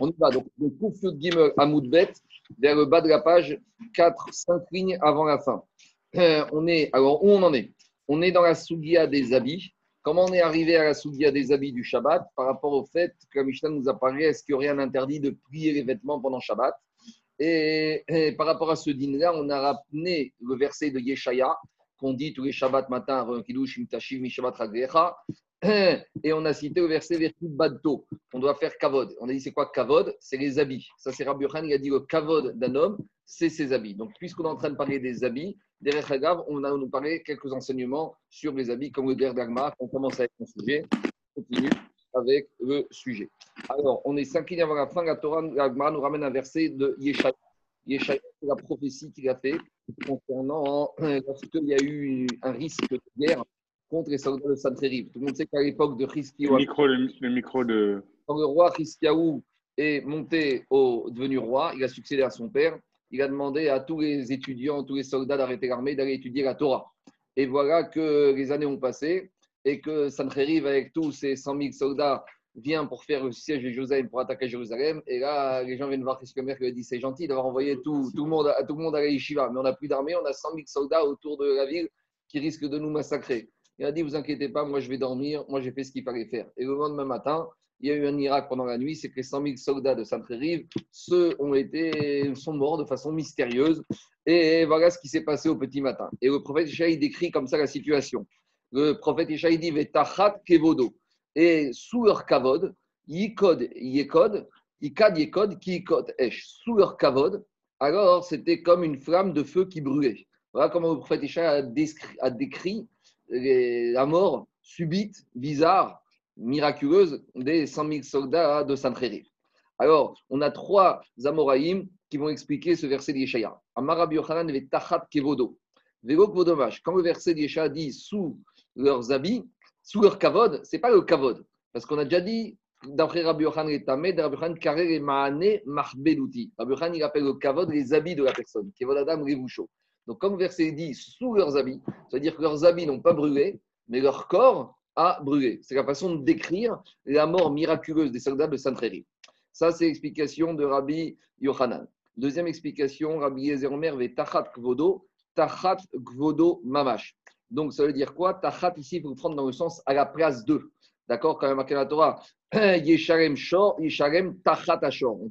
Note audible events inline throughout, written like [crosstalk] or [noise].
On y va. Donc, le Koufyut Gimel Amoudbet, vers le bas de la page, 4, 5 lignes avant la fin. Euh, on est, alors, où on en est? On est dans la Sougia des habits. Comment on est arrivé à la Sougia des habits du Shabbat? Par rapport au fait que Mishnah nous a parlé est-ce qu'il y aurait un interdit de plier les vêtements pendant Shabbat? Et, par rapport à ce dîner-là, on a ramené le verset de Yeshaya qu'on dit tous les Shabbats matin, et on a cité le verset Badto, on doit faire kavod. On a dit c'est quoi kavod? C'est les habits. Ça c'est Rabbi Yochanan, il a dit le kavod d'un homme, c'est ses habits. Donc puisqu'on est en train de parler des habits, derrière Hagav, on va nous parler quelques enseignements sur les habits, comme le der d'Agma. On commence avec le sujet, on continue avec le sujet. Alors, on est cinq lignes avant la fin, la Torah, l'Agma nous ramène un verset de Yeshaya. Yeshaya, c'est la prophétie qu'il a fait concernant lorsqu'il y a eu un risque de guerre contre les soldats de Sancheriv. Tout le monde sait qu'à l'époque de Hiskiaou, le micro, le, micro de... quand le roi Hiskiaou est monté au devenu roi, il a succédé à son père, il a demandé à tous les étudiants, tous les soldats d'arrêter l'armée, d'aller étudier la Torah. Et voilà que les années ont passé et que Sancheriv, avec tous ses 100 000 soldats, vient pour faire le siège de Jérusalem, pour attaquer Jérusalem. Et là, les gens viennent voir Christ Mer qui a dit c'est gentil d'avoir envoyé tout, tout, le monde, tout le monde à la yeshiva, mais on n'a plus d'armée, on a 100 000 soldats autour de la ville qui risquent de nous massacrer. Il a dit vous inquiétez pas, moi je vais dormir, moi j'ai fait ce qu'il fallait faire. Et le lendemain matin, il y a eu un miracle pendant la nuit, c'est que les 100 000 soldats de Sainte-Rive, ont été, sont morts de façon mystérieuse. Et voilà ce qui s'est passé au petit matin. Et le prophète Ishaï décrit comme ça la situation. Le prophète Ishaï dit Vetachat kevodo et sous leur kavod, yikod yekod, yikad yekod, ki esh, sous leur kavod, alors c'était comme une flamme de feu qui brûlait. Voilà comment le prophète Ishaï a, décrit la mort subite, bizarre, miraculeuse des 100 000 soldats de Sancheriv. Alors, on a trois Amoraïm qui vont expliquer ce verset d'Yeshaya. Amarabi Yochanan ve tachat kevodo. Quand le verset d'Yeshaya dit sous leurs habits, sous leur kavod, ce n'est pas le kavod. Parce qu'on a déjà dit, d'après Rabbi Yochanan et Tamed, Rabbi Yochanan Karel et Maane Mahbelouti. Rabbi Yochanan, il appelle le kavod les habits de la personne. Kevod Adam Revoucho. Donc, comme le verset dit, sous leurs habits, c'est-à-dire que leurs habits n'ont pas brûlé, mais leur corps a brûlé. C'est la façon de décrire la mort miraculeuse des soldats de Sainte-Réry. Ça, c'est l'explication de Rabbi Yochanan. Deuxième explication, Rabbi Yezer Omer ve Tachat Kvodo, Tachat Kvodo Mamash. Donc, ça veut dire quoi? Tachat, ici, il faut prendre dans le sens à la place de. D'accord Quand même, à Torah. [clears throat] On te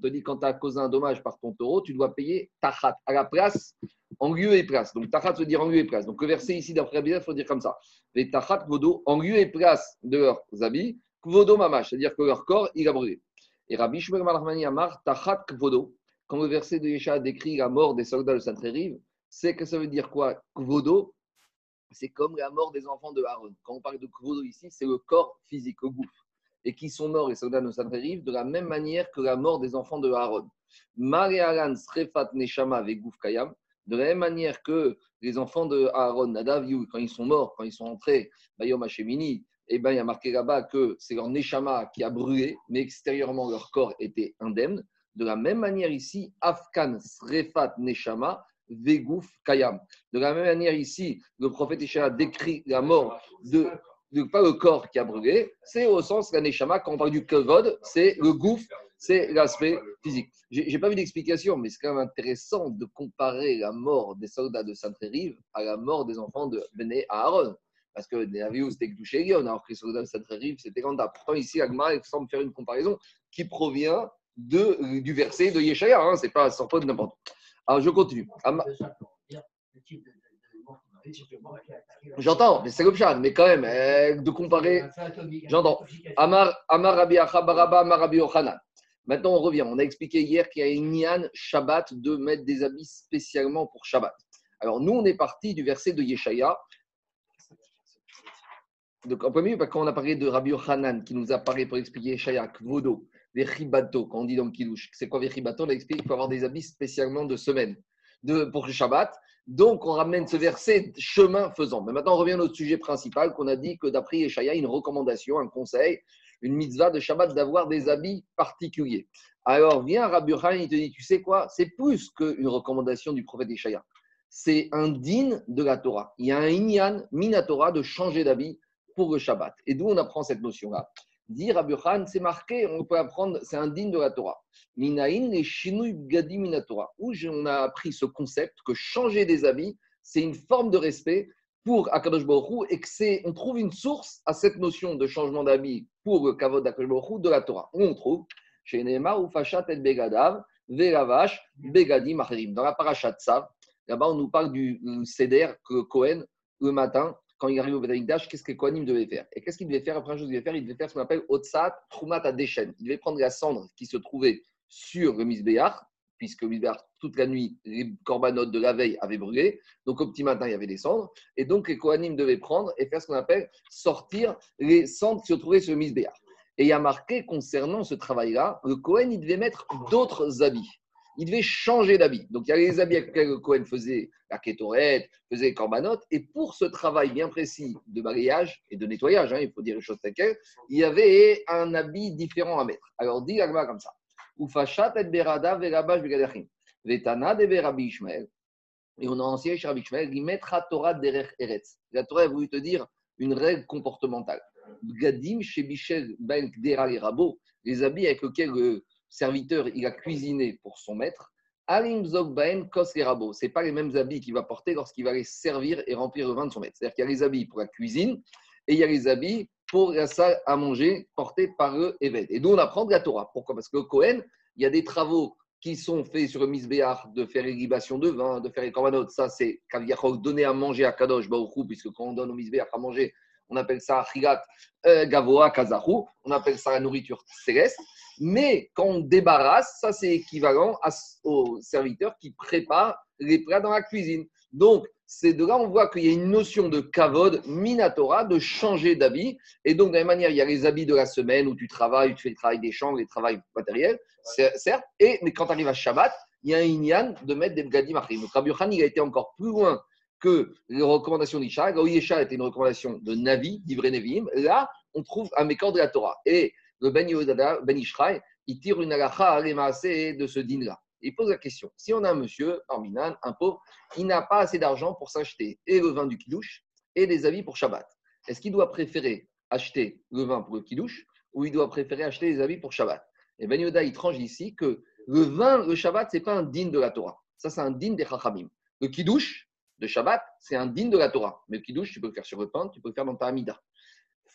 dit, quand tu as causé un dommage par ton taureau, tu dois payer Tachat, à la place, en lieu et place. Donc, Tachat veut dire en lieu et place. Donc, le verset ici, d'après Rabbi il faut dire comme ça. Les Tachat Kvodo, en lieu et place de leurs habits, Kvodo Mamash, c'est-à-dire que leur corps, il a brûlé. Et Rabbi Shmuel Malachmani Amar, Tachat Kvodo, quand le verset de Yesha décrit la mort des soldats de Sainte-Rive, c'est que ça veut dire quoi? Kvodo, c'est comme la mort des enfants de Aaron. Quand on parle de Kvodo ici, c'est le corps physique, le gouffre. Et qui sont morts, les soldats de Sancheriv, de la même manière que la mort des enfants de Aaron. Alan Srefat Neshama Kayam, de la même manière que les enfants de Aaron, Nadav, quand ils sont morts, quand ils sont entrés, Bayom Hashemini, eh ben, il y a marqué là-bas que c'est leur Neshama qui a brûlé, mais extérieurement leur corps était indemne. De la même manière ici, Afkan Srefat Neshama, Vegouf Kayam. De la même manière, ici, le prophète Ishaïa décrit la mort de, pas le corps qui a brûlé, c'est au sens la Neshama, quand on parle du Kavod, c'est le gouffre, c'est l'aspect physique. Je n'ai pas vu d'explication, mais c'est quand même intéressant de comparer la mort des soldats de Sainte-Rive à la mort des enfants de Bené Aaron. Parce que Neaviou, c'était Gdouchélion, alors que les soldats de Sainte-Rive, c'était Ganda. Pourtant, ici, Agma, semble faire une comparaison qui provient de, du verset de Yeshaya, hein, c'est pas sans de n'importe où. Alors, je continue. J'entends, mais c'est chat, mais quand même, euh, de comparer. J'entends. Amar, Amar Rabbi Achabaraba, Amar Rabbi Yochanan. Maintenant, on revient. On a expliqué hier qu'il y a une Yann Shabbat de mettre des habits spécialement pour Shabbat. Alors, nous, on est parti du verset de Yeshaya. Donc, en premier, quand on a parlé de Rabbi Yochanan qui nous a parlé pour expliquer Yeshaya, Kvodo, Vechibato, quand on dit dans Kiddush, c'est quoi Vechibato? On a expliqué qu'il faut avoir des habits spécialement de semaine de, pour le Shabbat. Donc, on ramène ce verset chemin faisant. Mais maintenant, on revient à notre sujet principal qu'on a dit que d'après Yeshaya, une recommandation, un conseil, une mitzvah de Shabbat d'avoir des habits particuliers. Alors, vient Rabbi il te dit, tu sais quoi? C'est plus qu'une recommandation du prophète Yeshaya. C'est un din de la Torah. Il y a un inyan, minatora, de changer d'habit pour le Shabbat. Et d'où on apprend cette notion-là? Rabbi Khan, c'est marqué, on peut apprendre, c'est un digne de la Torah. Minaïn et Shinui Gadi Minatora, où on a appris ce concept que changer des habits, c'est une forme de respect pour Akadosh Baruch et que on trouve une source à cette notion de changement d'habit pour kavod d'Akadosh Baruch de la Torah. On trouve chez Nema ou Begadav, Veravash, Begadi Maharim. Dans la parashat Tzav, là-bas on nous parle du Seder que Cohen, le matin, quand il arrive au Bedaïdash, qu'est-ce que Kohanim devait faire? Et qu'est-ce qu'il devait faire? La première chose qu'il devait faire, il devait faire ce qu'on appelle Otsat Trumat Adeshen. Il devait prendre la cendre qui se trouvait sur le Misbéach, puisque le toute la nuit, les corbanotes de la veille avaient brûlé. Donc au petit matin, il y avait des cendres. Et donc les Kohanim prendre et faire ce qu'on appelle sortir les cendres qui se trouvaient sur le Misbéach. Et il y a marqué concernant ce travail-là, le Kohen, il devait mettre d'autres habits il devait changer d'habit. Donc, il y a les habits avec lesquels Cohen faisait la kétorette, faisait les corbanotes. Et pour ce travail bien précis de balayage et de nettoyage, hein, il faut dire les choses telles quelles, il y avait un habit différent à mettre. Alors, dit Agma comme ça. Et on a enseigné chez Rabbi Ishmael, il mettra Torah derech eretz. La Torah a voulu te dire une règle comportementale. Gadim chez Bichel ben les habits avec lesquels serviteur, il a cuisiné pour son maître. Alim Zogbaen pas les mêmes habits qu'il va porter lorsqu'il va les servir et remplir le vin de son maître. C'est-à-dire qu'il y a les habits pour la cuisine et il y a les habits pour la salle à manger portés par eux et Et nous, on apprend de la Torah. Pourquoi? Parce que Cohen, il y a des travaux qui sont faits sur le misbéach de faire l'irrigation de vin, de faire les corbanotes. Ça, c'est donner à manger à Kadosh puisque quand on donne au misbéach à manger, on appelle ça Chigat euh, Gavoa Kazahu, on appelle ça la nourriture céleste. Mais quand on débarrasse, ça c'est équivalent au serviteur qui prépare les plats dans la cuisine. Donc, c'est de là on voit qu'il y a une notion de kavod, minatora, de changer d'habit. Et donc, de la même manière, il y a les habits de la semaine où tu travailles, tu fais le travail des chambres, le travail matériel, certes. Et, mais quand tu arrives à Shabbat, il y a un inyan de mettre des bgadim. Donc, Rabbi il a été encore plus loin que les recommandations d'Isha. Isha était une recommandation de Navi, d'Ivre Nevi'im. Là, on trouve un mécor de la Torah. Et le Ben Yodada, Ben Ishraï, il tire une alacha de ce din-là. Il pose la question si on a un monsieur, Arminan, un pauvre, il n'a pas assez d'argent pour s'acheter et le vin du kidouche et des habits pour Shabbat, est-ce qu'il doit préférer acheter le vin pour le kidouche ou il doit préférer acheter des habits pour Shabbat? Et Ben Yoda, il tranche ici que le vin, le Shabbat, ce n'est pas un din de la Torah. Ça, c'est un din des Chachamim. Le kidouche de Shabbat, c'est un din de la Torah. Mais le kidouche, tu peux le faire sur le pain, tu peux le faire dans ta amida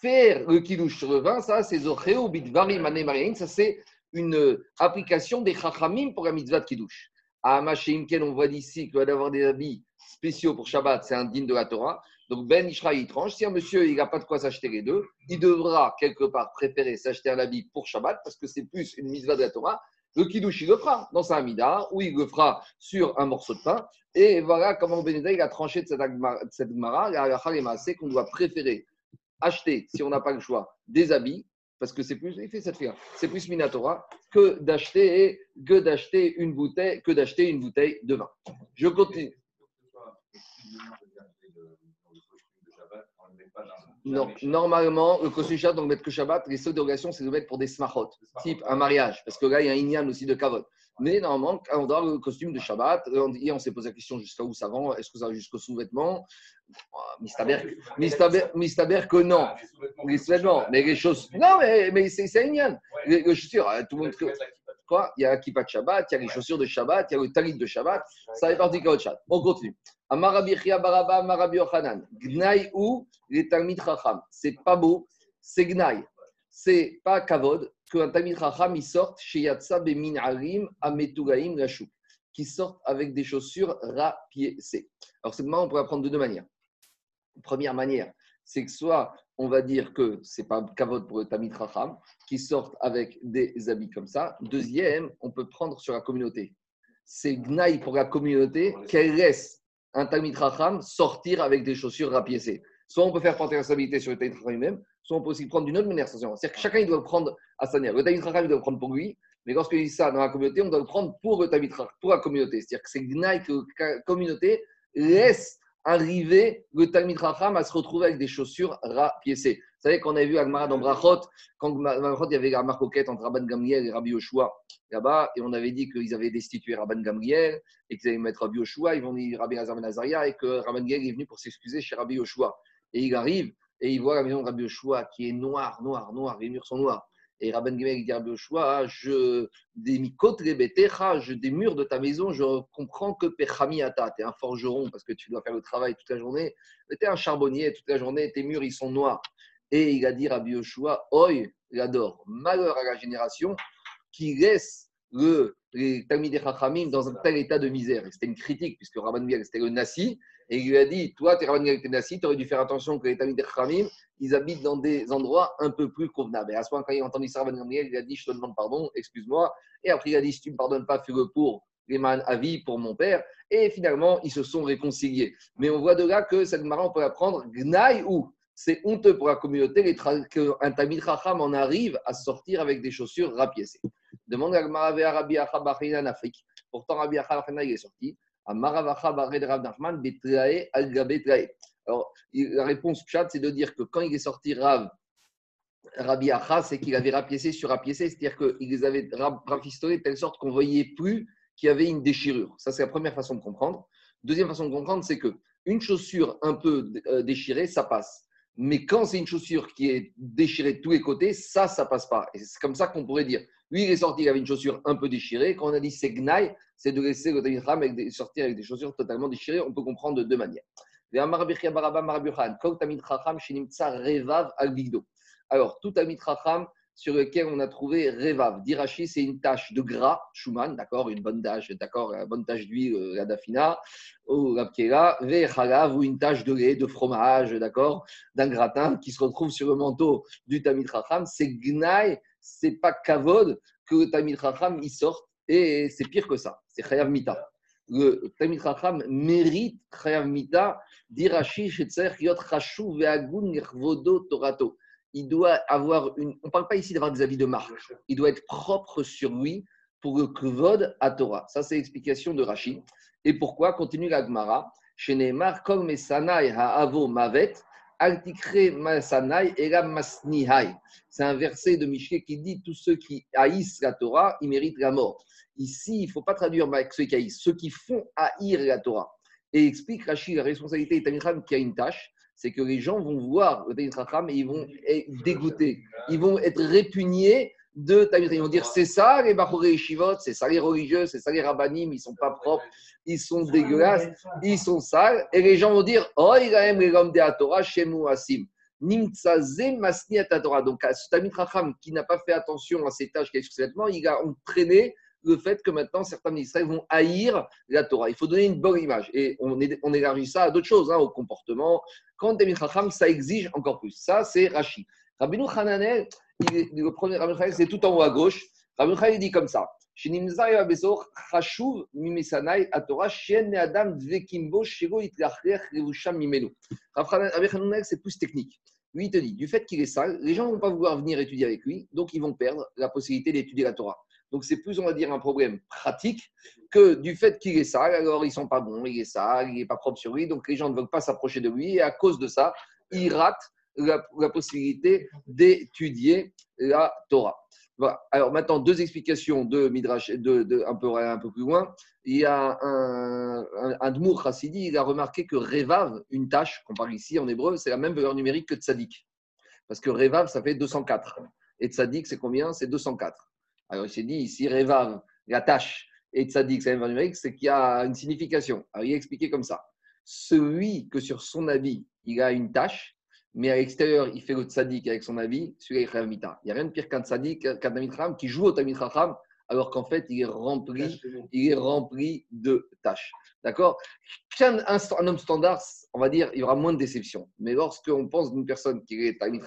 faire le kidouche sur le vin, ça c'est Marin, ça c'est une application des Chachamim pour la mitzvah de kidouche. À Ken, on voit d'ici qu'il va y avoir des habits spéciaux pour Shabbat, c'est un digne de la Torah. Donc Ben Ishra, il tranche. Si un monsieur il n'a pas de quoi s'acheter les deux, il devra quelque part préférer s'acheter un habit pour Shabbat parce que c'est plus une mitzvah de la Torah. Le kidouche, il le fera dans sa amida ou il le fera sur un morceau de pain. Et voilà comment Ben il a tranché de cette Gemara. La c'est qu'on doit préférer acheter, si on n'a pas le choix, des habits, parce que c'est plus, il fait cette c'est plus Minatora que d'acheter, que d'acheter une bouteille, que d'acheter une bouteille de vin. Je continue. Non, normalement, le costume Shabbat, donc mettre que Shabbat, les seules dérogations, c'est de mettre pour des smachot, type un mariage, parce que là, il y a un inyan aussi de kavod. Mais normalement, on doit le costume de Shabbat. Hier, on s'est posé la question jusqu'à où ça va Est-ce que ça va jusqu'au sous-vêtement? Mistaber, Mistaber que non. Les sous-vêtements. Mais les choses. Non, mais, mais c'est un inyan. Les, chaussures, hein, tout le monde. Quoi? Il y a la kippa de Shabbat, il y a les chaussures de Shabbat, il y a le talit de Shabbat. Ça fait partie de Shabbat. On continue. Amarabi Baraba, Amarabi Yochanan. Gnaï ou les Talmid Chacham. C'est pas beau, c'est Gnaï. C'est pas Kavod qu'un Talmid Chacham il sorte chez Yatsa Bemin Arim Ametugaim Lachou. Qui sortent avec des chaussures rapiécées. Alors, c'est on pourrait apprendre de deux manières. Première manière, c'est que soit on va dire que c'est pas kavod pour le Tamid Chacham, qui sortent avec des habits comme ça. Deuxième, on peut prendre sur la communauté. C'est gnaï pour la communauté qu'elle laisse un Talmid sortir avec des chaussures rapiécées. Soit on peut faire porter la responsabilité sur le Talmid lui-même, soit on peut aussi prendre d'une autre manière. C'est-à-dire que chacun il doit le prendre à sa manière. Le Talmid il doit le prendre pour lui, mais lorsqu'il dit ça dans la communauté, on doit le prendre pour le Talmid pour la communauté. C'est-à-dire que c'est Gnaï que la communauté laisse arriver le Talmid à se retrouver avec des chaussures rapiécées. Vous savez qu'on a vu Agmara dans Brachot, quand il y avait la marcoquette entre Rabban Gamliel et Rabbi Yoshua là-bas, et on avait dit qu'ils avaient destitué Rabban Gamliel et qu'ils allaient mettre Rabbi Yoshua, ils vont dire Rabbi Hazar Ben et que Rabban Gamliel est venu pour s'excuser chez Rabbi Yoshua. Et il arrive, et il voit la maison de Rabbi Yoshua qui est noire, noire, noire, les murs sont noirs. Et Rabban Gimel dit à Rabbi Yoshua, je, des je, des murs de ta maison, je comprends que Pechami Ata, tu es un forgeron parce que tu dois faire le travail toute la journée. Tu es un charbonnier toute la journée, tes murs, ils sont noirs. Et il a dit Rabbi Yoshua, Oi, il adore, malheur à la génération qui laisse le, les Talmidei Chachamim dans un tel état de misère. C'était une critique, puisque Rabban Gimel, c'était le Nassi, et il lui a dit Toi, tu es Rabban Gimel, tu Nassi, tu aurais dû faire attention que les Talmidei Chachamim, ils habitent dans des endroits un peu plus convenables. Et à ce moment, quand il a entendu ça, Rabban Gimel, il a dit Je te demande pardon, excuse-moi. Et après, il a dit Si tu ne me pardonnes pas, fais-le pour les man à vie pour mon père. Et finalement, ils se sont réconciliés. Mais on voit de là que cette marra, on peut apprendre Gnaï ou c'est honteux pour la communauté qu'un Tamid Chacham en arrive à sortir avec des chaussures rapiécées. Demande à Rabbi en Afrique. Pourtant, Rabbi Achabachina, est sorti. Alors, la réponse chat, c'est de dire que quand il est sorti Rabbi Acha, c'est qu'il avait rapiécé sur rapiécé, c'est-à-dire qu'il les avait rafistolés de telle sorte qu'on ne voyait plus qu'il y avait une déchirure. Ça, c'est la première façon de comprendre. Deuxième façon de comprendre, c'est que une chaussure un peu euh, déchirée, ça passe. Mais quand c'est une chaussure qui est déchirée de tous les côtés, ça, ça passe pas. Et c'est comme ça qu'on pourrait dire. Lui, il est sorti, il avait une chaussure un peu déchirée. Quand on a dit c'est gnaï, c'est de laisser le Tamid sortir avec des chaussures totalement déchirées. On peut comprendre de deux manières. Alors, tout Tamid Chacham sur lequel on a trouvé Revav. Dirachi, c'est une tache de gras, Schumann, d'accord, une bonne tache, d'accord, une bonne tache d'huile, euh, la dafina, ou la pkela, ou une tache de lait, de fromage, d'accord, d'un gratin qui se retrouve sur le manteau du Tamid Chacham. C'est Gnaï, c'est pas Kavod que le Tamid Chacham il sorte, et c'est pire que ça, c'est Chayav Mita. Le Tamid Chacham mérite Chayav Mita, Dirachi, Shetzer, Yot Chashu, Veagun, Nervodo, Torato il doit avoir une. On ne parle pas ici d'avoir des habits de marque. Il doit être propre sur lui pour le kvod à Torah. Ça, c'est l'explication de Rachid. Et pourquoi? Continue la Gemara. Chez Neymar, Mesanai ha'avo mavet, altikre masanai era masnihai. C'est un verset de Michel qui dit tous ceux qui haïssent la Torah, ils méritent la mort. Ici, il ne faut pas traduire avec ceux qui haïssent, ceux qui font haïr la Torah. Et explique Rachid la responsabilité d'Amiram qui a une tâche c'est que les gens vont voir le Talmud Chacham et ils vont être dégoûtés. Ils vont être répugnés de Talmud Ils vont dire c'est ça les Bachoré Shivot, c'est ça les religieux, c'est ça les Rabbanim, ils sont pas propres, ils sont dégueulasses, ils sont sales. Et les gens vont dire Oh, il a aimé l'homme de la Torah, Shemu Asim. Masni Torah. Donc, ce Talmud Chacham qui n'a pas fait attention à ses tâches qu'il a sur ses vêtements, il a entraîné le fait que maintenant certains ministres vont haïr la Torah. Il faut donner une bonne image. Et on, élargit ça à d'autres choses, hein, au comportement. Quand David Chacham, ça exige encore plus. Ça, c'est Rashi. Rabbeinu Hananel, le premier Rabbeinu c'est tout en haut à gauche. Rabbeinu Hananel dit comme ça. C'est plus technique. Lui, il te dit, du fait qu'il est sale, les gens ne vont pas vouloir venir étudier avec lui, donc ils vont perdre la possibilité d'étudier la Torah. Donc c'est plus, on va dire, un problème pratique que du fait qu'il est sale. Alors ils sont pas bons, il est sale, il n'est pas propre sur lui, donc les gens ne veulent pas s'approcher de lui. Et à cause de ça, il rate la, possibilité d'étudier la Torah. Alors maintenant, deux explications de Midrash, de, un, peu, un peu plus loin. Il y a un, un, Dmour Chassidi, il a remarqué que Revav, une tâche qu'on parle ici en hébreu, c'est la même valeur numérique que Tzadik. Parce que Revav, ça fait 204. Et Tzadik, c'est combien? C'est 204. Alors il s'est dit ici, Revav, la tâche, et Tzadik, c'est numérique, c'est qu'il y a une signification. Alors il a expliqué comme ça. Celui que sur son habit, il a une tâche, mais à l'extérieur, il fait le tzadik avec son habit, celui-là, il Il n'y a rien de pire qu'un tzadik, qu'un qui joue au tamid alors qu'en fait, il est rempli, il est rempli de tâches. D'accord? Un, un, homme standard, on va dire, il y aura moins de déception. Mais lorsqu'on pense d'une personne qui est tamid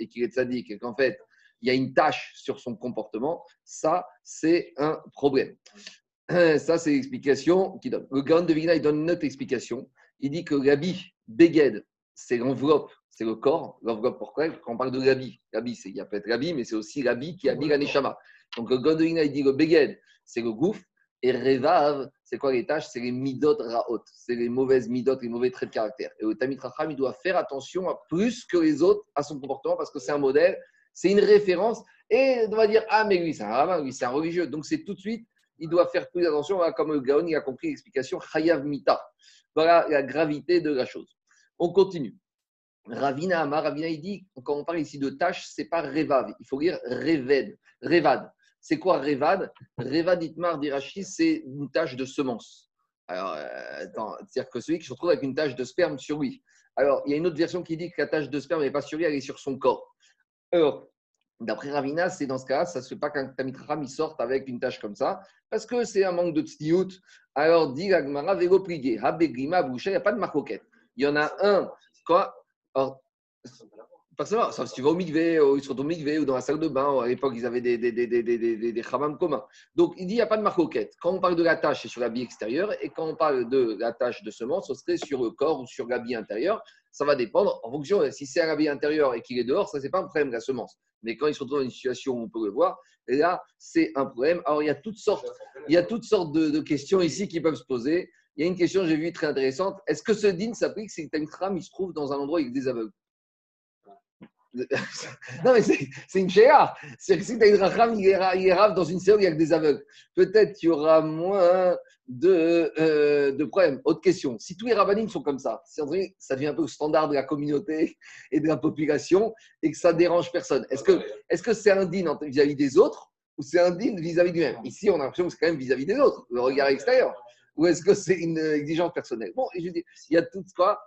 et qui est tzadik, et qu'en fait, il y a une tâche sur son comportement, ça, c'est un problème. [clears throat] Ça, c'est l'explication qu'il donne. Le Gaon de Vigna, il donne une autre explication. Il dit que l'habit, Beged, c'est l'enveloppe, c'est le corps. L'enveloppe, pourquoi? Quand on parle de l'habit, l'habit, il y a peut-être l'habit, mais c'est aussi l'habit qui habille la Neshama. Donc le Gaon de Vigna, il dit que Beged, c'est le gouffre. Et Revav, c'est quoi les tâches? C'est les midot raot, c'est les mauvaises midot, les mauvais traits de caractère. Et le Tamit Racham, il doit faire attention à plus que les autres à son comportement parce que c'est un modèle c'est une référence. Et on va dire, ah, mais lui, c'est un rabbin, lui, c'est un religieux. Donc, c'est tout de suite, il doit faire plus attention, comme le Gaon, il a compris l'explication, Chayav Mita. Voilà la gravité de la chose. On continue. Ravina Amar, Ravina, il dit, quand on parle ici de tâche, c'est pas Revav. Il faut lire Reved, Revad. C'est quoi Revad? Revad Itmar d'Irachi, c'est une tâche de semence. Alors, euh, c'est-à-dire que celui qui se retrouve avec une tâche de sperme sur lui. Alors, il y a une autre version qui dit que la tâche de sperme n'est pas sur lui, elle est sur son corps. Alors, d'après Ravina, c'est dans ce cas, ça ne se fait pas qu'un Tamitraham il sorte avec une tâche comme ça, parce que c'est un manque de tziout. Alors, dit Agmara, vélo plié, Habegima, Boucher, il n'y a pas de marcoquette. Il y en a un, quoi Alors, Forcément, sauf si tu vas au mikvé, ils sont au mikvé, ou dans la salle de bain, à l'époque, ils avaient des, des, des, des, des, des communs. Donc, il dit, il n'y a pas de marcoquette. Quand on parle de la tâche, c'est sur l'habit extérieur, et quand on parle de la tâche de semence, ce serait sur le corps ou sur l'habit intérieur. Ça va dépendre en fonction, si c'est un habit intérieur et qu'il est dehors, ça, c'est pas un problème, la semence. Mais quand il se retrouve dans une situation où on peut le voir, là, c'est un problème. Alors, il y a toutes sortes, il y a toutes sortes de, questions ici qui peuvent se poser. Il y a une question, j'ai vu, très intéressante. Est-ce que ce din s'applique si une trame, il se trouve dans un endroit avec des aveugles? [laughs] non, mais c'est une chéa. C'est que si tu as une racham, il est rave dans une série avec des aveugles. Peut-être qu'il y aura moins de, euh, de problèmes. Autre question. Si tous les rabbinim sont comme ça, si ça devient un peu le standard de la communauté [laughs] et de la population et que ça dérange personne, est-ce que c'est -ce c'est un din vis-à-vis des autres ou c'est un din vis-à-vis du même? Ici, on a l'impression que c'est quand même vis-à-vis des autres, le regard extérieur. Ou est-ce que c'est une exigence personnelle? Bon, il y a tout quoi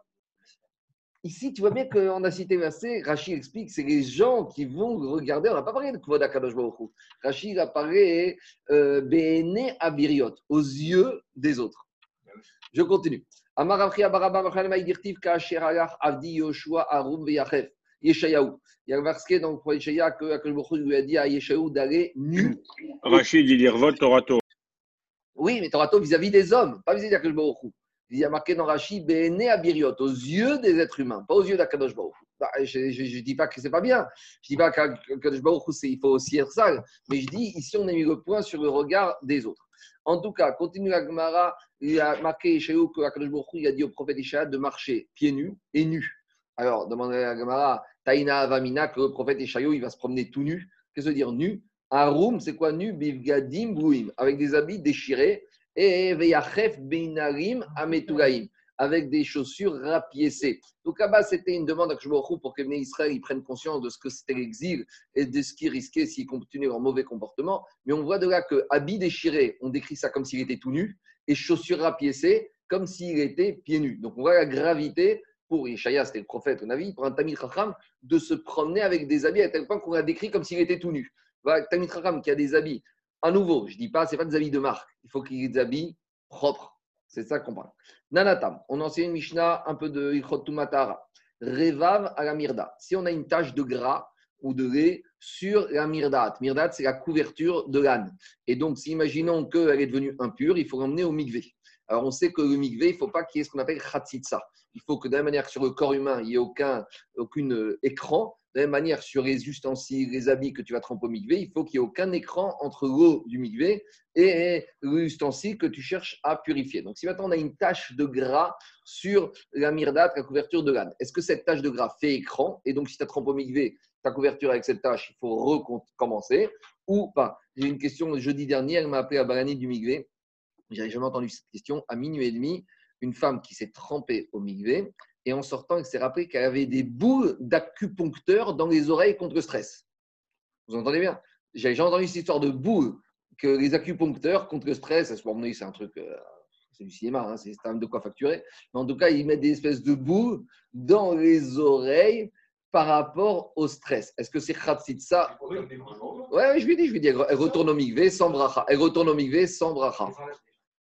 Ici, tu vois bien qu'on a cité assez, Rachid explique, c'est les gens qui vont regarder, on n'a pas parlé de Kvod Akadosh Rachid apparaît euh, Bene Abiriot, aux yeux des autres. Je continue. Amar Afri Abaraba Alach Avdi Yoshua Arum Veyachef. Yeshayahu. Il y a marqué dans le prophète Yeshaya que Akadosh lui a dit à Yeshayahu d'aller nu. Rachid, il dit Revot Torato. Oui, mais Torato vis-à-vis des hommes, pas vis-à-vis d'Akadosh Baruch il y a marqué dans Rashi, Béné Abiriot, aux yeux des êtres humains, pas aux yeux d'Akadosh Baruch. Bah, je ne dis pas que c'est pas bien, je ne dis pas qu'Akadosh il faut aussi être sale, mais je dis, ici, on a mis le point sur le regard des autres. En tout cas, continue la Gemara, il a marqué eux que Akadosh Baruch il a dit au prophète Ishaïa de marcher pieds nus et nus. Alors, demandez à la Gemara, Taïna Avamina, que le prophète Ishaïa, il va se promener tout nu. Qu'est-ce que veut dire nu? Arum, c'est quoi nu? Bivgadim Bouim, avec des habits déchirés et avec des chaussures rapiécées. Donc là-bas, c'était une demande à Kshbochou pour que les Israël prennent conscience de ce que c'était l'exil et de ce qu'ils risquaient s'ils continuaient leur mauvais comportement. Mais on voit de là que habits déchirés, on décrit ça comme s'il était tout nu, et chaussures rapiécées comme s'il était pieds nus. Donc on voit la gravité pour Ishaïa, c'était le prophète, on a vu, pour un Tamil Chacham, de se promener avec des habits à tel point qu'on a décrit comme s'il était tout nu. Voilà, Tamil Chacham qui a des habits à nouveau, je dis pas, ce pas des habits de marque. Il faut qu'il y ait propres. C'est ça qu'on parle. Nanatam, on enseigne Mishnah un peu de Ichotumatara. Revav à la mirda. Si on a une tache de gras ou de lait sur la mirdat, mirdat c'est la couverture de l'âne. Et donc, si imaginons qu'elle est devenue impure, il faut l'emmener au mikvé. Alors, on sait que le mikvé, il ne faut pas qu'il y ait ce qu'on appelle khatsitsa. Il faut que de la même manière que sur le corps humain, il n'y ait aucun aucune écran, de la même manière, sur les ustensiles, les habits que tu vas tremper au migvé, il faut qu'il n'y ait aucun écran entre l'eau du migvé et l'ustensile que tu cherches à purifier. Donc, si maintenant on a une tache de gras sur la myrdate, la couverture de l'âne, est-ce que cette tache de gras fait écran? Et donc, si tu as trempé au migvé, ta couverture avec cette tache, il faut recommencer ou pas? J'ai une question jeudi dernier, elle m'a appelé à Barani du migvé. J'avais jamais entendu cette question. À minuit et demi, une femme qui s'est trempée au migvé, et en sortant, elle s'est rappelé qu'elle avait des boules d'acupuncteur dans les oreilles contre le stress. Vous entendez bien? J'ai entendu cette histoire de boules que les acupuncteurs contre le stress, c'est un truc, euh, c'est du cinéma, hein, c'est un de quoi facturer. Mais en tout cas, ils mettent des espèces de boules dans les oreilles par rapport au stress. Est-ce que c'est ça? Ouais, je lui dis, je lui dis, elle retourne au migvé sans bracha. Elle retourne au migvé sans bracha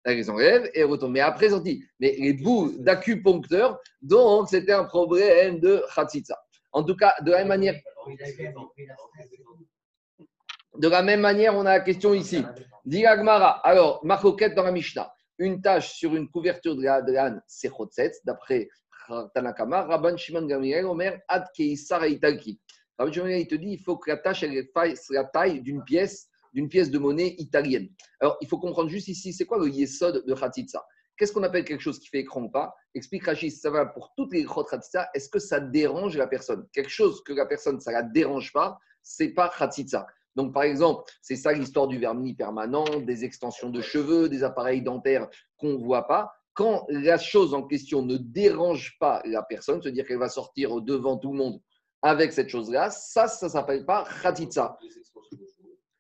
elle les enlève et retourne. Mais après, dit, mais les bouts d'acupuncteur, donc c'était un problème de Khatsitsa. En tout cas, de la même manière. De la même manière, on a la question ici. Diagmara. Alors, Marcoquette dans la Mishnah. Une tâche sur une couverture de l'âne, c'est Khotsetz, d'après Tanakama. Rabban Shimon Gamriel, Omer, Ad Keisar. Rabban Shimon, il te dit il faut que la tâche elle la taille d'une pièce d'une pièce de monnaie italienne. Alors, il faut comprendre juste ici, c'est quoi le yesod de Khatitsa? Qu'est-ce qu'on appelle quelque chose qui fait écran ou pas? Explique Rachid, ça va pour toutes les Khatitsa. Est-ce que ça dérange la personne? Quelque chose que la personne, ça ne la dérange pas, c'est pas Khatitsa. Donc, par exemple, c'est ça l'histoire du vernis permanent, des extensions de cheveux, des appareils dentaires qu'on ne voit pas. quand la chose en question ne dérange pas la personne, c'est-à-dire qu'elle va sortir devant tout le monde avec cette chose-là, ça, ça ne s'appelle pas khatitsa.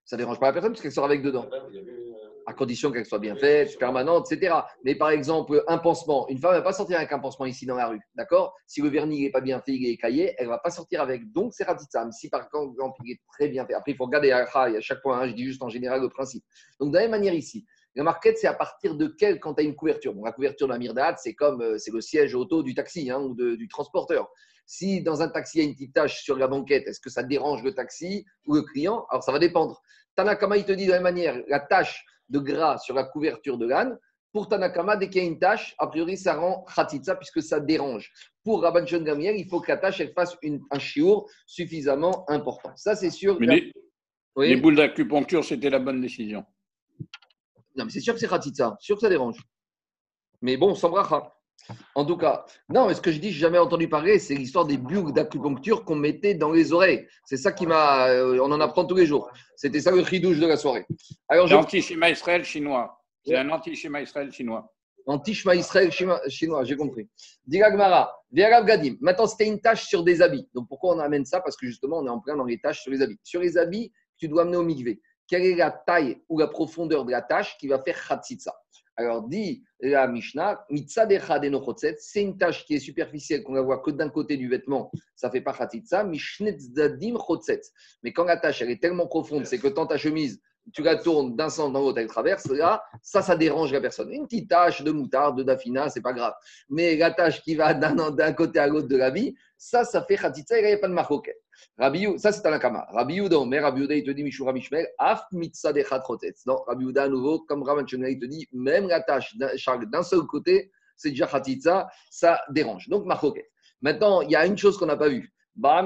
Ça ne dérange pas la personne parce qu'elle sort avec dedans à condition qu'elle soit bien faite, permanente, etc. Mais par exemple, un pansement, une femme ne va pas sortir avec un pansement ici dans la rue, d'accord? Si le vernis n'est pas bien fait, il est caillé, elle ne va pas sortir avec. Donc, c'est ratitsa. Mais si par exemple, il est très bien fait, après, il faut regarder à chaque point, hein, je dis juste en général le principe. Donc, de la même manière ici, la marquette, c'est à partir de quelle quand tu as une couverture bon, La couverture de la Mirdat, c'est comme euh, c'est le siège auto du taxi hein, ou du transporteur. Si dans un taxi, il y a une petite tache sur la banquette, est-ce que ça dérange le taxi ou le client? Alors, ça va dépendre. Tanakama, il te dit de la même manière, la tâche de gras sur la couverture de l'âne. Pour Tanakama, dès qu'il y a une tâche, a priori, ça rend khatitsa puisque ça dérange. Pour Rabban Gamiel, il faut que la tâche elle fasse une, un chiour suffisamment important. Ça, c'est sûr. Mais les, boules d'acupuncture, c'était la bonne décision. Non, mais c'est sûr que c'est khatitsa. Sûr que ça dérange. Mais bon, sans bracha. En tout cas, non, mais ce que je dis, je n'ai jamais entendu parler, c'est l'histoire des bulles d'acupuncture qu'on mettait dans les oreilles. C'est ça qui m'a. Euh, on en apprend tous les jours. C'était ça le ridouche de la soirée. Alors, je... L'anti-schéma Israël chinois. C'est un anti-schéma Israël chinois. Anti-schéma Israël chinois, j'ai compris. Digagmara, Gadim. Maintenant, c'était une tâche sur des habits. Donc, pourquoi on amène ça? Parce que justement, on est en plein dans les tâches sur les habits. Sur les habits, tu dois amener au mikvé. Quelle est la taille ou la profondeur de la tâche qui va faire khatsitsa alors, dit la Mishnah, c'est une tâche qui est superficielle, qu'on ne voit que d'un côté du vêtement, ça fait pas khatitsa, mais quand la tâche elle est tellement profonde, c'est que dans ta chemise, tu la tournes d'un sens dans l'autre, elle traverse, là, ça, ça dérange la personne. Une petite tâche de moutarde, de dafina, c'est pas grave. Mais la tâche qui va d'un côté à l'autre de la vie, ça, ça fait khatitsa, il n'y a pas de marcoquet. Rabbi, ça c'est Tanakama. Rabbi Yuda, mais Rabbi Yuda, il te dit, Mishura Mishmel, af mitzah de Non, Rabbi Yuda, à nouveau, comme Rabbi il te dit, même la tâche d'un seul côté, c'est déjà khatitsa, ça dérange. Donc, marcoquet. Maintenant, il y a une chose qu'on n'a pas vue. Ben.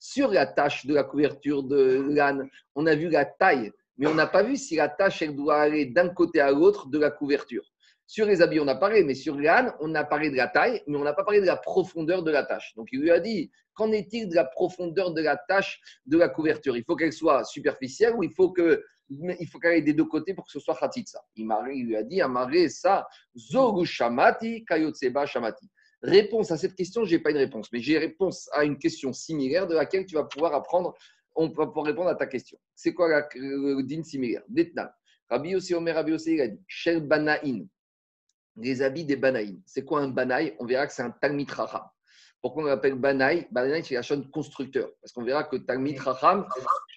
Sur la tâche de la couverture de l'âne, on a vu la taille, mais on n'a pas vu si la tâche, elle doit aller d'un côté à l'autre de la couverture. Sur les habits, on a parlé, mais sur l'âne, on a parlé de la taille, mais on n'a pas parlé de la profondeur de la tâche. Donc il lui a dit, qu'en est-il de la profondeur de la tâche de la couverture? Il faut qu'elle soit superficielle ou il faut que il faut qu'elle ait des deux côtés pour que ce soit khatitsa? Il, lui a dit, amaré ça, zogu shamati, kayotseba shamati. Réponse à cette question, je n'ai pas une réponse, mais j'ai réponse à une question similaire de laquelle tu vas pouvoir apprendre, on va pouvoir répondre à ta question. C'est quoi la, le din similaire? Rabbi Yossi Omer Rabbi Yossi, il a dit Shel Banaïn, les habits des Banaïm. C'est quoi un Banaï? On verra que c'est un Talmid Raham. Pourquoi on l'appelle Banaï? Banaï, c'est la chaîne constructeur. Parce qu'on verra que Talmid Raham,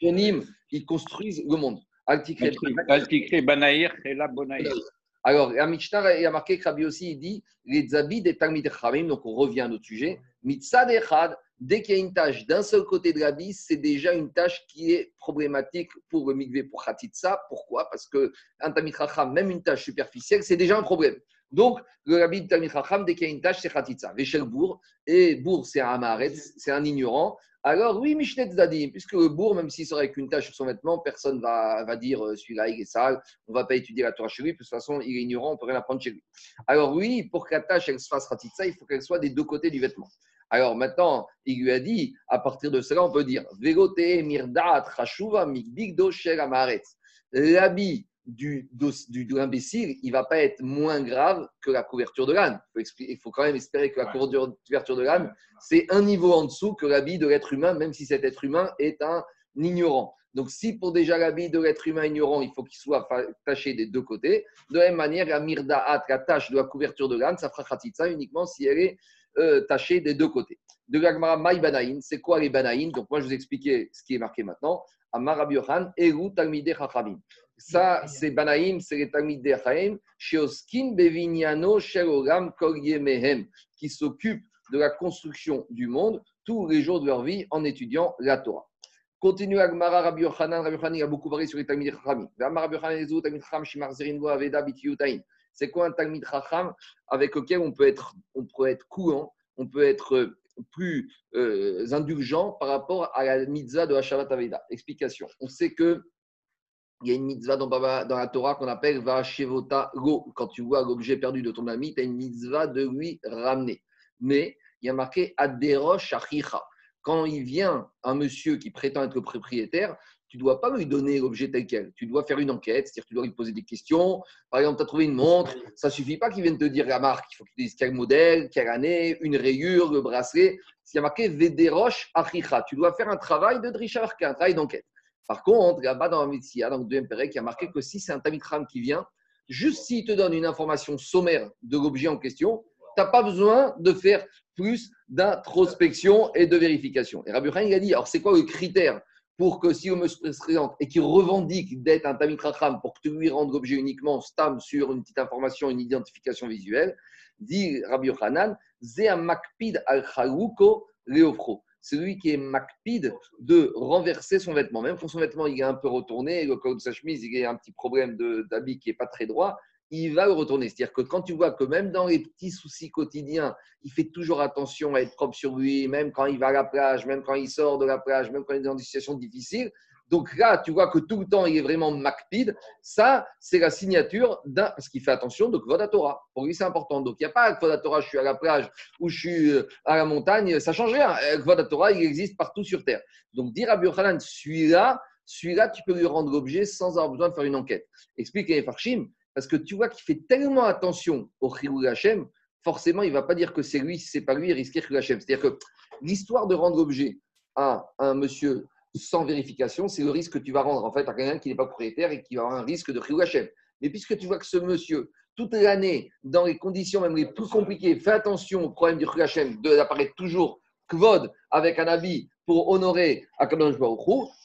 ils construisent le monde. Banaïr et la Bonaïr. Alors, la Mishnah, il a marqué que Rabbi aussi, il dit les habits des Talmid Khamim, donc on revient à notre sujet. Mitzad Echad, dès qu'il y a une tâche d'un seul côté de l'habit, c'est déjà une tâche qui est problématique pour le mikvé, pour Khatitsa. Pourquoi? Parce qu'un Talmid Khacham, même une tâche superficielle, c'est déjà un problème. Donc, le habit de Talmid Chacham, dès qu'il y a une tâche, c'est Khatitsa. Véchel Bourg, et Bourg, c'est un Amaretz, c'est un ignorant. Alors, oui, Mishnet Zadim, puisque le bourg, même s'il sort avec une tâche sur son vêtement, personne ne va, va dire euh, celui-là, il est sale, on ne va pas étudier la Torah chez lui, de toute façon, il est ignorant, on ne peut rien apprendre chez lui. Alors, oui, pour que la tâche elle se fasse Khatitsa, il faut qu'elle soit des deux côtés du vêtement. Alors maintenant, il lui a dit, à partir de cela, on peut dire Vegote mirdat chashuva mikbigdo amaretz. L'habit du, du, de l'imbécile, il ne va pas être moins grave que la couverture de l'âne. Il, faut quand même espérer que la couverture de l'âne, c'est un niveau en dessous que l'habit de l'être humain, même si cet être humain est un ignorant. Donc, si pour déjà l'habit de l'être humain ignorant, il faut qu'il soit taché des deux côtés, de la même manière, la mirdaat, la tâche de la couverture de l'âne, ça fera khatitsa uniquement si elle est euh, tachée des deux côtés. De l'agmara maï banaïn, c'est quoi les banaïn? Donc, moi, je vous expliquer ce qui est marqué maintenant. Amar Rabbi Yohan, Eru Talmide Chachamim. Ça, c'est Banaïm, c'est les Talmid Dechaim, Sheoskin Bevignano Shelogam Mehem, qui s'occupent de la construction du monde tous les jours de leur vie en étudiant la Torah. Continue Agmara Rabbi Yochanan. Rabbi Yochanan a beaucoup parlé sur les Talmid Chachamim. Rabbi. C'est quoi un Talmid Chacham avec lequel on peut être, on peut être on peut être plus euh, indulgent par rapport à la mitzvah de Hashavat Aveda? Explication. On sait que il y a une mitzvah dans, la Torah qu'on appelle Vashevota Go. Quand tu vois l'objet perdu de ton ami, tu as une mitzvah de lui ramener. Mais il y a marqué Aderosh Achicha. Quand il vient un monsieur qui prétend être le propriétaire, tu ne dois pas lui donner l'objet tel quel. Tu dois faire une enquête, c'est-à-dire tu dois lui poser des questions. Par exemple, tu as trouvé une montre, ça ne suffit pas qu'il vienne te dire la marque. Il faut qu'il te dise quel modèle, quelle année, une rayure, le bracelet. S'il y a marqué Vederosh Achicha, tu dois faire un travail de Drisharka, un travail d'enquête. Par contre, là-bas dans la médecine, dans le deuxième Pérec, a marqué que si c'est un Tamikram qui vient, juste s'il te donne une information sommaire de l'objet en question, tu n'as pas besoin de faire plus d'introspection et de vérification. Et Rabbi il a dit, alors c'est quoi le critère pour que si on me présente et qu'il revendique d'être un Tamit pour que tu lui rendes l'objet uniquement stam sur une petite information, une identification visuelle, dit Rabbi Zéa Makpid al Chaluko Leofro. Celui qui est Makpid de renverser son vêtement. Même quand son vêtement il est un peu retourné, le col de sa chemise, il a un petit problème d'habit qui n'est pas très droit, il va le retourner. C'est-à-dire que quand tu vois que même dans les petits soucis quotidiens, il fait toujours attention à être propre sur lui, même quand il va à la plage, même quand il sort de la plage, même quand il est dans des situations difficiles. Donc là, tu vois que tout le temps, il est vraiment macpide. Ça, c'est la signature d'un. Parce qu'il fait attention, donc Vodatora. Pour lui, c'est important. Donc il n'y a pas Vodatora, je suis à la plage ou je suis euh, à la montagne, ça change rien. Vodatora, il existe partout sur Terre. Donc dire à Burkhanan, celui-là, celui-là, tu peux lui rendre l'objet sans avoir besoin de faire une enquête. Explique les Farshim parce que tu vois qu'il fait tellement attention au Chirou Hachem, forcément, il ne va pas dire que c'est lui, si ce n'est pas lui, il risque Hachem. C'est-à-dire que l'histoire de rendre objet à un monsieur sans vérification, c'est le risque que tu vas rendre en fait à quelqu'un qui n'est pas propriétaire et qui va avoir un risque de Hachem. Mais puisque tu vois que ce monsieur, toute l'année, dans les conditions même les plus compliquées, fait attention au problème du Chirou Hachem, d'apparaître toujours kvod avec un habit pour honorer Akadosh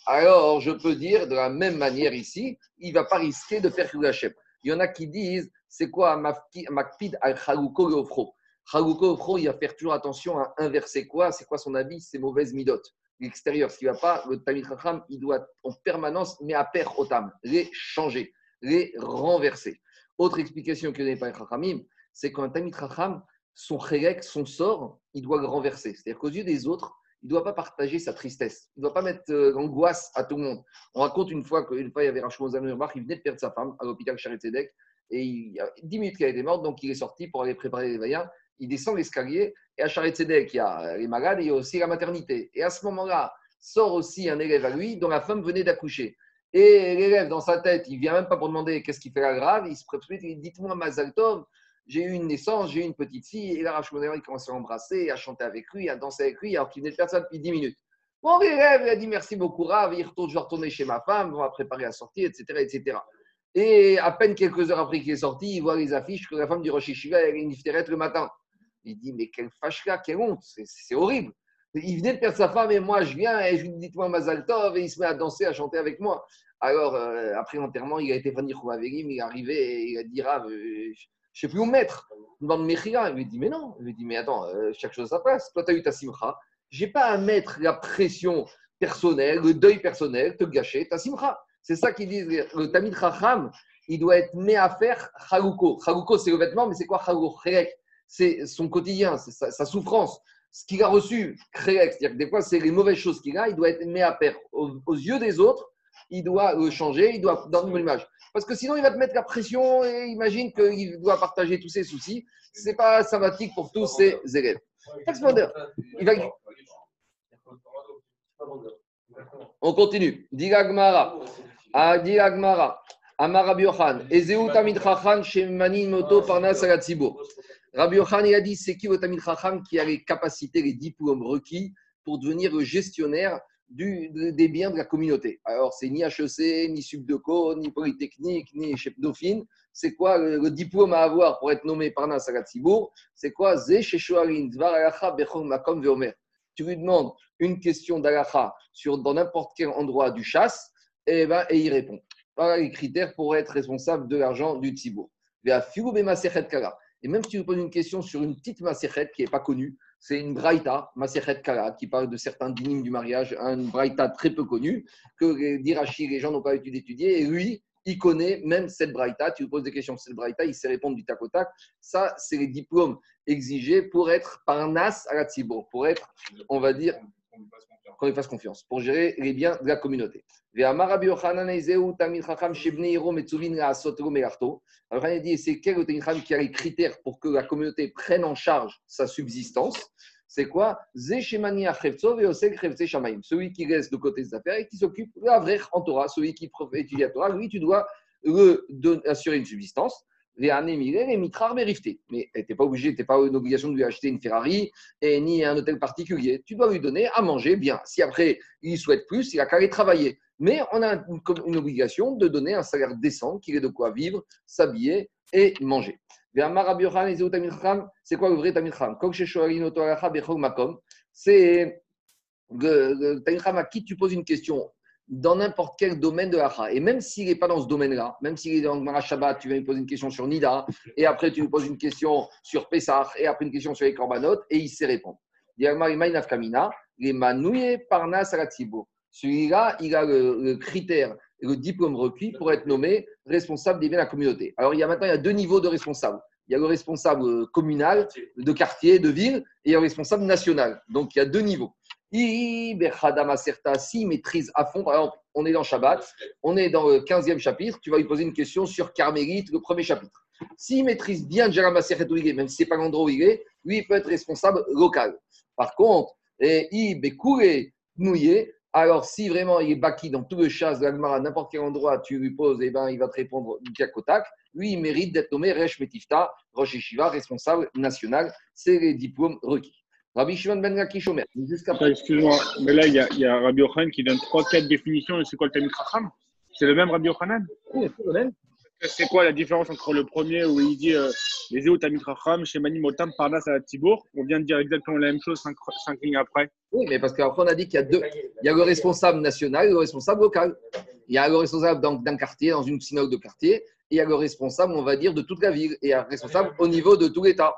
alors je peux dire de la même manière ici, il ne va pas risquer de faire Hachem. Il y en a qui disent, c'est quoi Makpid al Chaluko Leofro Chaluko il va faire toujours attention à inverser quoi? C'est quoi son habit Ses mauvaises midotes. L'extérieur, ce qui ne va pas, le Tamil Chacham, il doit en permanence, mais à per otam, les changer, les renverser. Autre explication que n'est pas Chachamim, c'est qu'un Tamil Chacham, son chérek, son sort, il doit le renverser. C'est-à-dire qu'aux yeux des autres, il ne doit pas partager sa tristesse. Il ne doit pas mettre euh, l'angoisse à tout le monde. On raconte une fois qu'une fois, il y avait Rachmon Zanourbach, il venait de perdre sa femme à l'hôpital Charet Tzedek, et il y a 10 minutes qu'elle était morte, donc il est sorti pour aller préparer les vaillants. Il descend l'escalier, et à Charet Tzedek, il y a les malades il y a aussi la maternité. Et à ce moment-là, sort aussi un élève à lui dont la femme venait d'accoucher. Et l'élève, dans sa tête, il vient même pas pour demander qu'est-ce qui fait la grave, il se prépare, il dit Dites-moi, Mazaltov, j'ai eu une naissance, j'ai eu une petite fille, et là, Rachmoner, il commence à l'embrasser, à chanter avec lui, à danser avec lui, alors qu'il venait de faire ça depuis 10 minutes. Mon élève, il a dit merci beaucoup, Rav, il retourne, je vais retourner chez ma femme, on va préparer la sortie, etc. etc. Et à peine quelques heures après qu'il est sorti, il voit les affiches que la femme du Rosh Yeshiva a une iftéret le matin. Il dit, mais quelle fâche-là, quelle honte, c'est horrible. Il venait de perdre sa femme et moi je viens et je lui dis dites-moi Mazaltov et il se met à danser, à chanter avec moi. Alors euh, après l'enterrement, il a été Averim, il est arrivé et il a dit Rav, euh, je ne sais plus où mettre. Dans le Il lui dit, mais non. Il lui dit, mais attends, euh, chaque chose à sa place. Toi, tu as eu ta simcha. Je n'ai pas à mettre la pression personnelle, le deuil personnel, te gâcher ta simcha. C'est ça qu'ils disent. Le tamid chacham, il doit être mis à faire chaluko. Chaluko, c'est le vêtement, mais c'est quoi chaluko? C'est son quotidien, c'est sa, souffrance. Ce qu'il a reçu, c'est-à-dire que des fois, c'est les mauvaises choses qu'il a, il doit être mis à faire aux yeux des autres il doit le changer, il doit dans une image. Parce que sinon, il va te mettre la pression et imagine qu'il doit partager tous ses soucis. Ce n'est pas sympathique pour tous ses élèves. Il va... On continue. Digagmara. Digagmara. Amara Biochan. Ezeu Tamid Chacham Shemani Moto Parnas Rabbi Yochan, il a dit c'est qui le Tamid Chacham qui a les capacités, les diplômes requis pour devenir le gestionnaire des biens de la communauté? Alors, c'est ni HEC, ni Subdeco, ni Polytechnique, ni Chef Dauphine. C'est quoi le, diplôme à avoir pour être nommé par Nasagat C'est quoi? Tu lui demandes une question d'Alacha sur, dans n'importe quel endroit du chasse, et, ben, et il répond. Voilà les critères pour être responsable de l'argent du Tzibour. Et même si tu lui poses une question sur une petite Maserhet qui n'est pas connue, c'est une braïta, Maserhet Kala, qui parle de certains dynimes du mariage, une braïta très peu connue, que d'Irachi, les gens n'ont pas étudié, et lui, il connaît même cette braïta. Tu lui poses des questions sur cette braïta, il sait répondre du tac au tac. Ça, c'est les diplômes exigés pour être parnas à la pour être, on va dire, qu'on lui fasse confiance, pour gérer les biens de la communauté. Alors, il dit c'est quel qui a les critères pour que la communauté prenne en charge sa subsistance? C'est quoi? Celui qui reste de côté des affaires et qui s'occupe de la vraie en Torah, celui qui étudie la Torah, lui, tu dois le assurer une subsistance. Mais tu n'es pas obligé, tu n'es pas une obligation de lui acheter une Ferrari et ni un hôtel particulier. Tu dois lui donner à manger bien. Si après il souhaite plus, il a qu'à aller travailler. Mais on a une, obligation de donner un salaire décent, qu'il ait de quoi vivre, s'habiller et manger. C'est quoi le vrai bechol makom. C'est le, le Chacham à qui tu poses une question dans n'importe quel domaine de l'Acha. Et même s'il n'est pas dans ce domaine-là, même s'il est dans Gemara Shabbat, tu vas lui poser une question sur Nida, et après tu lui poses une question sur Pessah, et après une question sur les Korbanot, et il sait répondre. Celui-là, il a le, le critère, le diplôme requis pour être nommé responsable des biens de la communauté. Alors, il y a maintenant il y a deux niveaux de responsables. Il y a le responsable euh, communal, de quartier, de ville, et il y a le responsable national. Donc, il y a deux niveaux. S'il maîtrise à fond, par exemple, on est dans Shabbat, on est dans le 15e chapitre, tu vas lui poser une question sur Carmélite, le premier chapitre. S'il maîtrise bien Djara Maseret où il est, même si ce n'est pas l'endroit où il est, lui, il peut être responsable local. Par contre, et il Bekouré Nouye, alors si vraiment il est baki dans tout le chasse de l'Agmara, n'importe quel endroit tu lui poses, eh ben, il va te répondre du. Lui, il mérite d'être nommé Resh Metifta, Rosh Yeshiva, responsable national. C'est les diplômes requis. Rabbi Shimon Ben Lakish Omer, excuse-moi, mais là, il y a, il y a Rabbi Yochanan qui donne 3-4 définitions de c'est quoi le Talmud Chacham C'est le même Rabbi Yochanan? C'est quoi la différence entre le premier où il dit euh, les Éo Talmud Chacham, Shemani Motam, Parnas à la Tibour? On vient de dire exactement la même chose 5 lignes après. Oui, mais parce qu'après, on a dit qu'il y a deux. Il y a le responsable national et le responsable local. Il y a le responsable d'un quartier, dans une synagogue de quartier, et il y a le responsable, on va dire, de toute la ville, et le responsable au niveau de tout l'État.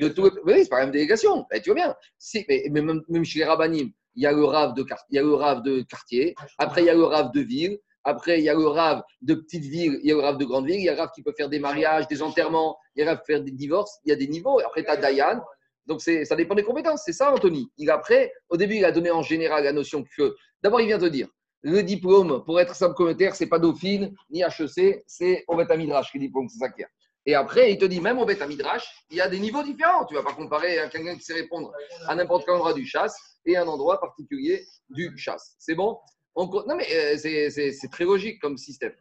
De tout... Oui, c'est pas la même délégation. Eh, tu vois bien. Si, mais, même, même chez les rabbinim, il y a le rave de, quart- il y a le rave de quartier, après, il y a le rave de ville, après, il y a le rave de petite ville, il y a le rave de grande ville, il y a le rave qui peut faire des mariages, des enterrements, il y a le rave qui peut faire des divorces, il y a des niveaux. Après, tu as Dayan. Donc, ça dépend des compétences. C'est ça, Anthony. Il, après, au début, il a donné en général la notion que. D'abord, il vient te dire le diplôme pour être simple communautaire, c'est pas Dauphine ni HEC, c'est au Beth Midrash le diplôme, c'est ça qu'il y. Et après, il te dit, même au Beth Midrash, il y a des niveaux différents. Tu vas pas comparer à quelqu'un qui sait répondre à n'importe quel endroit du chasse et un endroit particulier du chasse. C'est bon? On Non, mais euh, c'est- très logique comme système.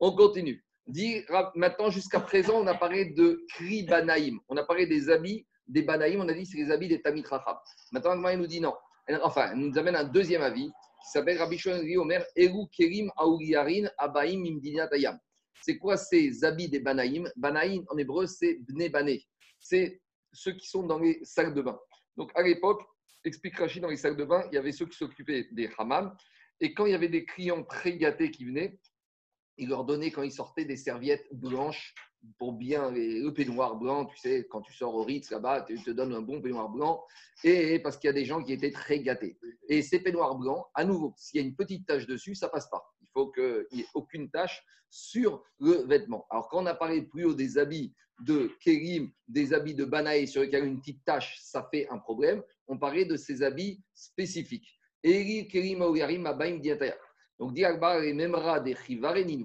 On continue. Dit, maintenant, jusqu'à présent, on a parlé de Kri Banaïm. On a parlé des habits des Banaïm. On a dit c'est les habits des Tamit Rachab. Maintenant, il nous dit non. Enfin, elle nous amène un deuxième avis qui s'appelle Rabbi ben Omer Eru Kerim Auriyarin Abaim Imdinat Ayam. C'est quoi ces habits des Banaïm? Banaïm, en hébreu, c'est Bne Bané. C'est ceux qui sont dans les salles de bain. Donc, à l'époque, explique Rachid, dans les salles de bain, il y avait ceux qui s'occupaient des hammams. Et quand il y avait des clients très gâtés qui venaient, il leur donnait, quand ils sortaient, des serviettes blanches pour bien, le peignoir blanc, tu sais, quand tu sors au Ritz là-bas, tu te donnes un bon peignoir blanc, et parce qu'il y a des gens qui étaient très gâtés. Et ces peignoirs blancs, à nouveau, s'il y a une petite tache dessus, ça passe pas. Il faut qu'il n'y ait aucune tache sur le vêtement. Alors, quand on a parlé plus haut des habits de Kérim, des habits de Banaï sur lesquels une petite tache, ça fait un problème. On parlait de ces habits spécifiques. Donc, des.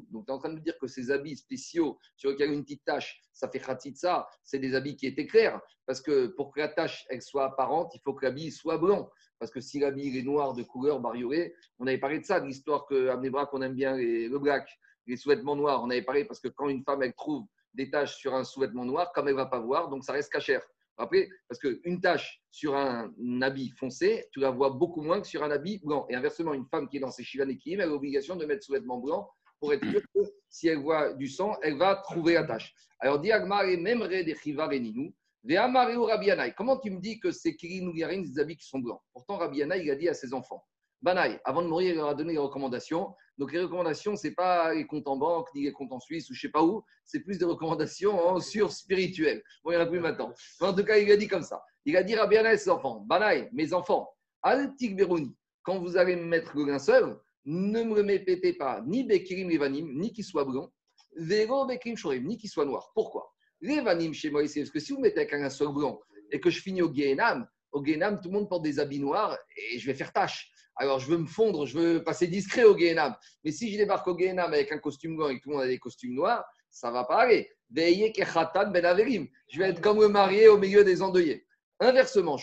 Donc, tu es en train de dire que ces habits spéciaux sur lesquels il y a une petite tache, ça fait Khatitsa, c'est des habits qui étaient clairs. Parce que pour que la tache elle soit apparente, il faut que l'habit soit blanc. Parce que si l'habit est noir de couleur bariolée, on avait parlé de ça, de l'histoire qu'à Nebra, qu'on aime bien le black, les sous-vêtements noirs. On avait parlé parce que quand une femme elle trouve des taches sur un sous-vêtement noir, comme elle ne va pas voir, donc ça reste cachère. Après, parce qu'une tache sur un habit foncé, tu la vois beaucoup moins que sur un habit blanc. Et inversement, une femme qui est dans ses chivanekim, elle a l'obligation de mettre sous-vêtement blanc pour être sûre que si elle voit du sang, elle va trouver la tache. Alors, diagmar et même des chivareninu, Rabianaï. Comment tu me dis que c'est Kirin ou Yarin, des habits qui sont blancs? Pourtant, il a dit à ses enfants Banaï, avant de mourir, il leur a donné les recommandations. Donc, les recommandations, ce n'est pas les comptes en banque, ni les comptes en Suisse ou je ne sais pas où. C'est plus des recommandations sur spirituel. Bon, il n'y en a plus maintenant. Mais en tout cas, il a dit comme ça. Il a dit à ses enfants Banaï, mes enfants, Altik Berouni, quand vous allez me mettre le linceul, ne me répétez pas ni Bekirim Levanim, ni qu'il soit blanc, Bekirim Shorim, ni qu'il soit noir. Pourquoi? Les Vanim chez moi ici, parce que si vous mettez avec un linceul blanc et que je finis au Guéhenam, au Guéhenam, tout le monde porte des habits noirs et je vais faire tâche. Alors, je veux me fondre, je veux passer discret au Guéhenam. Mais si je débarque au Guéhenam avec un costume blanc et que tout le monde a des costumes noirs, ça ne va pas aller. Ben. Je vais être comme le marié au milieu des endeuillés. Inversement,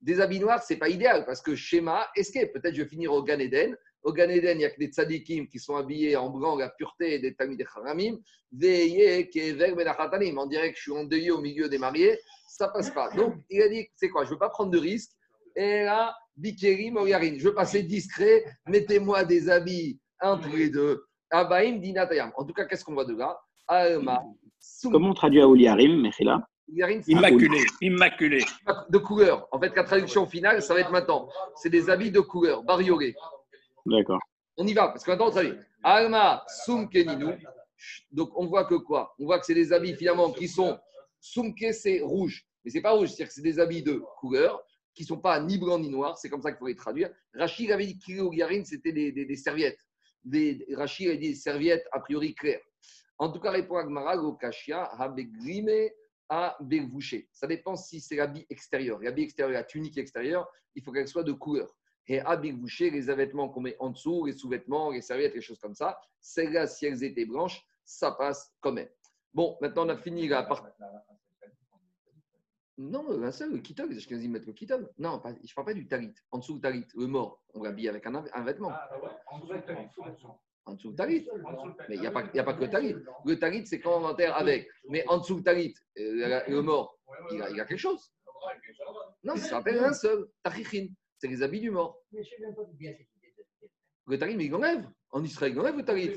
des habits noirs, c'est pas idéal parce que schéma, escape. Peut-être je vais finir au Gan Eden. Au Gan Eden, il n'y a que des tzadikim qui sont habillés en blanc, la pureté des tamid haramim. Ben On dirait que je suis endeuillé au milieu des mariés. Ça passe pas. Donc, il a dit, c'est quoi? Je veux pas prendre de risques. Et là, Bikeri Moyarin, je veux passer discret. Mettez-moi des habits entre les deux. Abaim dinatayam. En tout cas, qu'est-ce qu'on voit de là? Alma. Comment on traduit Aouliarim, Mechila Immaculé, immaculé. De couleur. En fait, la traduction finale, ça va être maintenant. C'est des habits de couleur, bariolés. D'accord. On y va, parce que maintenant, on traduit. Alma sumkeninu. Donc, on voit que quoi? On voit que c'est des habits finalement qui sont. Sumke, c'est rouge. Mais c'est pas rouge, c'est-à-dire que c'est des habits de couleur qui sont pas ni blancs ni noirs. C'est comme ça qu'il faut les traduire. Rachid avait dit que c'était des, des, serviettes. Des, Rachid avait dit des serviettes a priori claires. En tout cas, répond Agmara, Kashia, Habegrime, à. Ça dépend si c'est l'habit extérieur. L'habit extérieur, la tunique extérieure, il faut qu'elle soit de couleur. Et à Begvouché, les vêtements qu'on met en dessous, les sous-vêtements, les serviettes, les choses comme ça, celles-là, si elles étaient blanches, ça passe quand même. Bon, maintenant on a fini la partie. Non, un seul, le kitov, je quasi mettre le kitov. Non, je ne parle pas du talit. En dessous du talit, le mort, on l'habille avec un, un vêtement. Ah, en dessous en dessous du talit. Mais il n'y a, pas, a pas que le talit. Le talit, c'est quand on enterre avec. Mais en dessous du talit, euh, le mort, il a, il a quelque chose. Non, ça s'appelle un seul. Tachichin. C'est les habits du mort. Le talit, mais il enlève. En Israël, il enlève le talit.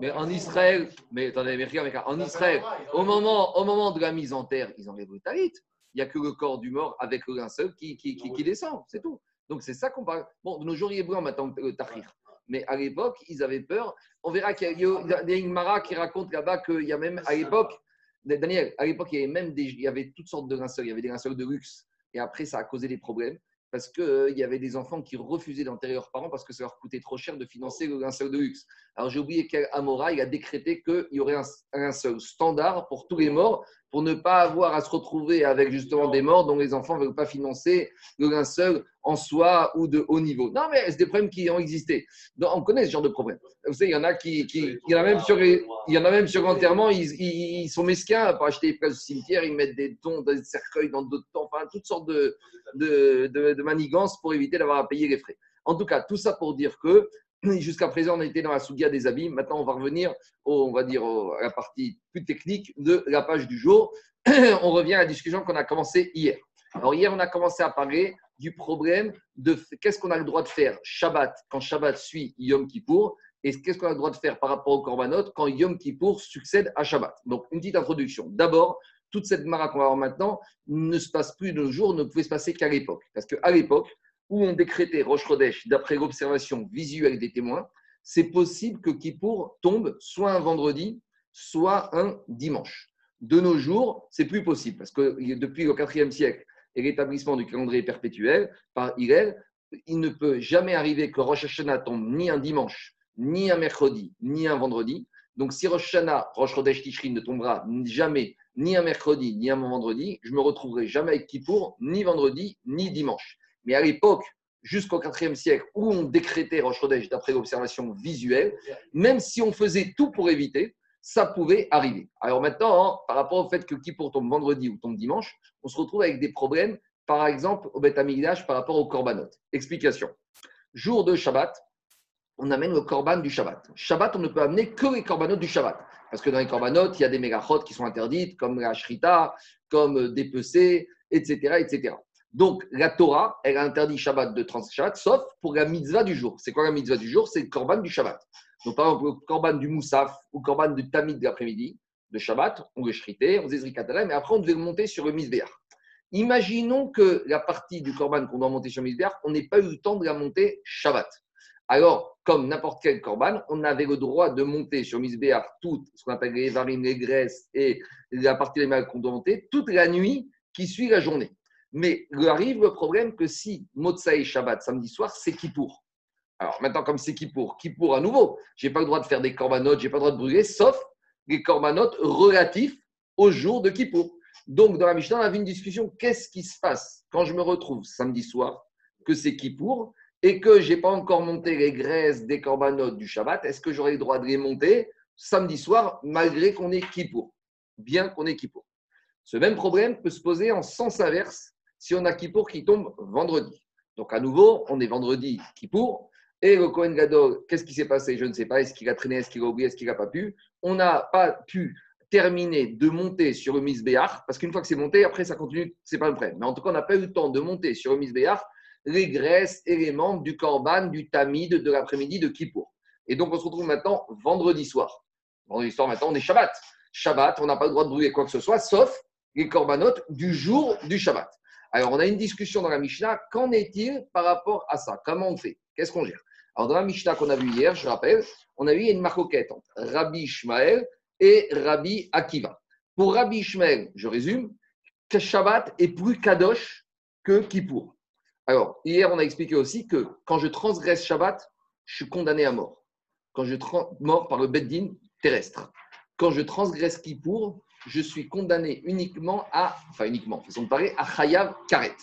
Mais en Israël, mais attendez, mais regarde, en Israël, au moment, au moment de la mise en terre, ils enlèvent le talit. Il n'y a que le corps du mort avec le linceul qui, descend, c'est tout. Donc c'est ça qu'on parle. Bon, de nos jours, il est blanc maintenant, le tahrir. Mais à l'époque, ils avaient peur. On verra qu'il y a, des Mara qui raconte là-bas qu'il y a même, à l'époque, Daniel, à l'époque, il y avait même des, il y avait toutes sortes de linceuls. Il y avait des linceuls de luxe. Et après, ça a causé des problèmes parce qu'il euh, y avait des enfants qui refusaient d'enterrer leurs parents parce que ça leur coûtait trop cher de financer le linceul de luxe. Alors j'ai oublié qu'Amora, il a décrété qu'il y aurait un, un standard pour tous les morts pour ne pas avoir à se retrouver avec justement des morts dont les enfants ne veulent pas financer le linceul en soi ou de haut niveau. Non, mais c'est des problèmes qui ont existé. Donc, on connaît ce genre de problème. Vous savez, il y en a qui, il y en a même sur, il y en a même sur l'enterrement, ils, ils, sont mesquins pour acheter des places de cimetière, ils mettent des tons, des cercueils dans d'autres temps, enfin toutes sortes de, de, de manigances pour éviter d'avoir à payer les frais. En tout cas, tout ça pour dire que Jusqu'à présent, on été dans la Soudia des habits. Maintenant, on va revenir, on va dire, à la partie plus technique de la page du jour. [clears throat] on revient à la discussion qu'on a commencé hier. Alors, hier, on a commencé à parler du problème de qu'est-ce qu'on a le droit de faire Shabbat, quand Shabbat suit Yom Kippour, et qu'est-ce qu'on a le droit de faire par rapport au Korbanot quand Yom Kippour succède à Shabbat. Donc, une petite introduction. D'abord, toute cette mara qu'on va avoir maintenant ne se passe plus de nos jours, ne pouvait se passer qu'à l'époque. Parce qu'à l'époque, où on décrétait Rosh Chodesh d'après l'observation visuelle des témoins, c'est possible que Kippour tombe soit un vendredi, soit un dimanche. De nos jours, c'est plus possible parce que depuis le IVe siècle et l'établissement du calendrier perpétuel par Hillel, il ne peut jamais arriver que Rosh Hashanah tombe ni un dimanche, ni un mercredi, ni un vendredi. Donc si Rosh Hashanah, Rosh Chodesh Tishrin ne tombera jamais ni un mercredi, ni un vendredi, je me retrouverai jamais avec Kippour, ni vendredi, ni dimanche. Mais à l'époque, jusqu'au IVe siècle, où on décrétait Rosh Chodesh d'après l'observation visuelle, même si on faisait tout pour éviter, ça pouvait arriver. Alors maintenant, hein, par rapport au fait que qui pour tombe vendredi ou tombe dimanche, on se retrouve avec des problèmes, par exemple au Beth par rapport au Korbanot. Explication. Jour de Shabbat, on amène le Korban du Shabbat. Shabbat, on ne peut amener que les Korbanot du Shabbat. Parce que dans les Korbanot, il y a des mégachot qui sont interdites, comme la Shrita, comme des PC, etc., etc. Donc, la Torah, elle interdit Shabbat de 30 Shabbat, sauf pour la mitzvah du jour. C'est quoi la mitzvah du jour? C'est le korban du Shabbat. Donc, par exemple, le korban du Moussaf ou le korban du Tamid de l'après-midi, de Shabbat, on le shritait, on faisait Zrikatara, mais après, on devait monter sur le Misbéach. Imaginons que la partie du korban qu'on doit monter sur le Misbéach, on n'ait pas eu le temps de la monter Shabbat. Alors, comme n'importe quel korban, on avait le droit de monter sur Misbéach tout ce qu'on appelle les varines, les graisses et la partie des mâles qu'on doit monter toute la nuit qui suit la journée. Mais arrive le problème que si Motsai Shabbat, samedi soir, c'est Kippour. Alors maintenant, comme c'est Kippour, Kippour à nouveau, je n'ai pas le droit de faire des corbanotes, je n'ai pas le droit de brûler, sauf les corbanotes relatifs au jour de Kippour. Donc dans la Mishnah, on avait une discussion qu'est-ce qui se passe quand je me retrouve samedi soir, que c'est Kippour, et que je n'ai pas encore monté les graisses des corbanotes du Shabbat? Est-ce que j'aurai le droit de les monter samedi soir, malgré qu'on ait Kippour? Bien qu'on ait Kippour. Ce même problème peut se poser en sens inverse si on a Kippour qui tombe vendredi. Donc à nouveau, on est vendredi Kippour. Et le Kohen Gadol, qu'est-ce qui s'est passé? Je ne sais pas. Est-ce qu'il a traîné? Est-ce qu'il a oublié? Est-ce qu'il n'a pas pu? On n'a pas pu terminer de monter sur le Misbéach, parce qu'une fois que c'est monté, après ça continue, c'est pas le problème. Mais en tout cas, on n'a pas eu le temps de monter sur le Misbéach les graisses et les membres du Korban, du Tamid, de l'après-midi de Kippour. Et donc, on se retrouve maintenant vendredi soir. Vendredi soir, maintenant, on est Shabbat. Shabbat, on n'a pas le droit de brûler quoi que ce soit, sauf les corbanotes du jour du Shabbat. Alors, on a une discussion dans la Mishnah. Qu'en est-il par rapport à ça? Comment on fait? Qu'est-ce qu'on gère? Alors, dans la Mishnah qu'on a vue hier, je rappelle, on a vu une marcoquette entre Rabbi Ishmael et Rabbi Akiva. Pour Rabbi Ishmael, je résume, Shabbat est plus kadosh que Kippour. Alors, hier, on a expliqué aussi que quand je transgresse Shabbat, je suis condamné à mort. Quand je mort par le Beddin terrestre. Quand je transgresse Kippour, je suis condamné uniquement à, enfin uniquement, façon de parler, à Chayav Karet.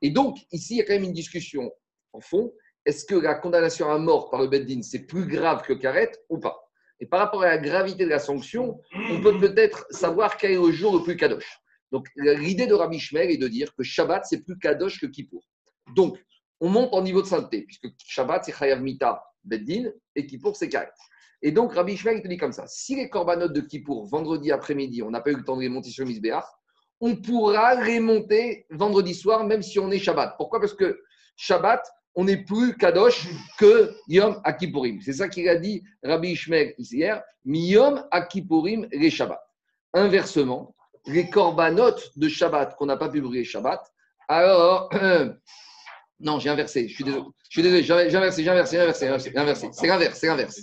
Et donc, ici, il y a quand même une discussion en fond. Est-ce que la condamnation à mort par le Beddin, c'est plus grave que Karet ou pas? Et par rapport à la gravité de la sanction, on peut peut-être savoir quel est le jour le plus kadosh. Donc, l'idée de Rabbi Shmer est de dire que Shabbat, c'est plus kadosh que Kippour. Donc, on monte en niveau de sainteté, puisque Shabbat, c'est Chayav Mita Beddin, et Kippour, c'est Karet. Et donc, Rabbi Ishmael, te dit comme ça si les corbanotes de Kippour, vendredi après-midi, on n'a pas eu le temps de les monter sur Misbéach, on pourra les monter vendredi soir, même si on est Shabbat. Pourquoi? Parce que Shabbat, on n'est plus Kadosh que Yom Akipurim. C'est ça qu'il a dit Rabbi Ishmael hier Yom Akipurim les Shabbat. Inversement, les corbanotes de Shabbat qu'on n'a pas pu brûler Shabbat, alors. [clears throat] non, j'ai inversé. Je suis désolé. Je suis désolé. J'ai inversé, j'ai inversé, j'ai inversé, j'ai inversé. C'est l'inverse, c'est l'inverse.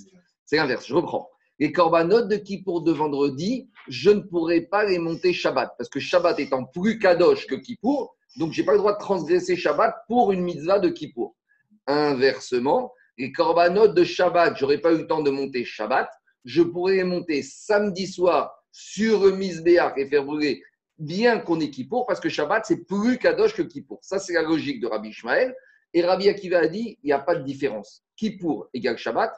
C'est l'inverse, je reprends. Les corbanotes de Kippour de vendredi, je ne pourrai pas les monter Shabbat, parce que Shabbat étant plus kadosh que Kippour, donc je n'ai pas le droit de transgresser Shabbat pour une mitzvah de Kippour. Inversement, les corbanotes de Shabbat, je pas eu le temps de monter Shabbat, je pourrais les monter samedi soir sur Mizbeach et faire brûler bien qu'on ait Kippour, parce que Shabbat, c'est plus kadosh que Kippour. Ça, c'est la logique de Rabbi Ishmael. Et Rabbi Akiva a dit, il n'y a pas de différence. Kippour égale Shabbat,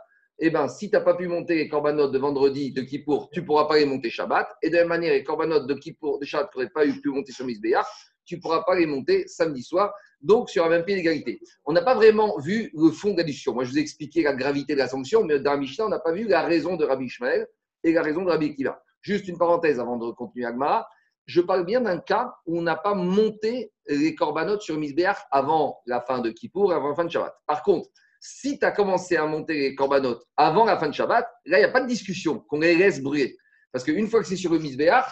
eh ben, si tu n'as pas pu monter les corbanotes de vendredi de Kippour, tu ne pourras pas les monter Shabbat. Et de la même manière, les corbanotes de Kippour, de Shabbat, tu n'aurais pas pu monter sur Misbéach, tu ne pourras pas les monter samedi soir. Donc, sur un même pied d'égalité. On n'a pas vraiment vu le fond de la Moi, je vous ai expliqué la gravité de la sanction, mais dans Mishnah, on n'a pas vu la raison de Rabbi Ishmael et la raison de Rabbi Akiva. Juste une parenthèse avant de continuer Agmara. Je parle bien d'un cas où on n'a pas monté les corbanotes sur Misbéach avant la fin de Kippour et avant la fin de Shabbat. Par contre, si tu as commencé à monter les corbanotes avant la fin de Shabbat, là, il n'y a pas de discussion qu'on les laisse brûler. Parce qu'une fois que c'est sur le Misbéach,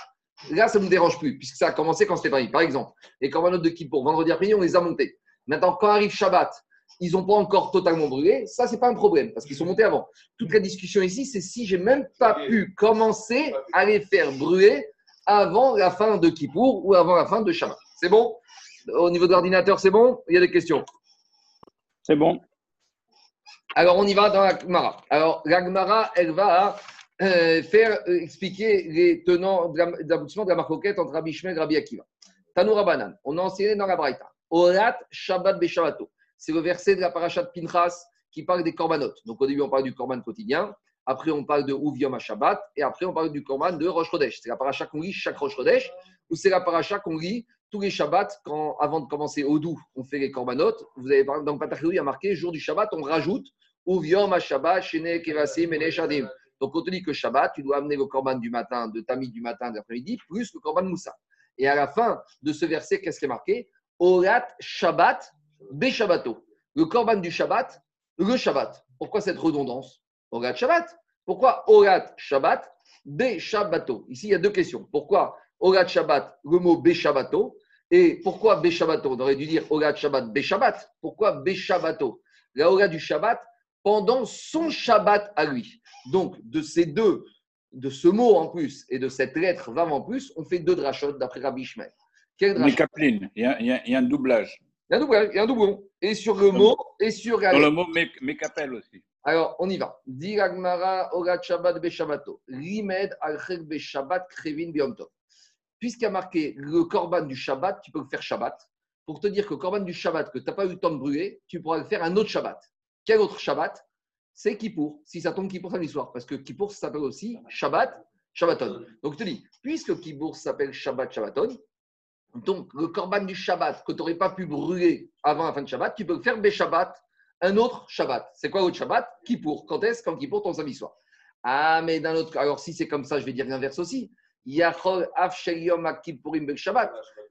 là, ça ne nous dérange plus, puisque ça a commencé quand c'était pareil. Par exemple, les corbanotes de Kippour, vendredi après-midi, on les a montés. Maintenant, quand arrive Shabbat, ils n'ont pas encore totalement brûlé, ça, c'est pas un problème, parce qu'ils sont montés avant. Toute la discussion ici, c'est si j'ai même pas pu commencer à les faire brûler avant la fin de Kippour ou avant la fin de Shabbat. C'est bon? Au niveau de l'ordinateur, c'est bon? Il y a des questions? C'est bon. Alors, on y va dans la Gemara. Alors, la Gemara, elle va euh, faire expliquer les tenants d'aboutissement de la marcoquette entre Rabbi et Rabbi Akiva. Tanoura Banan, on a enseigné dans la Braïta. Orat Shabbat Beshabato. C'est le verset de la parashat Pinchas qui parle des corbanotes. Donc, au début, on parle du korban quotidien. Après, on parle de Uviom à Shabbat. Et après, on parle du korban de Rosh Chodesh. C'est la parasha qu'on lit chaque Rosh Chodesh. Ou c'est la parasha qu'on lit tous les Shabbats, quand, avant de commencer au doux, on fait les corbanotes. Vous avez dans le Patachou, il y a marqué jour du Shabbat, on rajoute Uviom Shabbat, Shene et Shadim. Donc, on te dit que Shabbat, tu dois amener le korban du matin, de Tamid du matin, de l'après-midi, plus le korban Moussa. Et à la fin de ce verset, qu'est-ce qui est marqué? Orat Shabbat Beshabbato. Le korban du Shabbat, le Shabbat. Pourquoi cette redondance? Orat Shabbat. Pourquoi Orat Shabbat Beshabbato? Ici, il y a deux questions. Pourquoi Orat Shabbat, le mot Beshabbato Et pourquoi Beshabbato On aurait dû dire Orat Shabbat Beshabbat. Pourquoi Beshabbato La Orat du Shabbat, pendant son Shabbat à lui. Donc, de ces deux, de ce mot en plus et de cette lettre Vav en plus, on fait deux drachot d'après Rabbi Ishmael. Quel il y, a, il y, a, un doublage. Il y a un doublage, il y a un doublon. Et sur le mot, et sur la Sur le mot Mekapel aussi. Alors, on y va. Diragmara Orat Shabbat Beshabato. Rimed al Beshabbat Krevin Biomtov. Puisqu'il y a marqué le korban du Shabbat, tu peux le faire Shabbat. Pour te dire que le korban du Shabbat, que tu n'as pas eu le temps de brûler, tu pourras le faire un autre Shabbat. Quel autre Shabbat? C'est Kippour. Si ça tombe Kippour samedi soir. Parce que Kippour, s'appelle aussi Shabbat, Shabbaton. Donc je te dis, puisque Kippour s'appelle Shabbat, Shabbaton, Donc, le corban du Shabbat que tu n'aurais pas pu brûler avant la fin de Shabbat, tu peux le faire Shabbat, un autre Shabbat. C'est quoi l'autre Shabbat? Kippour. Quand est-ce? Quand Kippour, ton samedi soir. Ah, mais d'un autre. Alors, si c'est comme ça, je vais dire l'inverse aussi.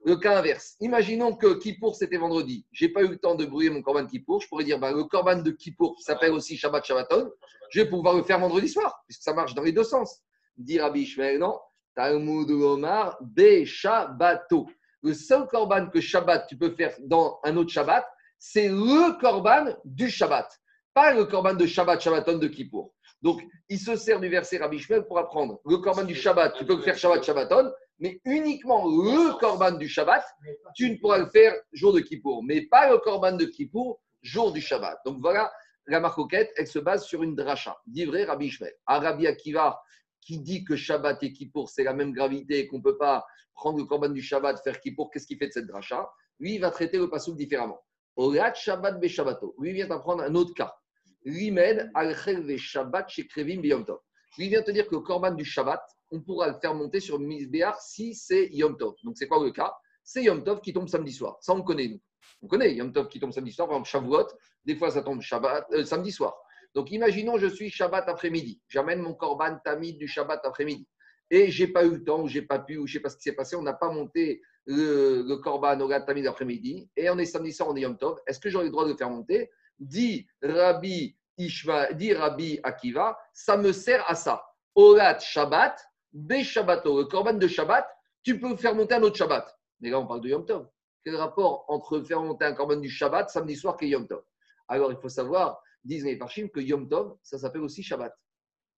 Le cas inverse. Imaginons que Kippour, c'était vendredi. Je n'ai pas eu le temps de brûler mon corban Kippour. Je pourrais dire bah, le corban de Kippour, qui s'appelle aussi Shabbat Shabbaton, je vais pouvoir le faire vendredi soir, puisque ça marche dans les deux sens. Dit Rabbi Ishmael, non. Talmud Omar, Be Shabbato. Le seul corban que Shabbat, tu peux faire dans un autre Shabbat, c'est le corban du Shabbat, pas le corban de Shabbat, Shabbaton de Kippour. Donc, il se sert du verset Rabbi Shmuel pour apprendre le corban du Shabbat, tu peux le faire Shabbat, Shabbaton, mais uniquement le corban du Shabbat, tu ne pourras le faire jour de Kippour, mais pas le corban de Kippour, jour du Shabbat. Donc voilà, la marcoquette, elle se base sur une dracha, vrai Rabbi Shmuel. À Rabbi Akiva, qui dit que Shabbat et Kippour, c'est la même gravité et qu'on ne peut pas prendre le corban du Shabbat, faire Kippour, qu'est-ce qu'il fait de cette dracha? Lui, il va traiter le pasouk différemment. Orat Shabbat be Shabbato. Lui, il vient d'apprendre un autre cas. Rimed al Shabbat chez Krevim Lui, il vient te dire que le corban du Shabbat, on pourra le faire monter sur Mizbeach si c'est Yom Tov. Donc, c'est quoi le cas? C'est Yom Tov qui tombe samedi soir. Ça, on connaît, nous. On connaît Yom Tov qui tombe samedi soir. Par exemple, Shavuot, des fois, ça tombe Shabbat, euh, samedi soir. Donc, imaginons, je suis Shabbat après-midi. J'amène mon corban tamid du Shabbat après-midi. Et j'ai pas eu le temps, ou j'ai pas pu, ou je sais pas ce qui s'est passé. On n'a pas monté le, le korban au tamid après-midi. Et on est samedi soir, on est Yom Tov. Est-ce que j'aurai le droit de le faire monter? Dit Rabbi Ishma, dit Rabbi Akiva, ça me sert à ça. Orat Shabbat, Be Shabbato. Le korban de Shabbat, tu peux faire monter un autre Shabbat. Mais là, on parle de Yom Tov. Quel rapport entre faire monter un korban du Shabbat samedi soir et Yom Tov? Alors, il faut savoir disent les Parchim que Yom Tov, ça s'appelle aussi Shabbat.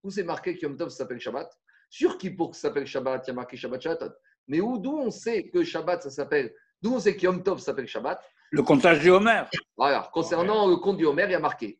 Où c'est marqué que Yom Tov s'appelle Shabbat? Sur qui pour que ça s'appelle Shabbat, il y a marqué Shabbat Shabbat. Mais où, d'où on sait que Shabbat, ça s'appelle, d'où on sait que Yom Tov s'appelle Shabbat? Le comptage du Homer. Voilà, concernant le compte du Homer, il y a marqué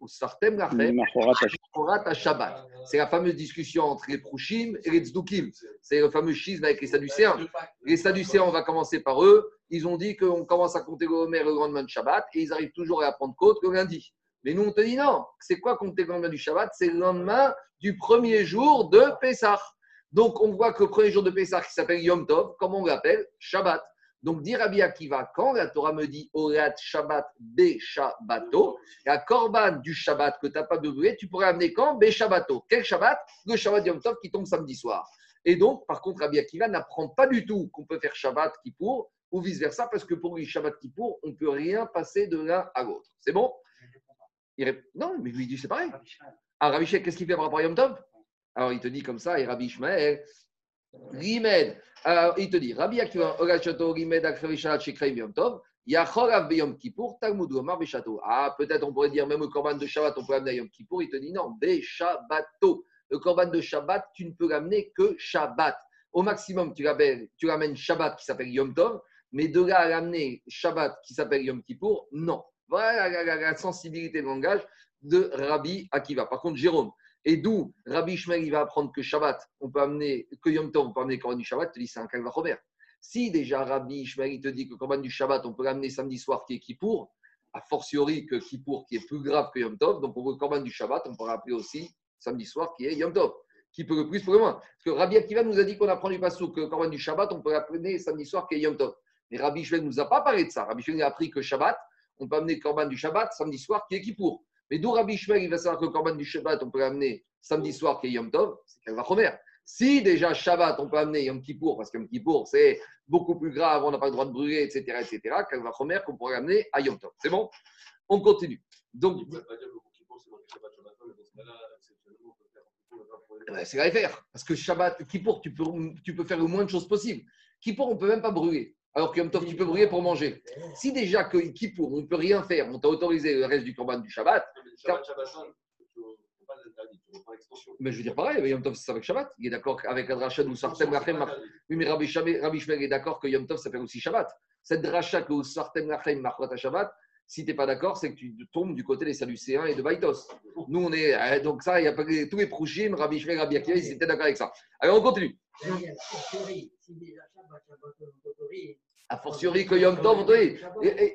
Shabbat. C'est la fameuse discussion entre les Prouchim et les Tzdukim. C'est le fameux schisme avec les Sadducéens. Les Sadducéens, on va commencer par eux. Ils ont dit qu'on commence à compter le Homer le lendemain de Shabbat et ils arrivent toujours à prendre compte le lundi. Mais nous, on te dit non. C'est quoi compter le lendemain du Shabbat? C'est le lendemain du premier jour de Pessah. Donc, on voit que le premier jour de Pessah, qui s'appelle Yom Tov, comme on l'appelle, Shabbat. Donc, dit Rabbi Akiva, quand la Torah me dit Orat Shabbat Be Shabbato, la korban du Shabbat que tu n'as pas de tu pourrais amener quand? Be Shabbato. Quel Shabbat? Le Shabbat Yom Tov qui tombe samedi soir. Et donc, par contre, Rabbi Akiva n'apprend pas du tout qu'on peut faire Shabbat Kippour ou vice-versa, parce que pour lui, Shabbat Kippour, on ne peut rien passer de l'un à l'autre. C'est bon? Non, mais lui, il dit c'est pareil. Ah, Rabbi qu'est-ce qu'il fait par rapport à Yom Tov? Alors, il te dit comme ça, et Rabbi Ishmael, Rimed, alors il te dit, Rabbi Akiva, Ogachato, Rimed, Akrevishalat, Shekreim, Yom Tov, Yachorav, Beyom Kippour, Talmud, Omar, Beshato. Ah, peut-être on pourrait dire, même le Korban de Shabbat, on peut amener à Yom Kippour. Il te dit, non, Beshabato. Le Korban de Shabbat, tu ne peux l'amener que Shabbat. Au maximum, tu l'amènes Shabbat qui s'appelle Yom Tov, mais de là à l'amener Shabbat qui s'appelle Yom Kippour, non. Voilà la, sensibilité de langage de Rabbi Akiva. Par contre, Jérôme, et d'où Rabbi Ishmael, il va apprendre que Shabbat, on peut amener, que Yom Tov, on peut amener Corban du Shabbat, tu dis c'est un Kalva Robert. Si déjà Rabbi Ishmael, il te dit que Corban du Shabbat, on peut l'amener samedi soir qui est Kippour, a fortiori que Kippour qui est plus grave que Yom Tov, donc pour le Corban du Shabbat, on peut rappeler aussi samedi soir qui est Yom Tov, qui peut le plus pour le moins. Parce que Rabbi Akiva nous a dit qu'on apprend du Passou que Corban du Shabbat, on peut l'amener samedi soir qui est Yom Tov. Mais Rabbi Ishmael ne nous a pas parlé de ça. Rabbi Ishmael a appris que Shabbat, on peut amener corban du Shabbat samedi soir qui est Kippour. Mais d'où Rabbi Shmuel, il va savoir que le corban du Shabbat, on peut l'amener samedi soir qui est Yom Tov, c'est va Chomer. Si déjà Shabbat, on peut amener Yom Kippour, parce que Yom Kippour, c'est beaucoup plus grave, on n'a pas le droit de brûler, etc., etc., va Chomer qu'on pourrait amener à Yom Tov. C'est bon? On continue. Donc, c'est à faire. Parce que Shabbat, Kippour, tu peux, tu peux faire le moins de choses possible. Kippour, on ne peut même pas brûler. Alors que Yom Tov, tu peux brûler pour manger. Si déjà que Kippour, on ne peut rien faire, on t'a autorisé le reste du Corban du Shabbat. Mais je veux dire pareil, Yom Tov, c'est avec Shabbat. Il est d'accord avec la dracha où Sartem Lachem. Oui, mais Rabbi Shmuel est d'accord que Yom Tov, ça fait aussi Shabbat. Cette dracha que Sartem Machrat Shabbat, si tu n'es pas d'accord, c'est que tu tombes du côté des Sadducéens et de Baïtos. Nous, on est. Euh, donc, ça, il y a tous les Prouchim, Rabbi Shmuel, Rabbi Akiva, ils étaient d'accord avec ça. Alors, on continue. A fortiori que Yom Tov,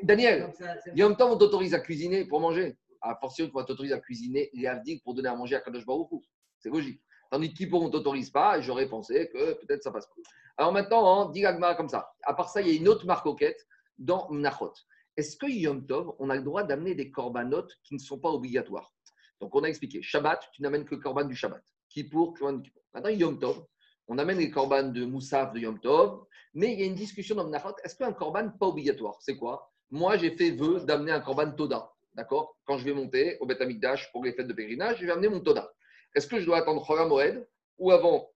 Daniel, Yom Tov, on t'autorise à cuisiner pour manger. A fortiori qu'on t'autorise à cuisiner les avdiques pour donner à manger à Kadosh Baruch C'est logique. Tandis que pour on ne t'autorise pas, j'aurais pensé que peut-être ça passe pas. Alors maintenant, on dit l'agmara comme ça. À part ça, il y a une autre marcoquette dans Mnachot. Est-ce que Yom Tov, on a le droit d'amener des corbanotes qui ne sont pas obligatoires? Donc on a expliqué, Shabbat, tu n'amènes que le corban du Shabbat. Kippour, Korban Kippour. Maintenant, Yom Tov, on amène les corbanes de Moussaf de Yom Tov, mais il y a une discussion dans Mnachot. Est-ce qu'un corban pas obligatoire? C'est quoi? Moi, j'ai fait vœu d'amener un corban Toda. D'accord? Quand je vais monter au Beth Amikdash pour les fêtes de pèlerinage, je vais amener mon Toda. Est-ce que je dois attendre Chora Moed ou avant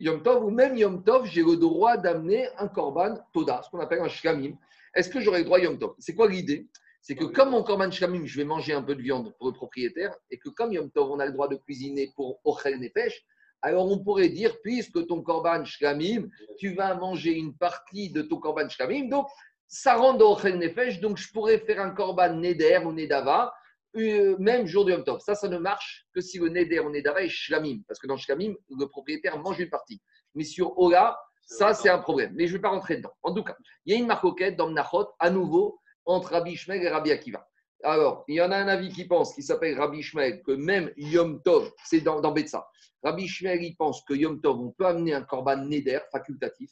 Yom Tov ou même Yom Tov, j'ai le droit d'amener un korban Toda, ce qu'on appelle un shkamim. Est-ce que j'aurai le droit Yom Tov? C'est quoi l'idée? C'est que comme mon korban shkamim, je vais manger un peu de viande pour le propriétaire, et que comme Yom Tov, on a le droit de cuisiner pour Ochel Nefesh, alors on pourrait dire, puisque ton korban shkamim, tu vas manger une partie de ton korban shkamim, donc ça rend dans Ochel Nefesh, donc je pourrais faire un korban Neder ou Nedava, euh, même jour du Yom Tov. Ça, ça ne marche que si le Neder ou Nedava est Shlamim. Parce que dans Shlamim, le propriétaire mange une partie. Mais sur Ola, ça, c'est un problème. Mais je ne vais pas rentrer dedans. En tout cas, il y a une marcoquette dans Mnachot, à nouveau, entre Rabbi Ishmael et Rabbi Akiva. Alors, il y en a un avis qui pense, qui s'appelle Rabbi Ishmael, que même Yom Tov, c'est dans, dans Betsa. Rabbi Ishmael, il pense que Yom Tov, on peut amener un korban Neder, facultatif.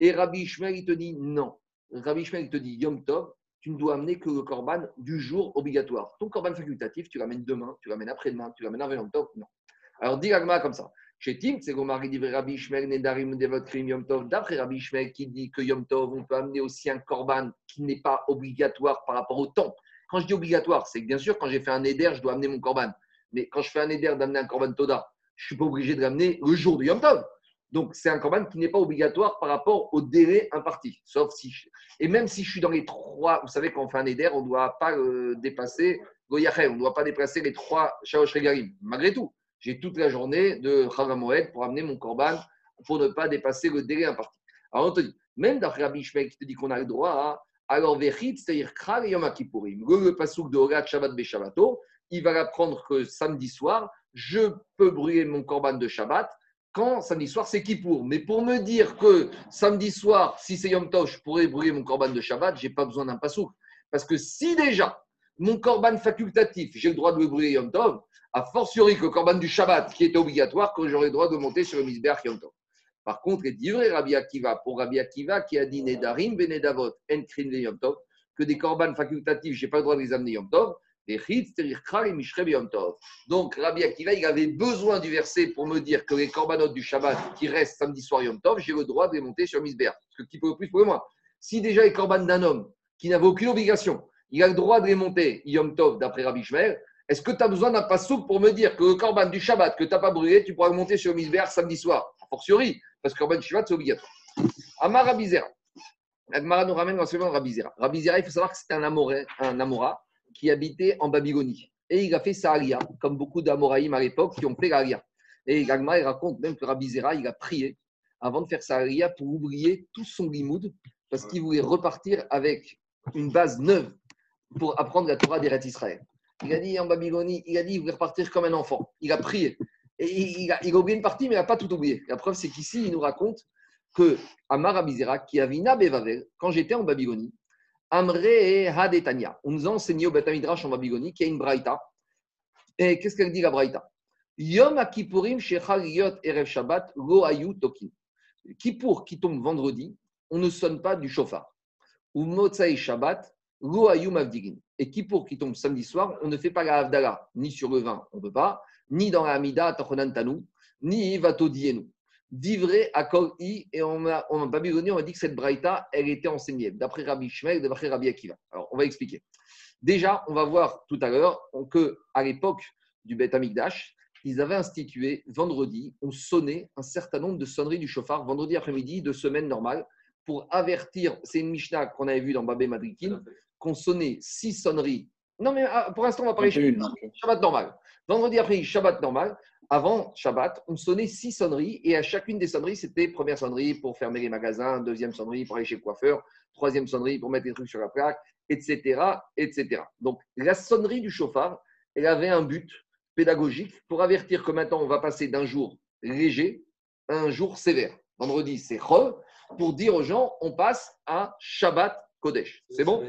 Et Rabbi Ishmael, il te dit non. Rabbi Ishmael, il te dit Yom Tov, tu ne dois amener que le corban du jour obligatoire. Ton corban facultatif, tu l'amènes demain, tu l'amènes après-demain, tu l'amènes avant Yom Tov, non. Alors, dis l'agma comme ça. Chez Tim, c'est Gomari dit Rabbi Ishmael, Nedarim, Devot, Krim, Yom Tov. D'après Rabbi Ishmael qui dit que Yom Tov, on peut amener aussi un corban qui n'est pas obligatoire par rapport au temps. Quand je dis obligatoire, c'est que bien sûr, quand j'ai fait un Neder, je dois amener mon corban. Mais quand je fais un Neder d'amener un corban Toda, je ne suis pas obligé de l'amener le jour de Yom Tov. Donc, c'est un corban qui n'est pas obligatoire par rapport au délai imparti. Sauf si. Et même si je suis dans les trois. Vous savez, quand on fait un éder, on ne doit pas euh, dépasser Goyachem, on ne doit pas dépasser les trois Shaosh Regalim. Malgré tout, j'ai toute la journée de Chagamoed pour amener mon corban pour ne pas dépasser le délai imparti. Alors, on te dit, même d'après Rabbi Ishmael qui te dit qu'on a le droit à. Alors, Vechit, c'est-à-dire Kral et Yom Kippourim. Le pasouk de Horat Shabbat Beshabbato, il va l'apprendre que samedi soir, je peux brûler mon corban de Shabbat quand samedi soir c'est Kippour. Mais pour me dire que samedi soir, si c'est Yom Tov, je pourrais brûler mon corban de Shabbat, j'ai pas besoin d'un pasouk. Parce que si déjà mon corban facultatif, j'ai le droit de le brûler Yom Tov, a fortiori que le corban du Shabbat qui est obligatoire, que j'aurai le droit de monter sur le Misbeach Yom Tov. Par contre, dit vrai Rabbi Akiva, pour Rabbi Akiva qui a dit Nedarim Benedavot Enkrin Yom Tov, que des corbanes facultatifs, je n'ai pas le droit de les amener Yom Tov, donc, Rabbi Akiva, il avait besoin du verset pour me dire que les corbanotes du Shabbat qui restent samedi soir Yom Tov, j'ai le droit de les monter sur Misber. Parce que qui peut plus pour moi. Si déjà les corbanes d'un homme qui n'avait aucune obligation, il a le droit de les monter Yom Tov d'après Rabbi Shmer, est-ce que tu as besoin d'un pasouk pour me dire que le corban du Shabbat que tu n'as pas brûlé, tu pourras le monter sur Misber samedi soir? Fortiori, parce que du Shabbat, c'est obligatoire. Amar Rabizera. Agmara nous ramène dans ce Rabizera. Rabizera, il faut savoir que c'était un Amora, un Amora qui habitait en Babylonie. Et il a fait sa alia, comme beaucoup d'Amoraïm à l'époque qui ont fait l'aria. Et Gagma, il raconte même que Rabbi Zera, il a prié avant de faire sa alia pour oublier tout son limoud, parce qu'il voulait repartir avec une base neuve pour apprendre la Torah d'Eretz Israël. Il a dit en Babylonie, il a dit il voulait repartir comme un enfant. Il a prié. Il a, oublié une partie, mais il n'a pas tout oublié. La preuve, c'est qu'ici, il nous raconte que Amar Abizera, qui a Vina Bevavel, quand j'étais en Babylonie, Amré et Hadetania. On nous a enseigné au Beth Midrash en Babylonie qu'il y a une braïta. Et qu'est-ce qu'elle dit la braïta? Yom Akipurim Yot Erev Shabbat Lo Ayu Tokin. Kippour qui tombe vendredi, on ne sonne pas du chauffard. Ou Motsai Shabbat Lo Ayu Mavdigin. Et Kippour qui tombe samedi soir, on ne fait pas la Havdalah, ni sur le vin, on ne peut pas, ni dans la Amida Tachonan Tanu, ni Vatodienu d'ivré à Kol et on a, en Babylonie, on a dit que cette braïta, elle était enseignée d'après Rabbi Shmuel, d'après Rabbi Akiva. Alors, on va expliquer. Déjà, on va voir tout à l'heure que à l'époque du Beth Amikdash, ils avaient institué vendredi, on sonnait un certain nombre de sonneries du chauffard vendredi après-midi de semaine normale pour avertir. C'est une Mishnah qu'on avait vue dans Babé Madrikin, qu'on sonnait six sonneries. Non, mais ah, pour l'instant, on va parler Shabbat normal. Vendredi après, Shabbat normal avant Shabbat, on sonnait six sonneries et à chacune des sonneries, c'était première sonnerie pour fermer les magasins, deuxième sonnerie pour aller chez le coiffeur, troisième sonnerie pour mettre les trucs sur la plaque, etc. etc. Donc la sonnerie du chauffard, elle avait un but pédagogique pour avertir que maintenant on va passer d'un jour léger à un jour sévère. Vendredi, c'est re, pour dire aux gens, on passe à Shabbat Kodesh. C'est bon?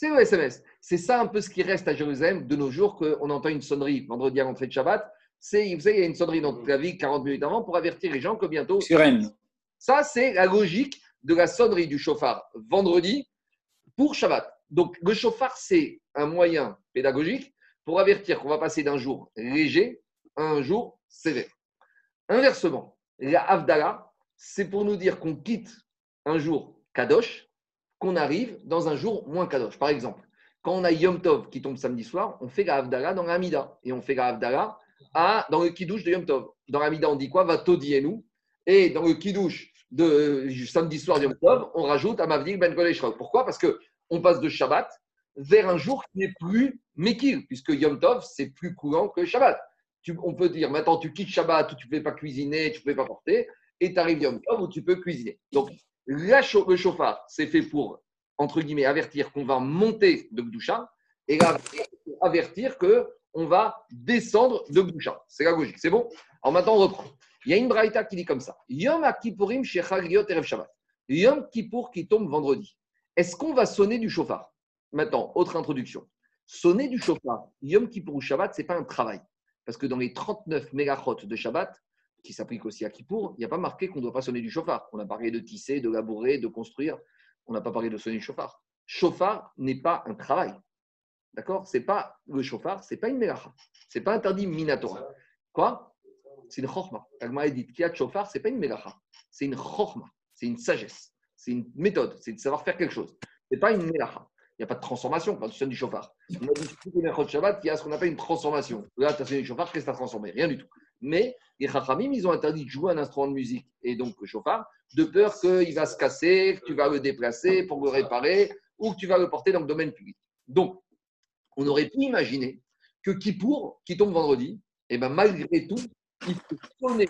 C'est le SMS. C'est ça un peu ce qui reste à Jérusalem de nos jours, qu'on entend une sonnerie vendredi à l'entrée de Shabbat c'est, vous savez, il y a une sonnerie dans toute la vie 40 minutes avant pour avertir les gens que bientôt. Sirène. Ça, c'est la logique de la sonnerie du chauffard vendredi pour Shabbat. Donc, le chauffard, c'est un moyen pédagogique pour avertir qu'on va passer d'un jour léger à un jour sévère. Inversement, la Havdalah, c'est pour nous dire qu'on quitte un jour Kadosh, qu'on arrive dans un jour moins Kadosh. Par exemple, quand on a Yom Tov qui tombe samedi soir, on fait la dans la Hamida. Et on fait la Havdalah dans le Kiddush de Yom Tov. Dans la Hamida, on dit quoi? Va nous. Et dans le Kiddush de samedi soir de Yom Tov, on rajoute Amavdil Ben Koleshra. Pourquoi? Parce qu'on passe de Shabbat vers un jour qui n'est plus Mekil, puisque Yom Tov, c'est plus courant que Shabbat. on peut dire maintenant, tu quittes Shabbat où tu ne peux pas cuisiner, tu ne peux pas porter, et tu arrives Yom Tov où tu peux cuisiner. Donc, le chauffard, c'est fait pour entre guillemets, avertir qu'on va monter de Gdoucha et avertir qu'on va descendre de Gdoucha. C'est la logique. C'est bon? Alors maintenant, on reprend. Il y a une braïta qui dit comme ça Yom Kippourim Erev Shabbat. Yom Kippour qui tombe vendredi. Est-ce qu'on va sonner du chauffard? Maintenant, autre introduction. Sonner du chauffard, Yom Kippour ou Shabbat, ce n'est pas un travail. Parce que dans les 39 mégachot de Shabbat, qui s'appliquent aussi à Kippour, il n'y a pas marqué qu'on ne doit pas sonner du chauffard. On a parlé de tisser, de labourer, de construire on n'a pas parlé de sonner le chauffard. Chauffard n'est pas un travail. D'accord? C'est pas le chauffard, c'est pas une mélacha. C'est pas interdit minatora. Quoi? C'est une chorma. Agma dit qu'il y a chauffard, c'est pas une mélacha. C'est une chorma. C'est une sagesse. C'est une méthode. C'est de savoir faire quelque chose. C'est pas une mélacha. Il n'y a pas de transformation quand tu sonnes du chauffard. On a dit Shabbat, il y a ce qu'on appelle une transformation. Là, tu as sonné du chauffard, qu'est-ce que tu as transformé? Rien du tout. Mais les Chachamim, ils ont interdit de jouer un instrument de musique et donc le chauffard, de peur qu'il va se casser, que tu vas le déplacer pour le réparer ou que tu vas le porter dans le domaine public. Donc, on aurait pu imaginer que Kippour, qui tombe vendredi, et eh ben malgré tout, il faut sonner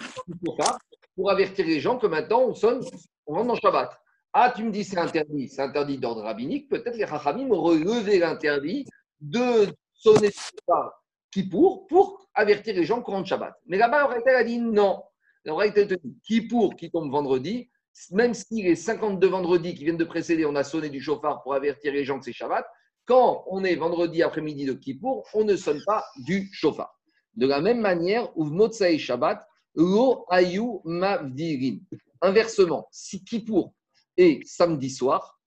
pour avertir les gens que maintenant on sonne, on rentre dans Shabbat. Ah, tu me dis c'est interdit, c'est interdit d'ordre rabbinique, peut-être les Chachamim auraient levé l'interdit de sonner Kippour pour avertir les gens courant de Shabbat. Mais là-bas, la a dit non. La a dit Kippour qui tombe vendredi, même si les 52 vendredis qui viennent de précéder, on a sonné du chauffard pour avertir les gens que c'est Shabbat, quand on est vendredi après-midi de Kippour, on ne sonne pas du chauffard. De la même manière, ou Motsai Shabbat, Lo Ayu Mavdirin. Inversement, si Kippour est samedi soir,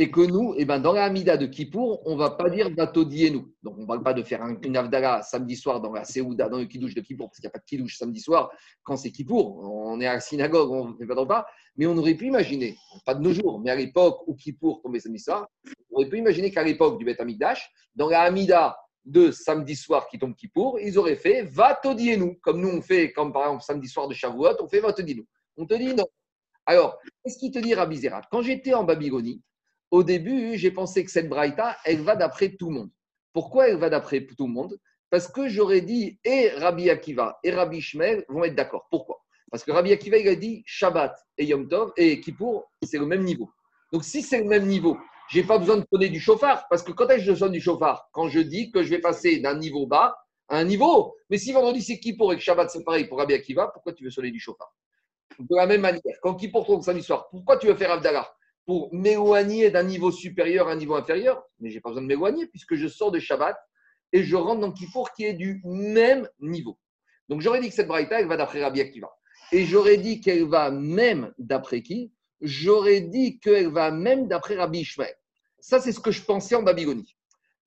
et que nous, eh ben, dans la Hamida de Kippour, on ne va pas dire nous. Donc, on ne parle pas de faire une Avdala samedi soir dans la Seouda, dans le Kidouche de Kippour, parce qu'il n'y a pas de Kidouche samedi soir quand c'est Kippour. On est à la synagogue, on ne fait pas de pas. Mais on aurait pu imaginer, pas de nos jours, mais à l'époque où Kippour tombait samedi soir, on aurait pu imaginer qu'à l'époque du Beth Amikdash, dans la Hamida de samedi soir qui tombe Kippour, ils auraient fait va nous comme nous on fait, comme par exemple samedi soir de Shavuot, on fait va nous. On te dit non. Alors, qu'est-ce qu'il te dit Rabbi Quand j'étais en Babylonie, au début, j'ai pensé que cette braïta, elle va d'après tout le monde. Pourquoi elle va d'après tout le monde? Parce que j'aurais dit et Rabbi Akiva et Rabbi Shmuel vont être d'accord. Pourquoi? Parce que Rabbi Akiva, il a dit Shabbat et Yom Tov et Kippour, c'est le même niveau. Donc si c'est le même niveau, j'ai pas besoin de sonner du chauffard. Parce que quand est-ce que je sonne du chauffard? Quand je dis que je vais passer d'un niveau bas à un niveau. Mais si vendredi c'est Kippour et que Shabbat c'est pareil pour Rabbi Akiva, pourquoi tu veux sonner du chauffard? De la même manière, quand Kippour tombe samedi soir, pourquoi tu veux faire Abdallah? Pour m'éloigner d'un niveau supérieur à un niveau inférieur, mais je n'ai pas besoin de m'éloigner puisque je sors de Shabbat et je rentre dans Kippour qui est du même niveau. Donc j'aurais dit que cette braïta, elle va d'après Rabbi Akiva. Et j'aurais dit qu'elle va même d'après qui? J'aurais dit qu'elle va même d'après Rabbi Ishmael. Ça, c'est ce que je pensais en Babylonie.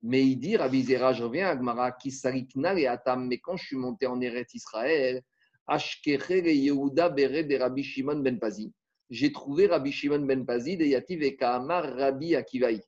Mais il dit, Rabbi Zera, je reviens à Gmara, qui et Atam, mais quand je suis monté en Eretz Israël, Ashkecher et Yehuda Bere de Rabbi Shimon ben Pazi j'ai trouvé Rabbi Shimon ben Pazid et Yativ et Kaamar Rabbi Akivaï.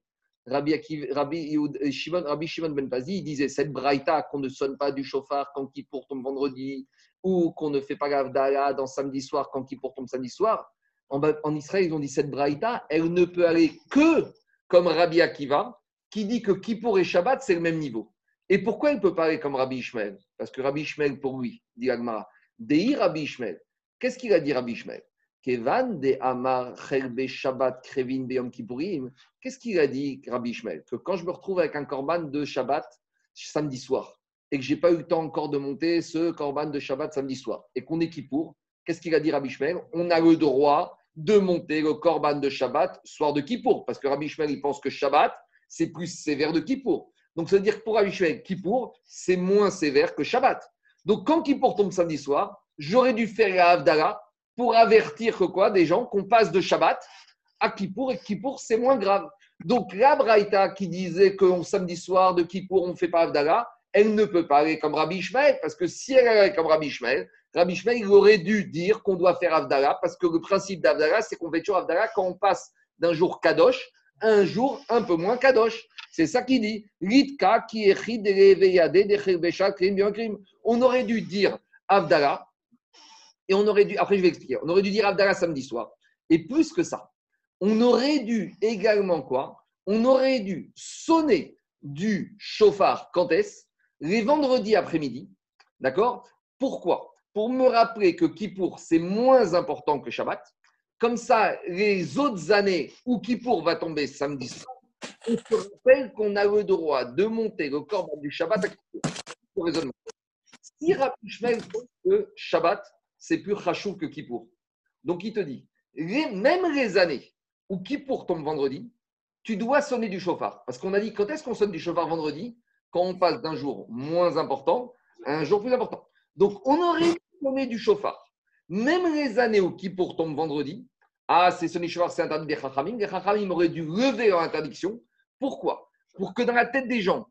Rabbi, Rabbi, Shimon, Rabbi Shimon ben Pazid, il disait cette braïta qu'on ne sonne pas du chauffard quand qui pour tombe vendredi ou qu'on ne fait pas l'avdala dans samedi soir quand qui pour tombe samedi soir. En, en, Israël, ils ont dit cette braïta, elle ne peut aller que comme Rabbi Akiva qui dit que Kippour et Shabbat, c'est le même niveau. Et pourquoi elle peut pas comme Rabbi Ishmael? Parce que Rabbi Ishmael, pour lui, dit Agmara, Dei Rabbi Ishmael. Qu'est-ce qu'il a dit Rabbi Ishmael? Kevan de Amar Shabbat Krevin Beyom Kippourim. Qu'est-ce qu'il a dit, Rabbi Ishmael? Que quand je me retrouve avec un korban de Shabbat samedi soir et que j'ai pas eu le temps encore de monter ce korban de Shabbat samedi soir et qu'on est Kippour, qu'est-ce qu'il a dit Rabbi Ishmael? On a le droit de monter le korban de Shabbat soir de Kippour parce que Rabbi Ishmael il pense que Shabbat c'est plus sévère de Kippour. Donc ça veut dire que pour Rabbi Ishmael, Kippour c'est moins sévère que Shabbat. Donc quand Kippour tombe samedi soir, j'aurais dû faire la Havdalah pour avertir que quoi Des gens qu'on passe de Shabbat à Kippour et Kippour, c'est moins grave. Donc la Braïta qui disait qu'on samedi soir de Kippour, on ne fait pas Avdala, elle ne peut pas aller comme Rabbi Ishmael, parce que si elle allait comme Rabbi Ishmael, Rabbi Ishmael, il aurait dû dire qu'on doit faire Avdala, parce que le principe d'Avdala, c'est qu'on fait toujours Avdala quand on passe d'un jour Kadosh à un jour un peu moins Kadosh. C'est ça qu'il dit. qui On aurait dû dire Avdala, et on aurait dû, après je vais expliquer, on aurait dû dire Avdala samedi soir. Et plus que ça, on aurait dû également quoi? On aurait dû sonner du chauffard quand est-ce les vendredis après-midi. D'accord? Pourquoi? Pour me rappeler que Kippour, c'est moins important que Shabbat. Comme ça, les autres années où Kippour va tomber samedi soir, on se rappelle qu'on a le droit de monter le corps du Shabbat à Kippour. Si Rabbi que Shabbat, c'est plus Chachou que Kippour. Donc il te dit, même les années où Kippour tombe vendredi, tu dois sonner du chauffard. Parce qu'on a dit, quand est-ce qu'on sonne du chauffard vendredi? Quand on passe d'un jour moins important à un jour plus important. Donc, on aurait sonné du chauffard. Même les années où Kippour tombe vendredi, ah, c'est sonner chauffard, c'est interdit des chachamim. Les chachamim auraient dû lever leur interdiction. Pourquoi? Pour que dans la tête des gens,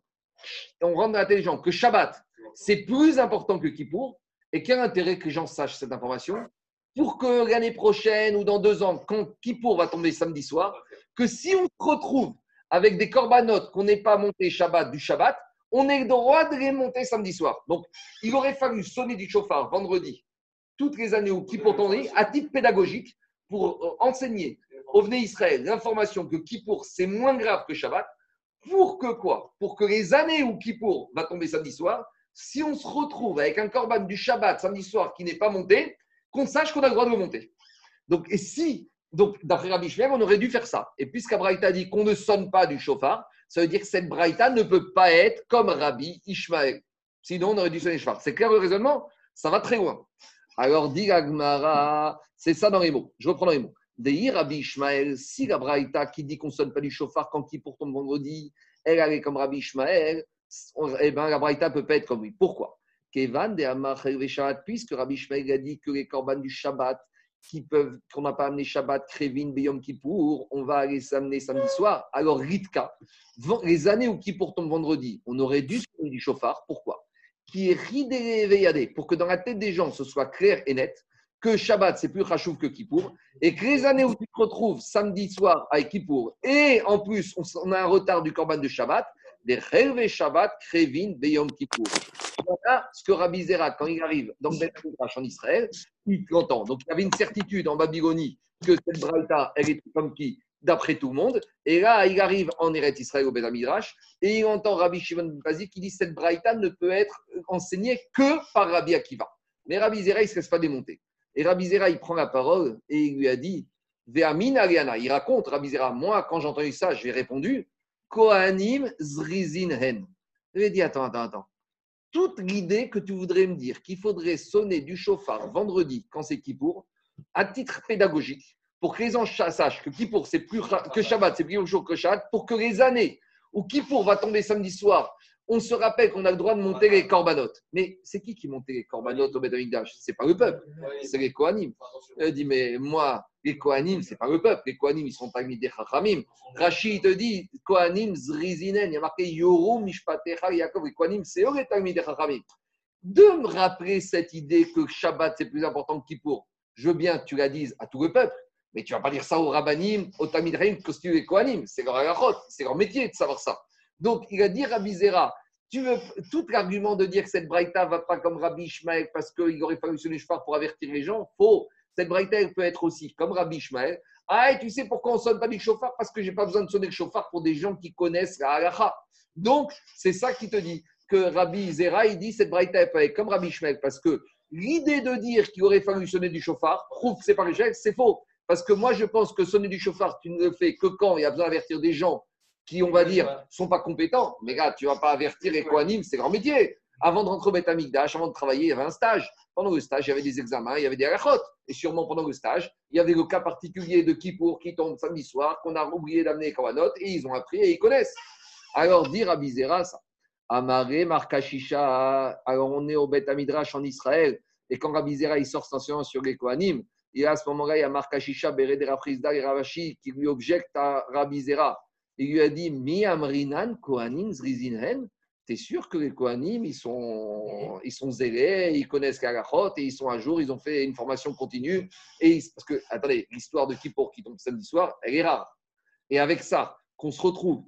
on rentre dans la tête des gens que Shabbat, c'est plus important que Kippour. Et quel intérêt que les gens sachent cette information pour que l'année prochaine ou dans deux ans, quand Kippour va tomber samedi soir, que si on se retrouve avec des corbanotes qu'on n'ait pas monté Shabbat du Shabbat, on est le droit de les monter samedi soir. Donc, il aurait fallu sonner du chauffard vendredi, toutes les années où Kippour tombait, à titre pédagogique, pour euh, enseigner au Vné Israël l'information que Kippour, c'est moins grave que Shabbat. Pour que quoi? Pour que les années où Kippour va tomber samedi soir, si on se retrouve avec un corban du Shabbat samedi soir qui n'est pas monté, qu'on sache qu'on a le droit de le monter. Donc, et si, donc, d'après Rabbi Shmuel, on aurait dû faire ça. Et puisqu'Abraïta dit qu'on ne sonne pas du chauffard, ça veut dire que cette braïta ne peut pas être comme Rabbi Ishmael. Sinon, on aurait dû sonner Shvar. C'est clair le raisonnement? Ça va très loin. Alors, dit Agmara, c'est ça dans les mots. Je reprends dans les mots. Dehi Rabbi Ishmael, si la braïta qui dit qu'on ne sonne pas du chauffard quand il pour vendredi, elle allait comme Rabbi Ishmael, eh ben, la braïta peut pas être comme lui. Pourquoi? Kevan de puisque Rabbi Ishmael a dit que les corbanes du Shabbat, qu'on n'a pas amené Shabbat, Krevin, Beyom Kippour, on va aller s'amener samedi soir. Alors, Ritka, les années où Kippour tombe vendredi, on aurait dû se du chauffard. Pourquoi? Qui est pour que dans la tête des gens, ce soit clair et net que Shabbat, c'est plus Chachouf que Kippour, et que les années où tu te retrouves samedi soir à Kippour, et en plus, on a un retard du Corban de Shabbat, des Chelve Shabbat, Krevin, Beyom Kippour. Voilà ce que Rabbi Zera, quand il arrive dans le en Israël, il l'entend. Donc il y avait une certitude en Babylonie que cette Braïta, elle était comme qui D'après tout le monde. Et là, il arrive en Eretz Israël au Beth Midrash et il entend Rabbi Shimon Bazi qui dit cette Braïta ne peut être enseignée que par Rabbi Akiva. Mais Rabbi Zera, il ne se laisse pas démonter. Et Rabbi Zera, il prend la parole et il lui a dit Ve'amin Ariana. Il raconte, Rabbi Zera, moi, quand j'ai entendu ça, je lui ai répondu Kohanim Zrizin Hen. Il lui a dit Attends, attends, attends toute l'idée que tu voudrais me dire qu'il faudrait sonner du chauffard vendredi quand c'est Kippour, à titre pédagogique, pour que les gens sachent que Kippour, c'est plus que Shabbat, c'est plus chaud que Shabbat, pour que les années où Kippour va tomber samedi soir, on se rappelle qu'on a le droit de monter les corbanotes. Mais c'est qui qui montait les corbanotes au Ce C'est pas le peuple, c'est les Kohanim. Il dit, mais moi, les Kohanim, c'est pas le peuple. Les Kohanim, ils sont pas mis des Chachamim. Rachid te dit, Kohanim zrizinen. Il y a marqué Yoru Mishpatecha Yaakov. Les Kohanim, c'est eux les des Chachamim. De me rappeler cette idée que Shabbat, c'est plus important que Kippour. Je veux bien que tu la dises à tout le peuple. Mais tu vas pas dire ça aux Rabbanim, aux Tamidrim, que tu es Kohanim. C'est leur c'est leur métier de savoir ça. Donc, il a dit Rabbi Zera, tu veux, tout l'argument de dire que cette braïta va pas comme Rabbi Ishmael parce qu'il aurait fallu se chauffard pour avertir les gens, faux. Cette braïta, elle peut être aussi comme Rabbi Ishmael. Ah, tu sais pourquoi on ne sonne pas du chauffard? Parce que je n'ai pas besoin de sonner le chauffard pour des gens qui connaissent la halacha. Donc, c'est ça qui te dit que Rabbi Zera, il dit cette braïta, elle peut être comme Rabbi Ishmael parce que l'idée de dire qu'il aurait fallu sonner du chauffard prouve que c'est pas l'échec, c'est faux. Parce que moi, je pense que sonner du chauffard, tu ne le fais que quand il y a besoin d'avertir des gens qui, on va dire, sont pas compétents. Mais gars, tu vas pas avertir les coanimes, c'est leur métier. Avant de rentrer au Beth avant de travailler, il y avait un stage. Pendant le stage, il y avait des examens, il y avait des rachotes. Et sûrement pendant le stage, il y avait le cas particulier de Kippour qui tombe samedi soir, qu'on a oublié d'amener les note et ils ont appris et ils connaissent. Alors, dire à Bizera ça. Amaré, Markashisha, alors on est au Beth en Israël, et quand Rabbi il sort station sur les Kohanim, Et à ce moment-là, il y a Marc Ashisha, Bered et Ravashi qui lui objecte à Rabbi Il lui a dit Mi Amrinan Kohanim Zrizinhen T'es sûr que les Kohanim, ils sont, ils sont zélés, ils connaissent Karachot et ils sont à jour, ils ont fait une formation continue. Et parce que, attendez, l'histoire de Kippour qui tombe samedi soir, elle est rare. Et avec ça, qu'on se retrouve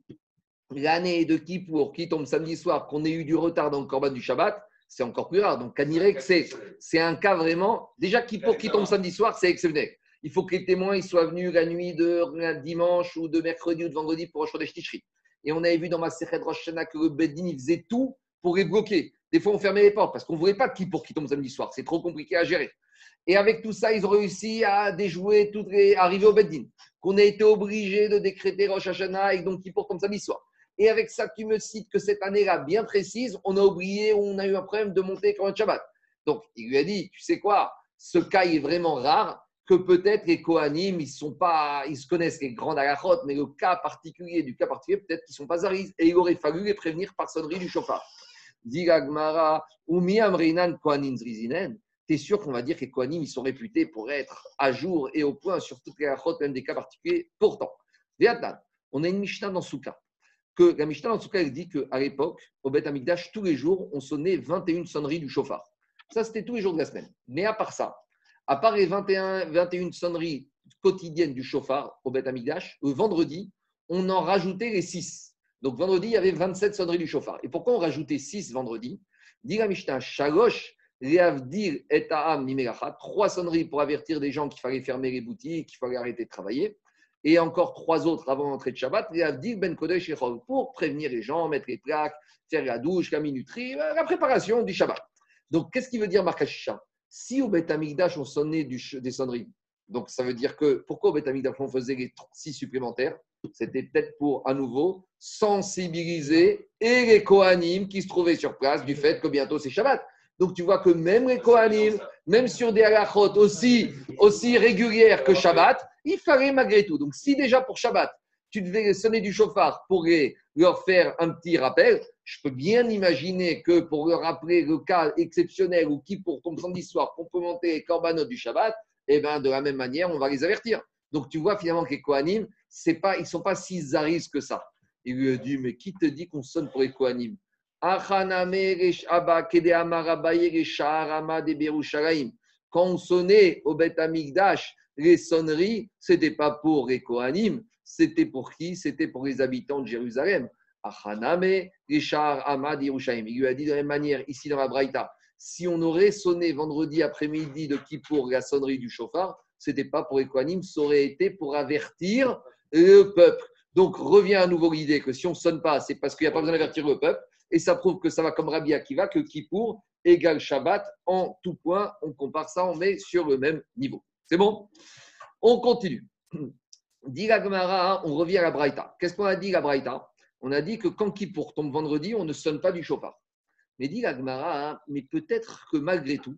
l'année de Kippour qui tombe samedi soir, qu'on ait eu du retard dans le Corban du Shabbat, c'est encore plus rare. Donc, Kanirek, c'est un cas vraiment. Déjà, Kippour qui tombe samedi soir, c'est exceptionnel. Il faut que les témoins ils soient venus la nuit de dimanche ou de mercredi ou de vendredi pour des Tichri. Et on avait vu dans ma Sechet Rosh que le Beddin, il faisait tout pour les bloquer. Des fois, on fermait les portes parce qu'on ne voulait pas qui pour qui tombe samedi soir. C'est trop compliqué à gérer. Et avec tout ça, ils ont réussi à déjouer, les... arriver au Beddin. Qu'on a été obligé de décréter Rosh Hashanah et donc qui pour tombe samedi soir. Et avec ça, tu me cites que cette année-là, bien précise, on a oublié, on a eu un problème de monter un Shabbat. Donc, il lui a dit, tu sais quoi, ce cas est vraiment rare que peut-être les Kohanim, ils sont pas, ils se connaissent les grands halachot, mais le cas particulier du cas particulier, peut-être qu'ils sont pas arises. Et il aurait fallu les prévenir par sonnerie du chauffard. Digagmara, Umi Amrinan Kohanim Zrizinen. es sûr qu'on va dire que les Kohanim, ils sont réputés pour être à jour et au point sur toutes les halachot, même des cas particuliers? Pourtant, Vietnam, on a une Mishnah dans Souka. Que la Mishnah dans Souka, elle dit qu'à l'époque, au Beth Amikdash, tous les jours, on sonnait 21 sonneries du chauffard. Ça, c'était tous les jours de la semaine. Mais à part ça, à part les 21, 21 sonneries quotidiennes du chauffard au Beth Amigdash, le vendredi, on en rajoutait les 6. Donc vendredi, il y avait 27 sonneries du chauffard. Et pourquoi on rajoutait 6 vendredi? Dit la Mishnah, et trois sonneries pour avertir des gens qu'il fallait fermer les boutiques, qu'il fallait arrêter de travailler. Et encore trois autres avant l'entrée de Shabbat, Ben Kodesh et pour prévenir les gens, mettre les plaques, faire la douche, la minuterie, la préparation du Shabbat. Donc qu'est-ce qui veut dire Markachisha si au Beth Amikdash, on sonnait des sonneries, donc ça veut dire que pourquoi au Beth Amikdash, on faisait les six supplémentaires? C'était peut-être pour, à nouveau, sensibiliser et les Kohanim qui se trouvaient sur place du fait que bientôt c'est Shabbat. Donc tu vois que même les Kohanim, même sur des halachot aussi, aussi régulières que Shabbat, il fallait malgré tout. Donc si déjà pour Shabbat, tu devais sonner du chauffard pour leur faire un petit rappel, je peux bien imaginer que pour leur rappeler le cas exceptionnel ou qui, pour samedi soir, complémenter les korbanot du Shabbat, eh ben, de la même manière, on va les avertir. Donc, tu vois finalement que les pas, ils ne sont pas si zaris que ça. Il lui a dit Mais qui te dit qu'on sonne pour les Kohanim? Quand on sonnait au Beth Amikdash, les sonneries, ce n'était pas pour les Kohanim, c'était pour qui? C'était pour les habitants de Jérusalem. Achaname, Richard Ahmad, Yerushalayim. Il lui a dit de la même manière, ici dans la Braïta, si on aurait sonné vendredi après-midi de Kippour la sonnerie du chauffard, ce n'était pas pour Ekoanim, ça aurait été pour avertir le peuple. Donc revient à nouveau l'idée que si on ne sonne pas, c'est parce qu'il n'y a pas besoin d'avertir le peuple. Et ça prouve que ça va comme Rabbi Akiva, que Kippour égale Shabbat en tout point. On compare ça, on met sur le même niveau. C'est bon? On continue. Dit la Gemara, on revient à la Braïta. Qu'est-ce qu'on a dit la Braïta? On a dit que quand Kippour tombe vendredi, on ne sonne pas du chauffard. Mais dit la Gemara, mais peut-être que malgré tout,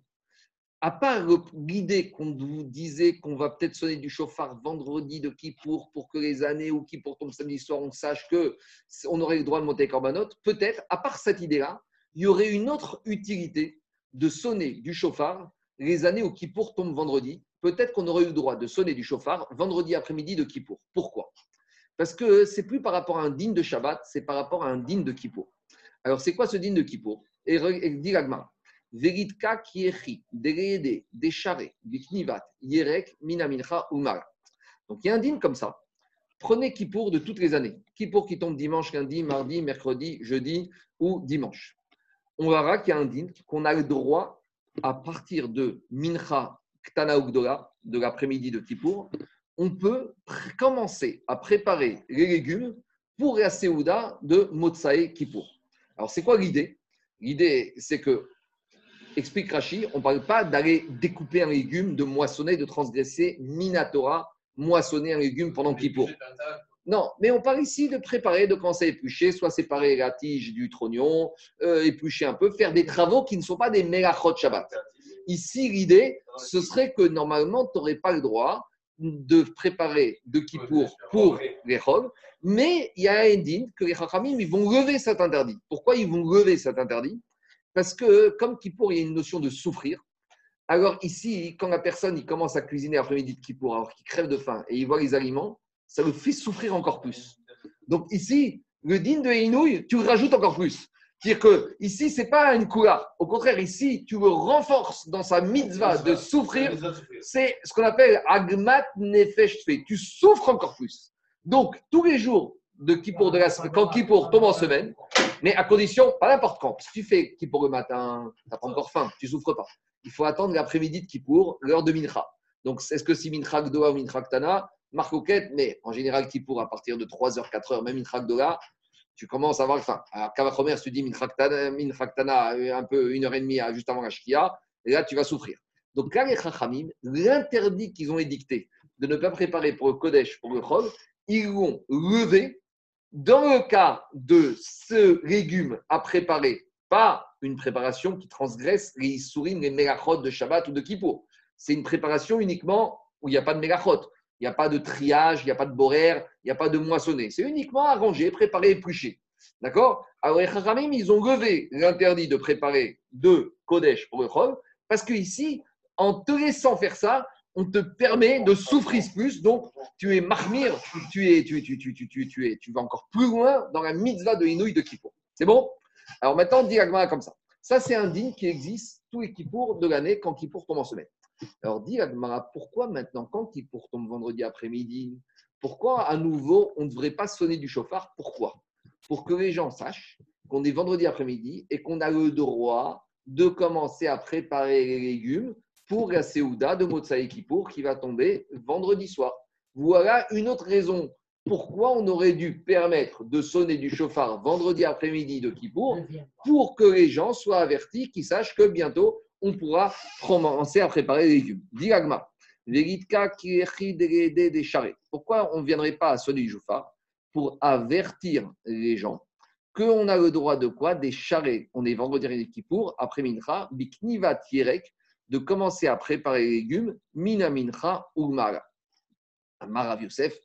à part l'idée qu'on vous disait qu'on va peut-être sonner du chauffard vendredi de Kippour pour que les années où Kippour tombe samedi soir, on sache qu'on aurait le droit de monter Corbanot, peut-être, à part cette idée-là, il y aurait une autre utilité de sonner du chauffard les années où Kippour tombe vendredi peut-être qu'on aurait eu le droit de sonner du chauffard vendredi après-midi de Kippour. Pourquoi? Parce que c'est plus par rapport à un digne de Shabbat, c'est par rapport à un digne de Kippour. Alors, c'est quoi ce digne de Kippour? Et dit l'agma Veritka kiechi, derede, deshare, biknivat, yerek, minamincha, umar. Donc, il y a un digne comme ça. Prenez Kippour de toutes les années. Kippour qui tombe dimanche, lundi, mardi, mercredi, jeudi ou dimanche. On verra qu'il y a un digne qu'on a le droit à partir de Mincha Ktana de l'après-midi de Kippour, on peut commencer à préparer les légumes pour la Seouda de Motsae Kippour. Alors, c'est quoi l'idée? L'idée, c'est que, explique Rashi, on ne parle pas d'aller découper un légume, de moissonner, de transgresser Minatora, moissonner un légume pendant Kippour. Non, mais on parle ici de préparer, de commencer à éplucher, soit séparer la tige du trognon, euh, éplucher un peu, faire des travaux qui ne sont pas des melachot Shabbat. Ici, l'idée, ce serait que normalement, tu n'aurais pas le droit de préparer de Kippour pour les Chol, mais il y a un din que les Chachamim, ils vont lever cet interdit. Pourquoi ils vont lever cet interdit? Parce que, comme Kippour, il y a une notion de souffrir, Alors ici, quand la personne il commence à cuisiner après-midi de Kippour, alors qu'il crève de faim et il voit les aliments, ça le fait souffrir encore plus. Donc ici, le din de Inouï, tu le rajoutes encore plus. C'est-à-dire que ici, ce n'est pas une couleur. Au contraire, ici, tu le renforces dans sa mitzvah de souffrir. C'est ce qu'on appelle agmat nefesh Tu souffres encore plus. Donc, tous les jours de Kippour, de la, quand Kippour tombe en semaine, mais à condition, pas n'importe quand. Si tu fais Kippour le matin, tu n'as pas encore faim, tu ne souffres pas. Il faut attendre l'après-midi de Kippour, l'heure de Mincha. Donc, est-ce que si Mincha Gdoa ou Mincha Ktana, Marcoquette, mais en général, Kippour, à partir de 3h, 4h, même Mincha Gdoa, tu commences à avoir faim. Alors, Kavachomer, tu dis Mincha Ktana, un peu une heure et demie juste avant la Shkia, et là, tu vas souffrir. Donc, là, l'interdit qu'ils ont édicté de ne pas préparer pour le Kodesh, pour le Chol, ils l'ont levé dans le cas de ce légume à préparer, pas une préparation qui transgresse les sourines, les mégachot de Shabbat ou de Kippour. C'est une préparation uniquement où il n'y a pas de mégachot. Il n'y a pas de triage, il n'y a pas de boraire, il n'y a pas de moissonner. C'est uniquement arrangé, préparé, épluché. D'accord? Alors, les ils ont levé l'interdit de préparer deux Kodesh pour le Chol, parce qu'ici, en te laissant faire ça, on te permet de souffrir plus. Donc, tu es marmire, tu, es, tu, tu, tu, tu, tu, es, tu vas encore plus loin dans la mitzvah de Inouï de Kippour. C'est bon? Alors maintenant, dit Agmara comme ça. Ça, c'est un digne qui existe tous les Kippour de l'année quand Kippour tombe en semaine. Alors, dit Agmara, pourquoi maintenant, quand Kippour tombe vendredi après-midi, pourquoi à nouveau on ne devrait pas sonner du chauffard? Pourquoi? Pour que les gens sachent qu'on est vendredi après-midi et qu'on a le droit de commencer à préparer les légumes pour la Séouda de Motsai Kippour qui va tomber vendredi soir. Voilà une autre raison pourquoi on aurait dû permettre de sonner du chauffard vendredi après-midi de Kippour pour que les gens soient avertis, qu'ils sachent que bientôt on pourra commencer à préparer les légumes. Diagma. Pourquoi on ne viendrait pas à sonner du chauffard pour avertir les gens qu'on a le droit de quoi? Des charrettes. On est vendredi de Kippour, après Mincha, Bikniva Tierek, de commencer à préparer les légumes, minamincha ou mara. Rav Yosef,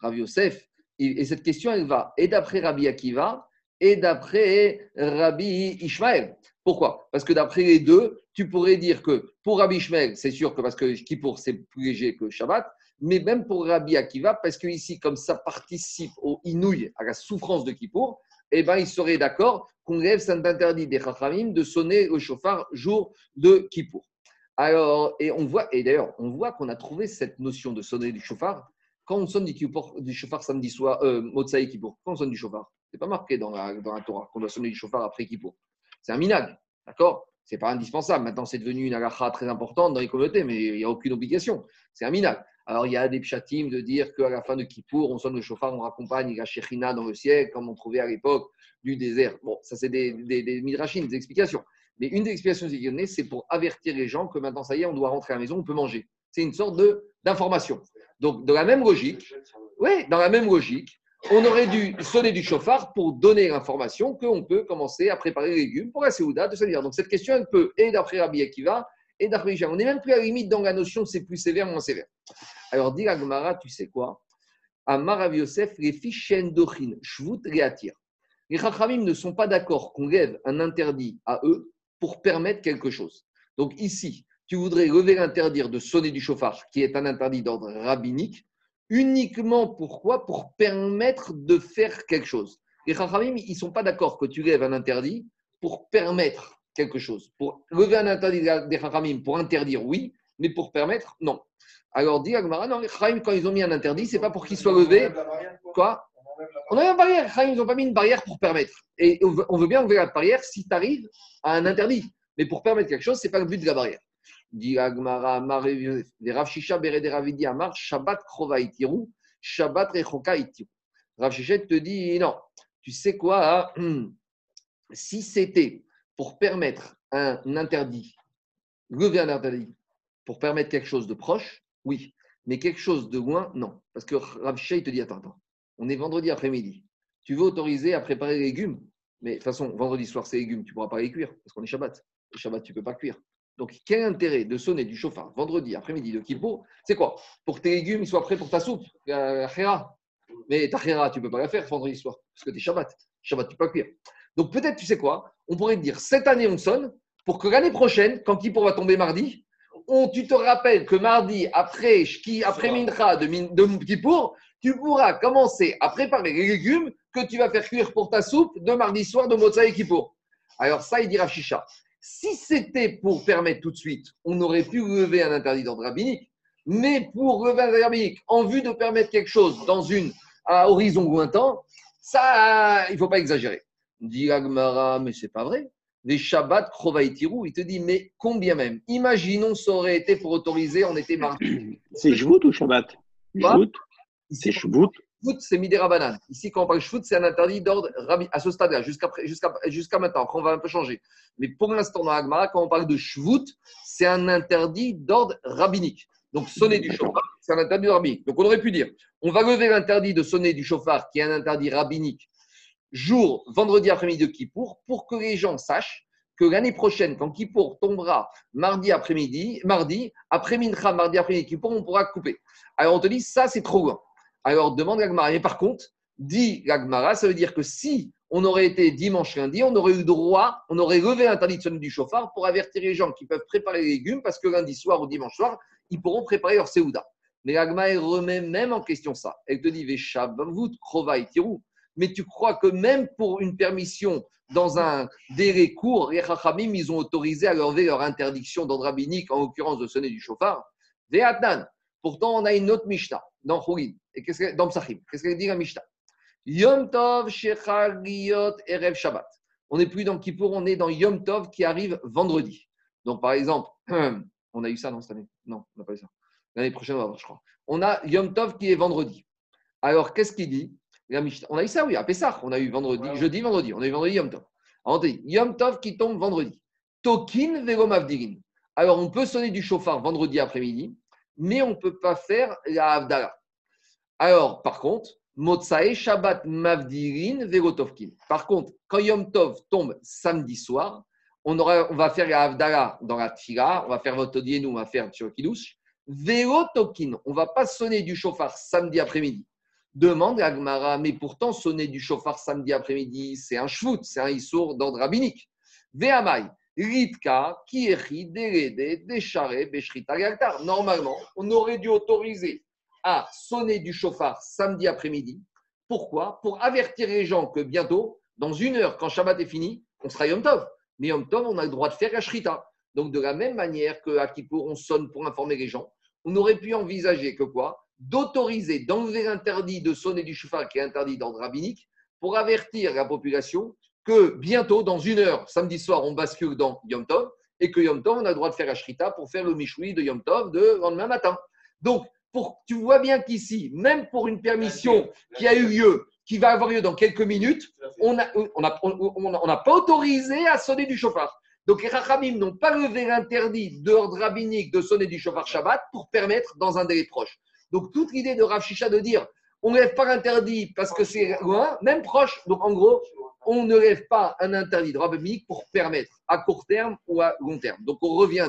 Rav Yosef, et cette question, elle va et d'après Rabbi Akiva et d'après Rabbi Ishmael. Pourquoi? Parce que d'après les deux, tu pourrais dire que pour Rabbi Ishmael, c'est sûr que parce que Kippour, c'est plus léger que Shabbat, mais même pour Rabbi Akiva, parce que ici, comme ça participe au inouï, à la souffrance de Kippour, eh ben, il serait d'accord qu'on lève cet interdit des Chachamim de sonner le chauffard jour de Kippour. Alors, et on voit, et d'ailleurs, on voit qu'on a trouvé cette notion de sonner du chauffard quand on sonne du, chauffard samedi soir, euh, Motsai Kippour. Quand on sonne du chauffard, c'est pas marqué dans la, dans la Torah qu'on doit sonner du chauffard après Kippour. C'est un minag, d'accord? C'est pas indispensable. Maintenant, c'est devenu une agacha très importante dans les communautés, mais il n'y a aucune obligation. C'est un minag. Alors, il y a des pchatim de dire qu'à la fin de Kippour, on sonne le chauffard, on raccompagne la Shechina dans le ciel, comme on trouvait à l'époque du désert. Bon, ça, c'est des, des, des explications. Mais une des explications c'est pour avertir les gens que maintenant, ça y est, on doit rentrer à la maison, on peut manger. C'est une sorte d'information. Donc, dans la même logique, oui, dans la même logique, on aurait dû sonner du chauffard pour donner l'information qu'on peut commencer à préparer les légumes pour la Séouda de dire. Donc, cette question, elle peut, et d'après Rabbi Akiva, et d'après On n'est même plus à la limite dans la notion c'est plus sévère moins sévère. Alors, dit Agmara, tu sais quoi? Amar Yosef, les fiches d'Ochin, Shvut Réatir. Les Chachamim ne sont pas d'accord qu'on lève un interdit à eux pour permettre quelque chose. Donc ici, tu voudrais lever l'interdire de sonner du chauffard, qui est un interdit d'ordre rabbinique, uniquement pourquoi? Pour permettre de faire quelque chose. Les Chachamim, ils ne sont pas d'accord que tu lèves un interdit pour permettre quelque chose. Pour lever un interdit des Chachamim, pour interdire, oui, mais pour permettre, non. Alors, dit Agmara, non, les Chachamim, quand ils ont mis un interdit, c'est pas pour qu'il soit levé. Quoi? On a une barrière. Ils n'ont pas mis une barrière pour permettre. Et on veut bien enlever la barrière si tu arrives à un interdit. Mais pour permettre quelque chose, ce n'est pas le but de la barrière. Dit Agmara, des Rav Shisha, Bere Ravidi Amar, Shabbat Krova Itiru, Shabbat Rechoka Itiru. Rav te dit non. Tu sais quoi? [clears throat] Si c'était pour permettre un interdit, lever un interdit, pour permettre quelque chose de proche, oui. Mais quelque chose de loin, non. Parce que Rav Shisha, te dit attends, on est vendredi après-midi. Tu veux autoriser à préparer les légumes, mais de toute façon, vendredi soir, ces légumes, tu ne pourras pas les cuire parce qu'on est Shabbat. Le Shabbat, tu ne peux pas cuire. Donc, quel intérêt de sonner du chauffard vendredi après-midi de Kippour? C'est quoi? Pour que tes légumes soient prêts pour ta soupe, la Mais ta chéra, tu ne peux pas la faire vendredi soir parce que tu es Shabbat. Shabbat, tu ne peux pas cuire. Donc, peut-être, tu sais quoi? On pourrait te dire cette année, on sonne pour que l'année prochaine, quand Kippour va tomber mardi, on, tu te rappelles que mardi, après, après Mincha de, de Kippour, tu pourras commencer à préparer les légumes que tu vas faire cuire pour ta soupe de mardi soir de Motsa et Kippour. Alors ça, il dira Chicha. Si c'était pour permettre tout de suite, on aurait pu lever un interdit d'ordre rabbinique. Mais pour lever un interdit rabbinique, en vue de permettre quelque chose dans une à horizon lointain, ça, il ne faut pas exagérer. Dit Agmara, mais c'est pas vrai. Les Shabbat, Krovaïtirou, il te dit, mais combien même? Imaginons, ça aurait été pour autoriser, on était mardi. C'est Shvout ou Shabbat C'est Shvout Shvout, c'est Midera Banane. Ici, quand on parle Shvout, c'est un interdit d'ordre à ce stade-là, jusqu'à maintenant. Après, on va un peu changer. Mais pour l'instant, dans Agmara, quand on parle de Shvout, c'est un interdit d'ordre rabbinique. Donc, sonner du chauffard, c'est un interdit rabbinique. Donc, on aurait pu dire, on va lever l'interdit de sonner du chauffard, qui est un interdit rabbinique, jour, vendredi après-midi de Kippour, pour que les gens sachent que l'année prochaine, quand Kippour tombera mardi après-midi, mardi, après Mincha, mardi après-midi, Kippour, on pourra couper. Alors, on te dit, ça, c'est trop loin. Alors, demande l'Agmara. Mais par contre, dit l'Agmara, ça veut dire que si on aurait été dimanche lundi, on aurait eu droit, on aurait levé sonner du chauffard pour avertir les gens qui peuvent préparer les légumes parce que lundi soir ou dimanche soir, ils pourront préparer leur Seouda. Mais l'Agma, remet même en question ça. Elle te dit, Veshabavut, Krovaï, Tirou. Mais tu crois que même pour une permission dans un délai court, les Chachamim, ils ont autorisé à lever leur interdiction d'ordre rabbinique, en l'occurrence de sonner du chauffard? Ve'atnan. Pourtant, on a une autre Mishnah dans Chougin, et qu'est-ce que, dans Psachim. Qu'est-ce qu'elle dit la Mishnah? Yom Tov, Shechal, Erev, Shabbat. On n'est plus dans Kippour, on est dans Yom Tov qui arrive vendredi. Donc, par exemple, [clears throat] on a eu ça dans cette année Non, on n'a pas eu ça. L'année prochaine, on va avoir, je crois. On a Yom Tov qui est vendredi. Alors, qu'est-ce qu'il dit On a eu ça, oui, à Pessah. On a eu vendredi, jeudi, vendredi. On a eu vendredi Yom Tov. on dit Yom Tov qui tombe vendredi. Tokin Vegomavdirin. Alors, on peut sonner du chauffard vendredi après-midi, mais on ne peut pas faire la Havdalah. Alors, par contre, Motsae Shabbat Mavdirin Vegotovkin. Par contre, quand Yom Tov tombe samedi soir, on, va faire la Havdalah dans la Tfila, on va faire votre on va faire Tchokidouche. Vegotovkin, on ne va pas sonner du chauffard samedi après-midi. Demande à Gmara, mais pourtant sonner du chauffard samedi après-midi, c'est un shvout, c'est un issour d'ordre rabbinique. Ve'amai, Kiechi, Beshrita, Normalement, on aurait dû autoriser à sonner du chauffard samedi après-midi. Pourquoi? Pour avertir les gens que bientôt, dans une heure, quand Shabbat est fini, on sera Yom Tov. Mais Yom Tov, on a le droit de faire la Shrita. Donc, de la même manière qu'à Kippour, on sonne pour informer les gens, on aurait pu envisager que quoi? D'autoriser, d'enlever l'interdit de sonner du chauffard qui est interdit d'ordre rabbinique pour avertir la population que bientôt, dans une heure, samedi soir, on bascule dans Yom Tov et que Yom Tov, on a le droit de faire la Shrita pour faire le Mishoui de Yom Tov de lendemain matin. Donc, tu vois bien qu'ici, même pour une permission qui a eu lieu, qui va avoir lieu dans quelques minutes, on n'a on a, pas autorisé à sonner du chauffard. Donc les Rachamim n'ont pas levé l'interdit d'ordre rabbinique de sonner du chauffard Shabbat pour permettre dans un délai proche. Donc toute l'idée de Rav Shisha de dire on ne lève pas l'interdit parce que c'est loin, même proche. Donc en gros, on ne lève pas un interdit de rabbinique pour permettre à court terme ou à long terme. Donc on revient à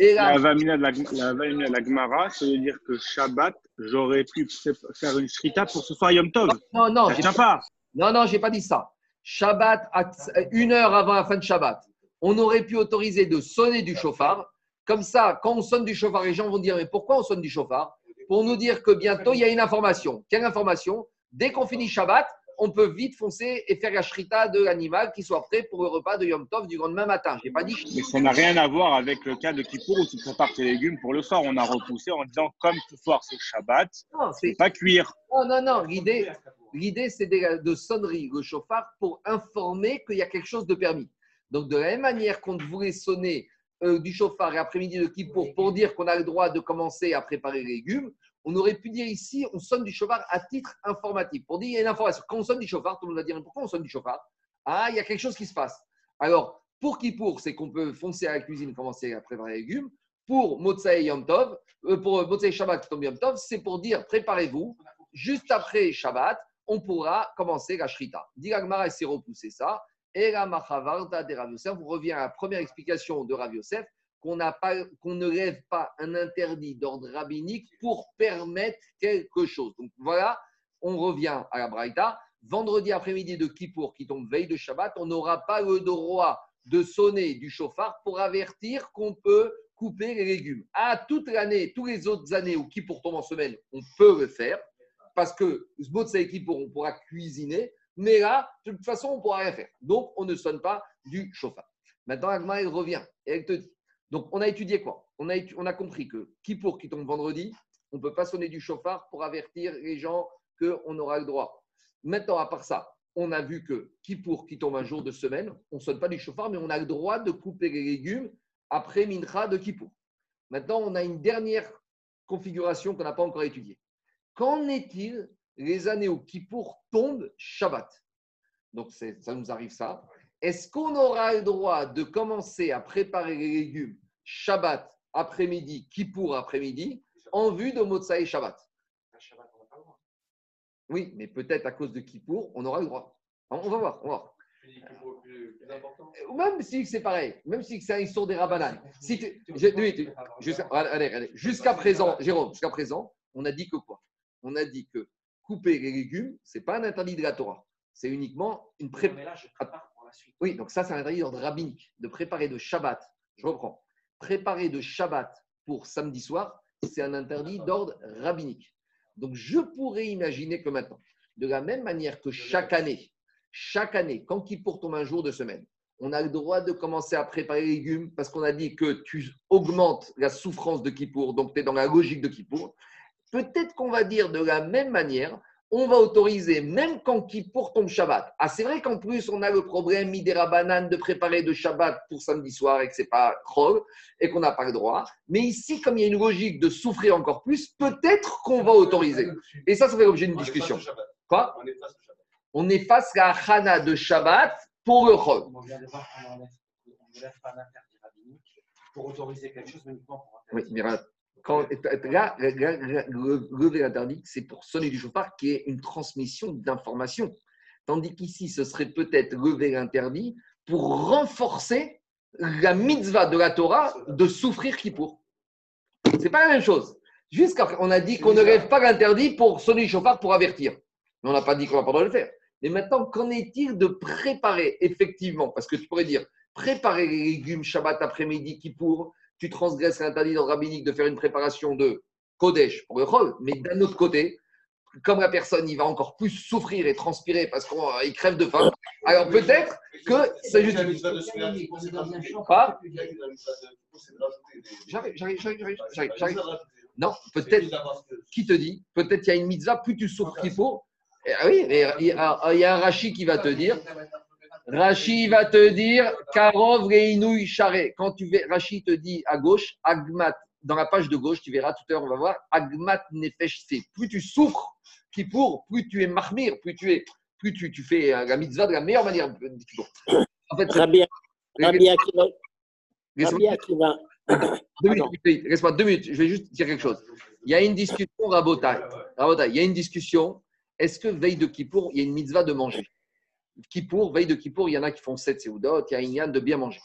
et la Vamina de la, la, Gemara, ça veut dire que Shabbat, j'aurais pu faire une shrita pour ce soir Yom Tov. Non, non, j'ai pas. Non, non, j'ai pas dit ça. Shabbat, une heure avant la fin de Shabbat, on aurait pu autoriser de sonner du chauffard. Comme ça, quand on sonne du chauffard, les gens vont dire Mais pourquoi on sonne du chauffard? Pour nous dire que bientôt, il y a une information. Quelle information? Dès qu'on finit Shabbat, on peut vite foncer et faire la shrita de l'animal qui soit prêt pour le repas de Yom Tov du lendemain matin. Pas dit. Mais ça n'a rien à voir avec le cas de Kippour où tu prépares tes légumes pour le soir. On a repoussé en disant comme ce soir c'est Shabbat, c'est pas cuire. Non, non, non. L'idée, l'idée c'est de, de sonnerie, le chauffard, pour informer qu'il y a quelque chose de permis. Donc, de la même manière qu'on voulait sonner euh, du chauffard et après-midi de Kippour pour dire qu'on a le droit de commencer à préparer les légumes, on aurait pu dire ici, on sonne du chauffard à titre informatif. Pour dire, il y a une information. Quand on sonne du chauffard, tout le monde va dire, pourquoi on sonne du chauffard? Ah, il y a quelque chose qui se passe. Alors, pour qui pour, c'est qu'on peut foncer à la cuisine, commencer à préparer les légumes. Pour Motsai Yom Tov, euh, pour Motsai Shabbat qui tombe c'est pour dire, préparez-vous, juste après Shabbat, on pourra commencer la Shrita. Diragmara s'est repoussé ça. Et la Machavarda de Rav Yosef, vous revient à la première explication de Rav Yosef, qu'on ne lève pas un interdit d'ordre rabbinique pour permettre quelque chose. Donc voilà, on revient à la Braïta. Vendredi après-midi de Kippour, qui tombe veille de Shabbat, on n'aura pas le droit de sonner du chauffard pour avertir qu'on peut couper les légumes. À toute l'année, tous les autres années où qui pour tombe en semaine, on peut le faire parce que de qui on pourra cuisiner, mais là, de toute façon, on ne pourra rien faire. Donc, on ne sonne pas du chauffard. Maintenant, Agma, elle revient et elle te dit. Donc, on a étudié quoi? On a, compris que qui pour qui tombe vendredi, on ne peut pas sonner du chauffard pour avertir les gens qu'on aura le droit. Maintenant, à part ça, on a vu que qui pour qui tombe un jour de semaine, on ne sonne pas du chauffard, mais on a le droit de couper les légumes après Mincha de Kippour. Maintenant, on a une dernière configuration qu'on n'a pas encore étudiée. Qu'en est-il les années où Kippour tombe Shabbat? Donc, ça nous arrive ça. Est-ce qu'on aura le droit de commencer à préparer les légumes Shabbat après-midi, Kippour après-midi, en vue de Motsai Shabbat Oui, mais peut-être à cause de Kippour, on aura le droit. On va voir, on va voir. Même si c'est pareil, même si c'est un histoire des rabananes. [laughs] Si jusqu'à présent, Jérôme, jusqu'à présent, on a dit que quoi? On a dit que couper les légumes, c'est pas un interdit de la Torah. C'est uniquement une préparation. Oui, donc ça, c'est un interdit d'ordre rabbinique, de préparer de Shabbat. Je reprends. Préparer de Shabbat pour samedi soir, c'est un interdit d'ordre rabbinique. Donc, je pourrais imaginer que maintenant, de la même manière que chaque année, chaque année, quand Kippour tombe un jour de semaine, on a le droit de commencer à préparer les légumes parce qu'on a dit que tu augmentes la souffrance de Kippour, donc tu es dans la logique de Kippour. Peut-être qu'on va dire de la même manière, on va autoriser, même quand Kippour tombe Shabbat. Ah, c'est vrai qu'en plus, on a le problème Midera Banane de préparer de Shabbat pour samedi soir et que ce n'est pas krog et qu'on n'a pas le droit. Mais ici, comme il y a une logique de souffrir encore plus, peut-être qu'on va autoriser. Et ça, ça fait l'objet d'une discussion. Quoi? On efface la Hana de Shabbat pour le. On pas l'interdit rabbinique pour autoriser quelque chose uniquement pour Oui, mais quand, là, lever l'interdit, c'est pour sonner du chauffard qui est une transmission d'informations. Tandis qu'ici, ce serait peut-être lever l'interdit pour renforcer la mitzvah de la Torah de souffrir qui pour. C'est pas la même chose. Jusqu'à, a dit qu'on ne lève pas l'interdit pour sonner du chauffard pour avertir. Mais on n'a pas dit qu'on n'a pas le droit de le faire. Mais maintenant, qu'en est-il de préparer effectivement Parce que tu pourrais dire, préparer les légumes Shabbat après-midi qui pour, tu transgresses l'interdit dans le rabbinique de faire une préparation de Kodesh pour le rôle. Mais d'un autre côté, comme la personne, il va encore plus souffrir et transpirer parce qu'il crève de faim, alors peut-être que c'est juste. J'arrive, j'arrive, j'arrive, j'arrive. Non, peut-être. Qui te dit Peut-être qu'il y a une mitzvah, plus tu souffres qu'il faut, ah oui, il y, a, un Rashi qui va te dire. Rashi va te dire Karov Charé. Quand tu veux, Rashi te dit à gauche, Agmat. Dans la page de gauche, tu verras tout à l'heure, on va voir Agmat Nefesh Plus tu souffres, qui pour, plus tu es marmir, plus tu es, plus tu, tu fais la mitzvah de la meilleure manière. En fait, Rabbi, Rabbi Akiva. Deux minutes, laisse-moi deux minutes, je vais juste dire quelque chose. Il y a une discussion, Rabotai. Rabotai, il y a une discussion est-ce que veille de Kippour, il y a une mitzvah de manger? Kippour, veille de Kippour, il y en a qui font 7 séoudot, il y a une yann de bien manger.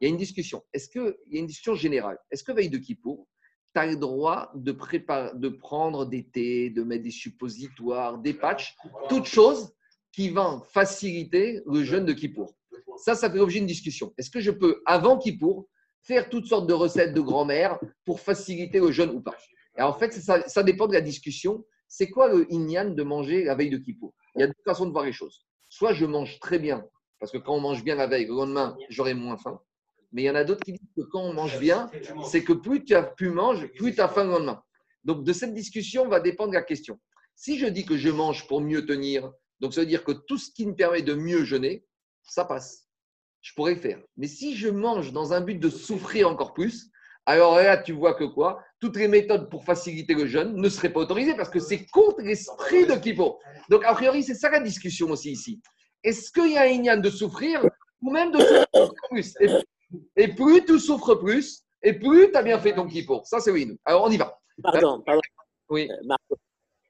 Il y a une discussion. Est-ce que, il y a une discussion générale. Est-ce que veille de Kippour, tu as le droit de, préparer, de prendre des thés, de mettre des suppositoires, des patchs, toutes choses qui vont faciliter le jeûne de Kippour Ça, ça fait l'objet d'une discussion. Est-ce que je peux, avant Kippour, faire toutes sortes de recettes de grand-mère pour faciliter le jeûne ou pas? Et en fait, ça, ça dépend de la discussion c'est quoi le inyan de manger la veille de Kippour? Il y a deux façons de voir les choses. Soit je mange très bien, parce que quand on mange bien la veille, le lendemain, j'aurai moins faim. Mais il y en a d'autres qui disent que quand on mange bien, c'est que plus tu as pu manger, plus tu as faim le lendemain. Donc de cette discussion va dépendre la question. Si je dis que je mange pour mieux tenir, donc ça veut dire que tout ce qui me permet de mieux jeûner, ça passe. Je pourrais faire. Mais si je mange dans un but de souffrir encore plus, alors là, tu vois que quoi? Toutes les méthodes pour faciliter le jeûne ne seraient pas autorisées parce que c'est contre l'esprit de Kippo. Donc, a priori, c'est ça la discussion aussi ici. Est-ce qu'il y a un de souffrir ou même de souffrir plus? Et, plus tu souffres plus, et plus tu as bien fait ton Kippo. Ça, c'est oui. Alors, on y va. Pardon, pardon. Oui. Euh,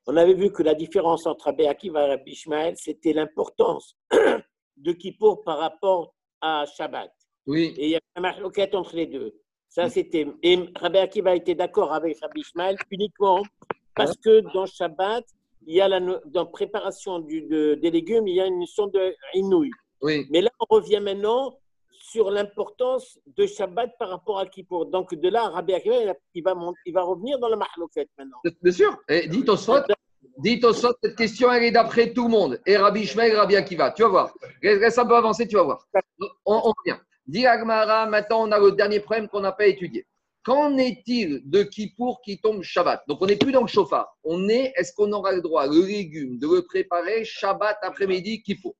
on avait vu que la différence entre Abé Akiva et Rabbi c'était l'importance [clears throat] de Kippo par rapport à Shabbat. Oui. Et il y a une marque entre les deux. Ça, c'était. Et Rabbi Akiva était d'accord avec Rabbi Ishmael uniquement parce que dans Shabbat, il y a la, dans préparation du, de, des légumes, il y a une notion de inouï. Oui. Mais là, on revient maintenant sur l'importance de Shabbat par rapport à Kippour. Donc de là, Rabbi Akiva, il va, il va revenir dans le Mahloket maintenant. Bien sûr. Et dites au Sot, dites au Sot, cette question, elle est d'après tout le monde. Et Rabbi Ishmael, Rabbi Akiva. Tu vas voir. Reste un peu avancé, tu vas voir. On, on revient. Dis Agmara, maintenant on a le dernier problème qu'on n'a pas étudié. Qu'en est-il de Kippour qui tombe Shabbat? Donc on n'est plus dans le chauffard. On est, est-ce qu'on aura le droit, le légume, de le préparer Shabbat après-midi Kippour?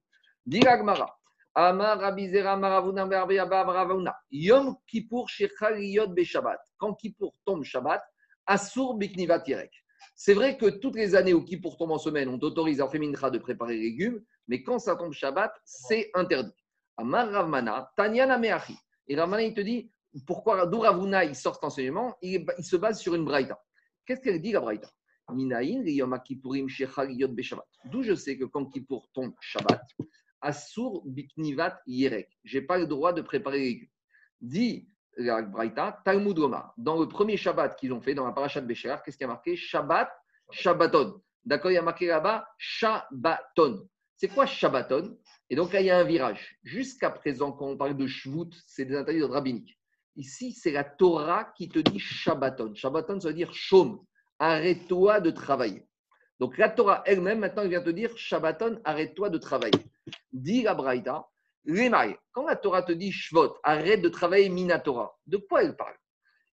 Dis Agmara. Amar Rabizera Maravuna Maravuna. Yom Kippour Shechaliyot Be Shabbat. Quand Kippour tombe Shabbat, Asur Biknivat Yerek. C'est vrai que toutes les années où Kippour tombe en semaine, on autorise en féminitra de préparer légumes, mais quand ça tombe Shabbat, c'est interdit. Amar Ravmana, Tanyana Meachi. Et Ravmana, il te dit, pourquoi, d'où Ravuna, il sort cet enseignement, il, se base sur une braïta. Qu'est-ce qu'elle dit, la braïta? D'où je sais que quand Kippour tombe Shabbat, Asur Biknivat Yerek. Je n'ai pas le droit de préparer les légumes. Dit la Braïta, Talmud Goma. Dans le premier Shabbat qu'ils ont fait, dans la paracha de Bécher, qu'est-ce qui a marqué? Shabbat, Shabbaton. D'accord, il y a marqué là-bas Shabbaton. C'est quoi Shabbaton? Et donc là, il y a un virage. Jusqu'à présent, quand on parle de Shvut, c'est des interdits de rabbinique. Ici, c'est la Torah qui te dit Shabbaton. Shabbaton, ça veut dire chaume. Arrête-toi de travailler. Donc la Torah elle-même, maintenant, elle vient te dire Shabbaton, arrête-toi de travailler. Dit la Braïda, quand la Torah te dit Shvot, arrête de travailler Minatora, de quoi elle parle?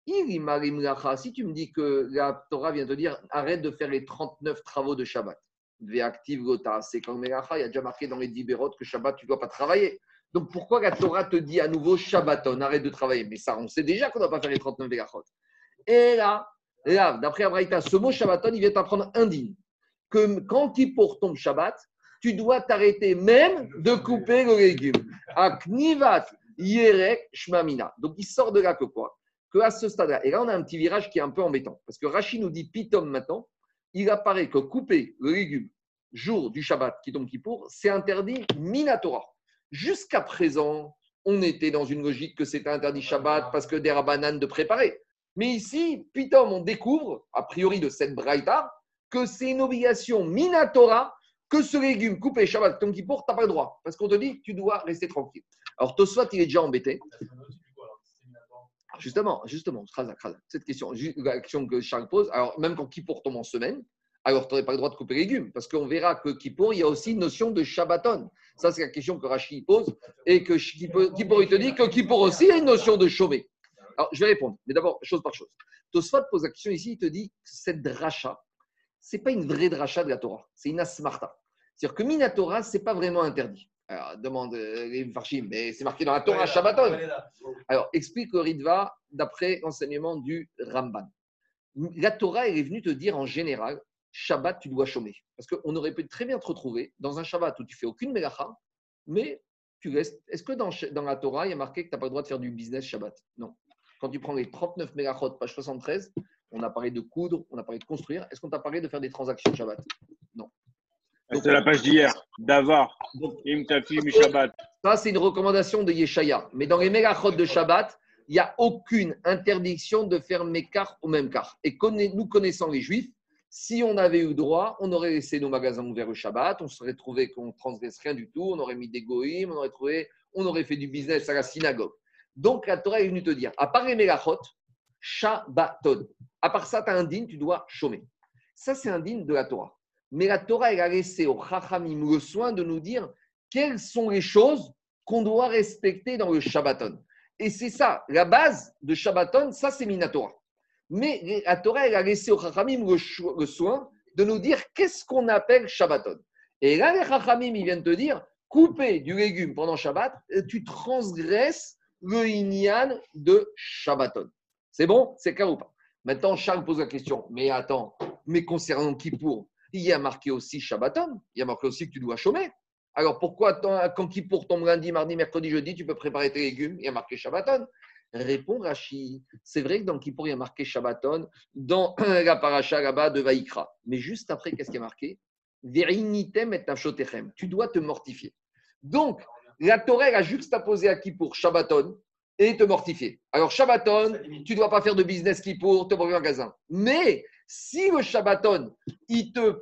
Si tu me dis que la Torah vient te dire arrête de faire les 39 travaux de Shabbat, Ve'active Gota, c'est quand il y a déjà marqué dans les Dibérot que Shabbat, tu ne dois pas travailler. Donc pourquoi la Torah te dit à nouveau Shabbaton, arrête de travailler? Mais ça, on sait déjà qu'on ne doit pas faire les 39 Vegachot. Et là, là d'après Abraïta, ce mot Shabbaton, il vient t'apprendre indigne que quand il pour ton Shabbat, tu dois t'arrêter même de couper le légume. Aknivat yerek shmamina. Donc il sort de là que quoi? Que à ce stade-là, et là on a un petit virage qui est un peu embêtant, parce que Rachid nous dit pitom maintenant, il apparaît que couper le légume jour du Shabbat qui tombe pour, c'est interdit minatora. Jusqu'à présent, on était dans une logique que c'était interdit Shabbat parce que des rabananes de préparer. Mais ici, pitom, on découvre, a priori de cette braïta, que c'est une obligation minatora que ce légume coupé Shabbat qui Kippour, tu n'as pas le droit. Parce qu'on te dit, tu dois rester tranquille. Alors, Tosfat, il est déjà embêté. Justement, justement, cette question, la question que Charles pose, alors même quand Kippour tombe en semaine, alors tu n'aurais pas le droit de couper les légumes, parce qu'on verra que Kippour, il y a aussi une notion de Shabbaton. Ça, c'est la question que Rachid pose, et que Kippour, il te dit que Kippour aussi a une notion de chômer. Alors, je vais répondre, mais d'abord, chose par chose. Tosfat pose la question ici, il te dit que cette dracha, n'est pas une vraie dracha de la Torah, c'est une asmarta. C'est-à-dire que Minatora, ce n'est pas vraiment interdit. Alors, demande euh, les Farshim, mais c'est marqué dans la Torah Shabbaton. Alors, explique le Ritva d'après l'enseignement du Ramban. La Torah, elle est venue te dire en général, Shabbat, tu dois chômer. Parce qu'on aurait pu très bien te retrouver dans un Shabbat où tu fais aucune mélacha, mais tu restes. Est-ce que dans, dans, la Torah, il y a marqué que tu n'as pas le droit de faire du business Shabbat? Non. Quand tu prends les 39 mégachot, page 73, on a parlé de coudre, on a parlé de construire. Est-ce qu'on t'a parlé de faire des transactions Shabbat? C'est la page d'hier, d'Avar, Shabbat. Ça, c'est une recommandation de Yeshaya. Mais dans les mégachot de Shabbat, il n'y a aucune interdiction de faire Mekar au même car. Et nous connaissant les Juifs, si on avait eu droit, on aurait laissé nos magasins ouverts au Shabbat, on serait trouvé qu'on ne transgresse rien du tout, on aurait mis des goïms, on aurait trouvé, on aurait fait du business à la synagogue. Donc la Torah est venue te dire, à part les mégachot, Shabbaton. À part ça, tu as un digne, tu dois chômer. Ça, c'est un digne de la Torah. Mais la Torah, elle a laissé au Chachamim le soin de nous dire quelles sont les choses qu'on doit respecter dans le Shabbaton. Et c'est ça, la base de Shabbaton, ça c'est Minatora. Mais la Torah, elle a laissé au Chachamim le, soin de nous dire qu'est-ce qu'on appelle Shabbaton. Et là, les Chachamim, ils viennent te dire, couper du légume pendant Shabbat, tu transgresses le Inyan de Shabbaton. C'est bon C'est clair ou pas? Maintenant, Charles pose la question, mais attends, mais concernant Kippour, il y a marqué aussi Shabbaton, il y a marqué aussi que tu dois chômer. Alors pourquoi quand Kippour tombe lundi, mardi, mercredi, jeudi, tu peux préparer tes légumes, il y a marqué Shabbaton Répond Rashi, c'est vrai que dans Kippour, il y a marqué Shabbaton, dans [clears throat] la paracha là-bas de Vaïkra. Mais juste après, qu'est-ce qui est marqué? Verinitem et Tu dois te mortifier. Donc, la Torah a juxtaposé à Kippour Shabbaton, et te mortifier. Alors, Shabbaton, tu ne dois pas faire de business qui pour te en magasin. Mais si le Shabbaton, te,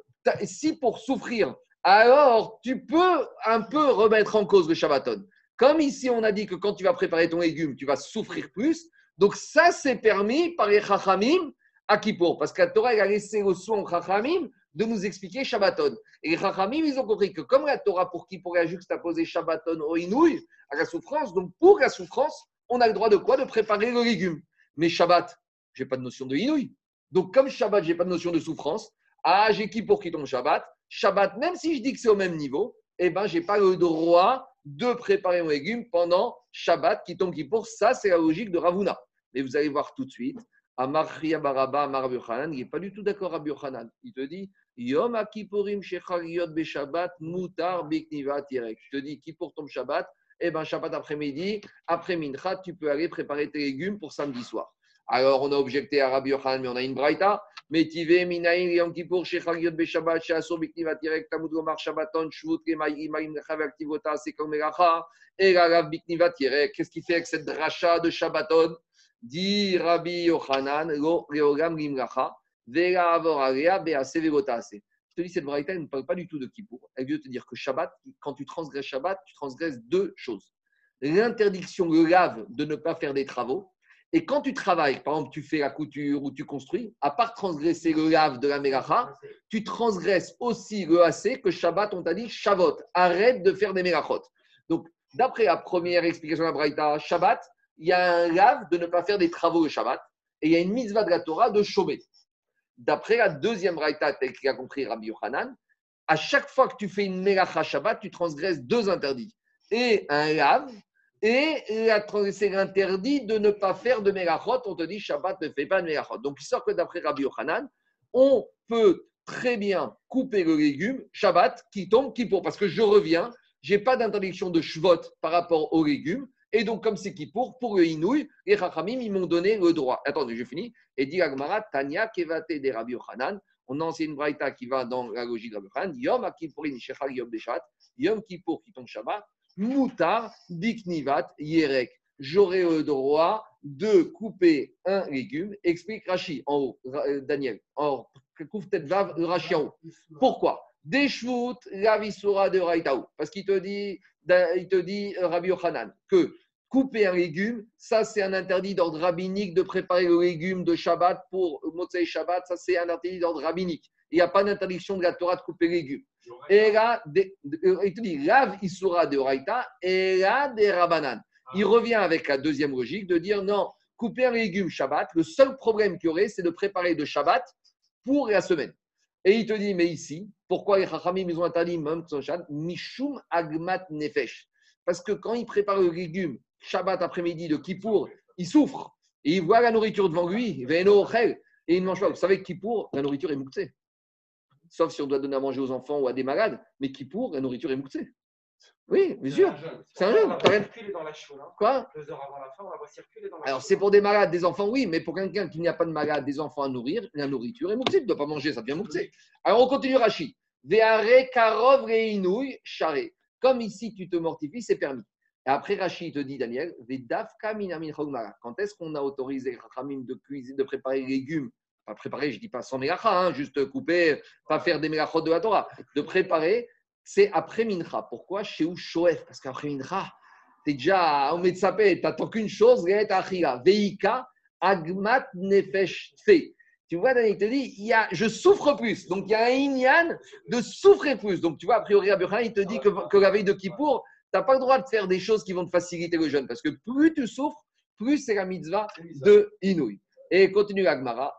si pour souffrir, alors tu peux un peu remettre en cause le Shabbaton. Comme ici, on a dit que quand tu vas préparer ton légume, tu vas souffrir plus. Donc, ça, c'est permis par les Chachamim à Kippour. Parce que la Torah, elle a laissé au soin aux Chachamim de nous expliquer Shabbaton. Et les Chachamim, ils ont compris que comme la Torah, pour Kippour, elle a juxtaposé Shabbaton au Inouï, à la souffrance, donc pour la souffrance, on a le droit de quoi? De préparer le légume. Mais Shabbat, je n'ai pas de notion de Inouï. Donc, comme Shabbat, je n'ai pas de notion de souffrance, ah, j'ai Kippour qui tombe Shabbat? Shabbat, même si je dis que c'est au même niveau, eh ben, je n'ai pas le droit de préparer mon légume pendant Shabbat qui tombe Kippour. Ça, c'est la logique de Ravuna. Mais vous allez voir tout de suite, Amar Baraba, Amar il n'est pas du tout d'accord à Yochanan. Il te dit Yom Akipurim Shechariot Beshabbat Mutar Biknivat Yerek. Je te dis Kippour tombe Shabbat, eh ben Shabbat après-midi, après Mincha, tu peux aller préparer tes légumes pour samedi soir. Alors, on a objecté à Rabbi Yochanan, mais on a une braïta. Metive minayin yom kippour shechagiot beshabbat sheasur biknivat tirek tamud gomar shabbaton shvut kemaim activota sekol melacha et Rav biknivat tirek. Qu'est-ce qu'il fait avec cette dracha de shabbaton? Dit Rabbi Yochanan, reogam limlacha vera avorarea bease vegotase. Je te dis, cette braïta, elle ne parle pas du tout de Kippour. Elle veut te dire que Shabbat, quand tu transgresses Shabbat, tu transgresses deux choses. L'interdiction, le lave, de ne pas faire des travaux et quand tu travailles, par exemple, tu fais la couture ou tu construis, à part transgresser le lave de la Melacha, tu transgresses aussi le AC que Shabbat, on t'a dit Shabbat, arrête de faire des Melachot. Donc, d'après la première explication de la Braïta, Shabbat, il y a un lave de ne pas faire des travaux de Shabbat et il y a une mitzvah de la Torah de chômer. D'après la deuxième Braïta, qui a compris Rabbi Yochanan, à chaque fois que tu fais une Melacha Shabbat, tu transgresses deux interdits. Et un lave et c'est interdit de ne pas faire de Melachot. On te dit Shabbat ne fait pas de Melachot. Donc il sort que d'après Rabbi Yochanan, on peut très bien couper le légume Shabbat qui tombe qui pour parce que je reviens, j'ai pas d'interdiction de Shvot par rapport aux légumes. Et donc, comme c'est qui pour, pour le Inouï, les Chachamim, ils m'ont donné le droit. Attendez, je finis. Et dit Agmara, Tanya Kevate de Rabbi Yochanan. On a enseigné une braïta qui va dans la logique de Rabbi Yochanan. Yom Akipurin Shechal Yom Deshat. Yom Kippour qui tombe Shabbat. Moutar Biknivat Yerek. J'aurai le droit de couper un légume. Explique Rachi en haut, euh, Daniel. Or, couvre tête vave, Rachi en haut. Pourquoi? Deshvout la de Raitaou. Parce qu'il te dit, il te dit euh, Rabbi Yochanan, que couper un légume, ça c'est un interdit d'ordre rabbinique de préparer le légume de Shabbat pour Motsei Shabbat, ça c'est un interdit d'ordre rabbinique. Il n'y a pas d'interdiction de la Torah de couper légumes. Et là, euh, il te dit, Rav Isura de Oraita et là des Rabanan. Il ah. revient avec la deuxième logique de dire non, couper un légume Shabbat, le seul problème qu'il y aurait, c'est de préparer de Shabbat pour la semaine. Et il te dit, mais ici, pourquoi les Chachamim ils ont interdit même Mishum Agmat Nefesh. Parce que quand il prépare le légume Shabbat après-midi de Kippour, il souffre. Et il voit la nourriture devant lui, et il ne mange pas. Vous savez que Kippour, la nourriture est mouxée sauf si on doit donner à manger aux enfants ou à des malades, mais qui pour la nourriture est moussée. Oui, bien sûr. C'est un jeûne. Quoi? Deux heures avant la fin, on va circuler dans la Alors, c'est pour des malades, des enfants, oui, mais pour quelqu'un qui n'y a pas de malade, des enfants à nourrir, la nourriture est moussée. Tu ne dois pas manger, ça devient moussé. Alors, on continue Rachid. Veare karov reinouille charé. Comme ici, tu te mortifies, c'est permis. Et après, Rachid te dit, Daniel, quand est-ce qu'on a autorisé Rachamim de, cuisiner, de préparer les légumes pas préparer, je ne dis pas sans mélacha, hein, juste couper, pas faire des mélachot de la Torah. De préparer, c'est après mincha. Pourquoi? Chez où? Shoef Parce qu'après mincha, tu es déjà au Metzapé, tu n'attends qu'une chose, Veika, Agmat Nefesh Tfe. Tu vois, Daniel te dit, il y a, je souffre plus. Donc, il y a un inyan de souffrir plus. Donc, tu vois, a priori, Abraham, il te dit que, que la veille de Kippour, tu n'as pas le droit de faire des choses qui vont te faciliter le jeûne. Parce que plus tu souffres, plus c'est la mitzvah de Inouï. Et continue l'Agmara.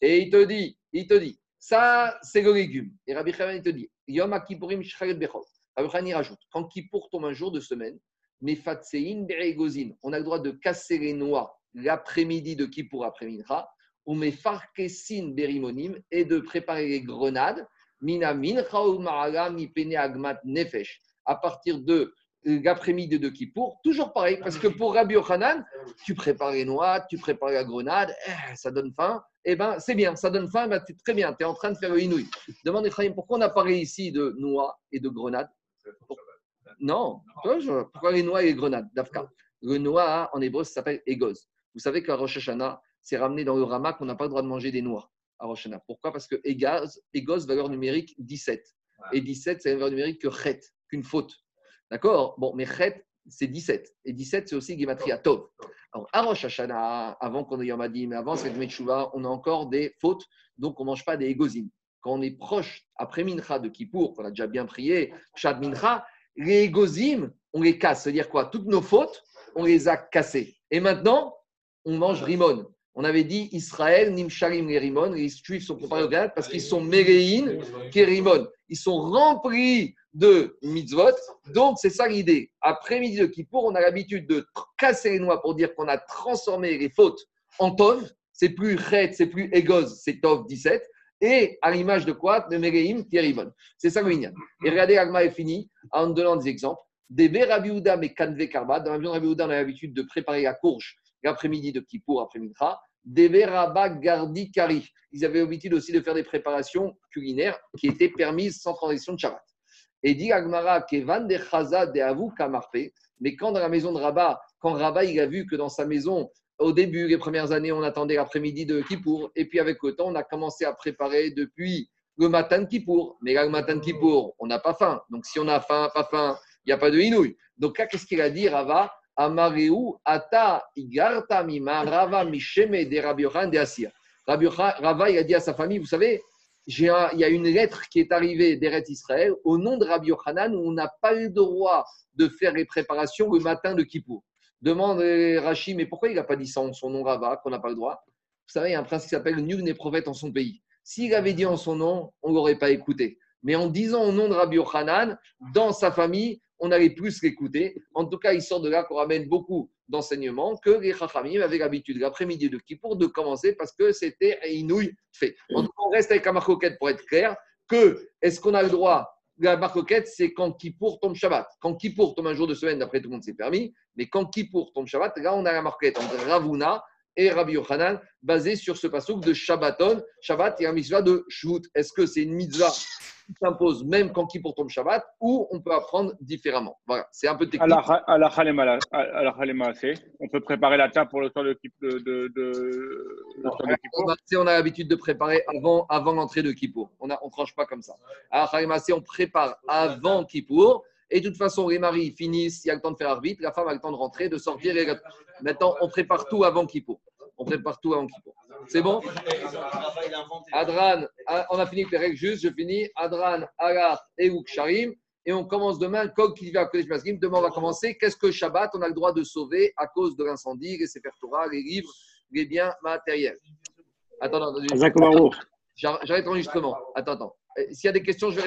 Et il te dit, il te dit, ça c'est le légume. Et Rabbi Chanan il te dit, Yom Akipurim. Rabbi Chanan il rajoute, quand Kippour tombe un jour de semaine, on a le droit de casser les noix l'après-midi de Kippour après Mincha, ou Mefarkesin Berimonim, et de préparer les grenades, Mina Mincha ou Agmat Nefesh, à partir de l'après-midi de Kippour, toujours pareil, parce que pour Rabbi Yochanan, tu prépares les noix, tu prépares la grenade, eh, ça donne faim, eh ben c'est bien, ça donne faim, ben, très bien, tu es en train de faire le inouï. Demande Ephraim, pourquoi on a parlé ici de noix et de grenade Non, pourquoi les noix et les grenades Dafka. Le noix en hébreu, s'appelle Egoz. Vous savez qu'à Rosh Hashanah, c'est ramené dans le Rama qu'on n'a pas le droit de manger des noix à Rosh Hashanah. Pourquoi? Parce que Egoz, valeur numérique 17. Et 17, c'est une valeur numérique que chet, qu'une faute. D'accord? Bon, mais Chet, c'est 17. Et 17, c'est aussi Gematria Tov. Alors, à Rosh Hashanah, avant qu'on ait Yom Adim, avant cette Metshuva, on a encore des fautes, donc on ne mange pas des égosines. Quand on est proche, après Mincha de Kippour, qu'on a déjà bien prié, Shad Mincha, les égozim, on les casse. C'est-à-dire quoi? Toutes nos fautes, on les a cassées. Et maintenant, on mange Rimon. On avait dit Israël, Nimsharim les Rimon. Les Juifs sont comparés au Galate parce qu'ils sont Méréin, Kérimon. Ils sont remplis de mitzvot. Donc, c'est ça l'idée. Après midi de Kippour, on a l'habitude de casser les noix pour dire qu'on a transformé les fautes en Tov. C'est plus Chet, c'est plus Egoz, c'est Tov 17. Et à l'image de quoi? De Méréim, Kérimon. C'est ça le Et regardez, Agma est fini en donnant des exemples. Des Rabiouda mais Kanve Karba. Dans l'avion Rabiouda, on a l'habitude de préparer la courge l'après-midi de Kippour, après Mincha. Des Rabba Gardi Kari. Ils avaient l'habitude aussi de faire des préparations culinaires qui étaient permises sans transition de Shabbat. Et dit Agmara, Kevan de Chaza de Avou Kamarpe. Mais quand dans la maison de Rabat, quand Rabat il a vu que dans sa maison, au début, les premières années, on attendait l'après-midi de Kippour. Et puis avec le temps, on a commencé à préparer depuis le matin de Kippour. Mais là, le matin de Kippour, on n'a pas faim. Donc si on a faim, pas faim, il n'y a pas de inouï. Donc là, qu'est-ce qu'il a dit, Rava Amareu ata igarta mima rava misheme de Rabbi de Asir. Rava, il a dit à sa famille, vous savez, il y a une lettre qui est arrivée d'Eret Israël au nom de Rabbi Yochanan où on n'a pas le droit de faire les préparations le matin de Kippour. Demande Rachid, mais pourquoi il n'a pas dit ça en son nom Rava, qu'on n'a pas le droit? Vous savez, il y a un principe qui s'appelle Nul n'est prophète en son pays. S'il avait dit en son nom, on ne l'aurait pas écouté. Mais en disant au nom de Rabbi Yochanan, dans sa famille, on allait plus l'écouter. En tout cas, il sort de là qu'on ramène beaucoup d'enseignements que les Chachamim avaient l'habitude, l'après-midi de Kippour, de commencer parce que c'était inouï fait. En on reste avec la marcoquette pour être clair que est-ce qu'on a le droit la marcoquette, c'est quand Kippour tombe Shabbat. Quand Kippour tombe un jour de semaine, d'après tout le monde, c'est permis. Mais quand Kippour tombe Shabbat, là, on a la marcoquette entre Ravuna et Rabbi Yochanan, basée sur ce passouk de Shabbaton. Shabbat et un mitzvah de Shvut. Est-ce que c'est une mitzvah qui s'impose même quand qui pour tombe Shabbat ou on peut apprendre différemment? Voilà, c'est un peu technique. On peut préparer la table pour le temps de de, de, de, On a l'habitude de préparer avant, avant l'entrée de Kippour. On ne on tranche pas comme ça. À la Khalema, on prépare avant Kippour. Et de toute façon, les maris finissent, il y a le temps de faire arbitre, la femme a le temps de rentrer, de sortir. Maintenant, on prépare tout avant Kippour. On prépare tout avant Kippour. C'est bon? Adran, ah, on a fini avec les règles justes. Je finis. Adran, Agar et Sharim. Et on commence demain, Kog qui vient à Kodesh Maskim. Demain, on va commencer. Qu'est-ce que Shabbat? On a le droit de sauver à cause de l'incendie, les Sefer Torah, les livres, les biens matériels. Attends, attends. J'arrête l'enregistrement. Attends, attends. S'il y a des questions, je vais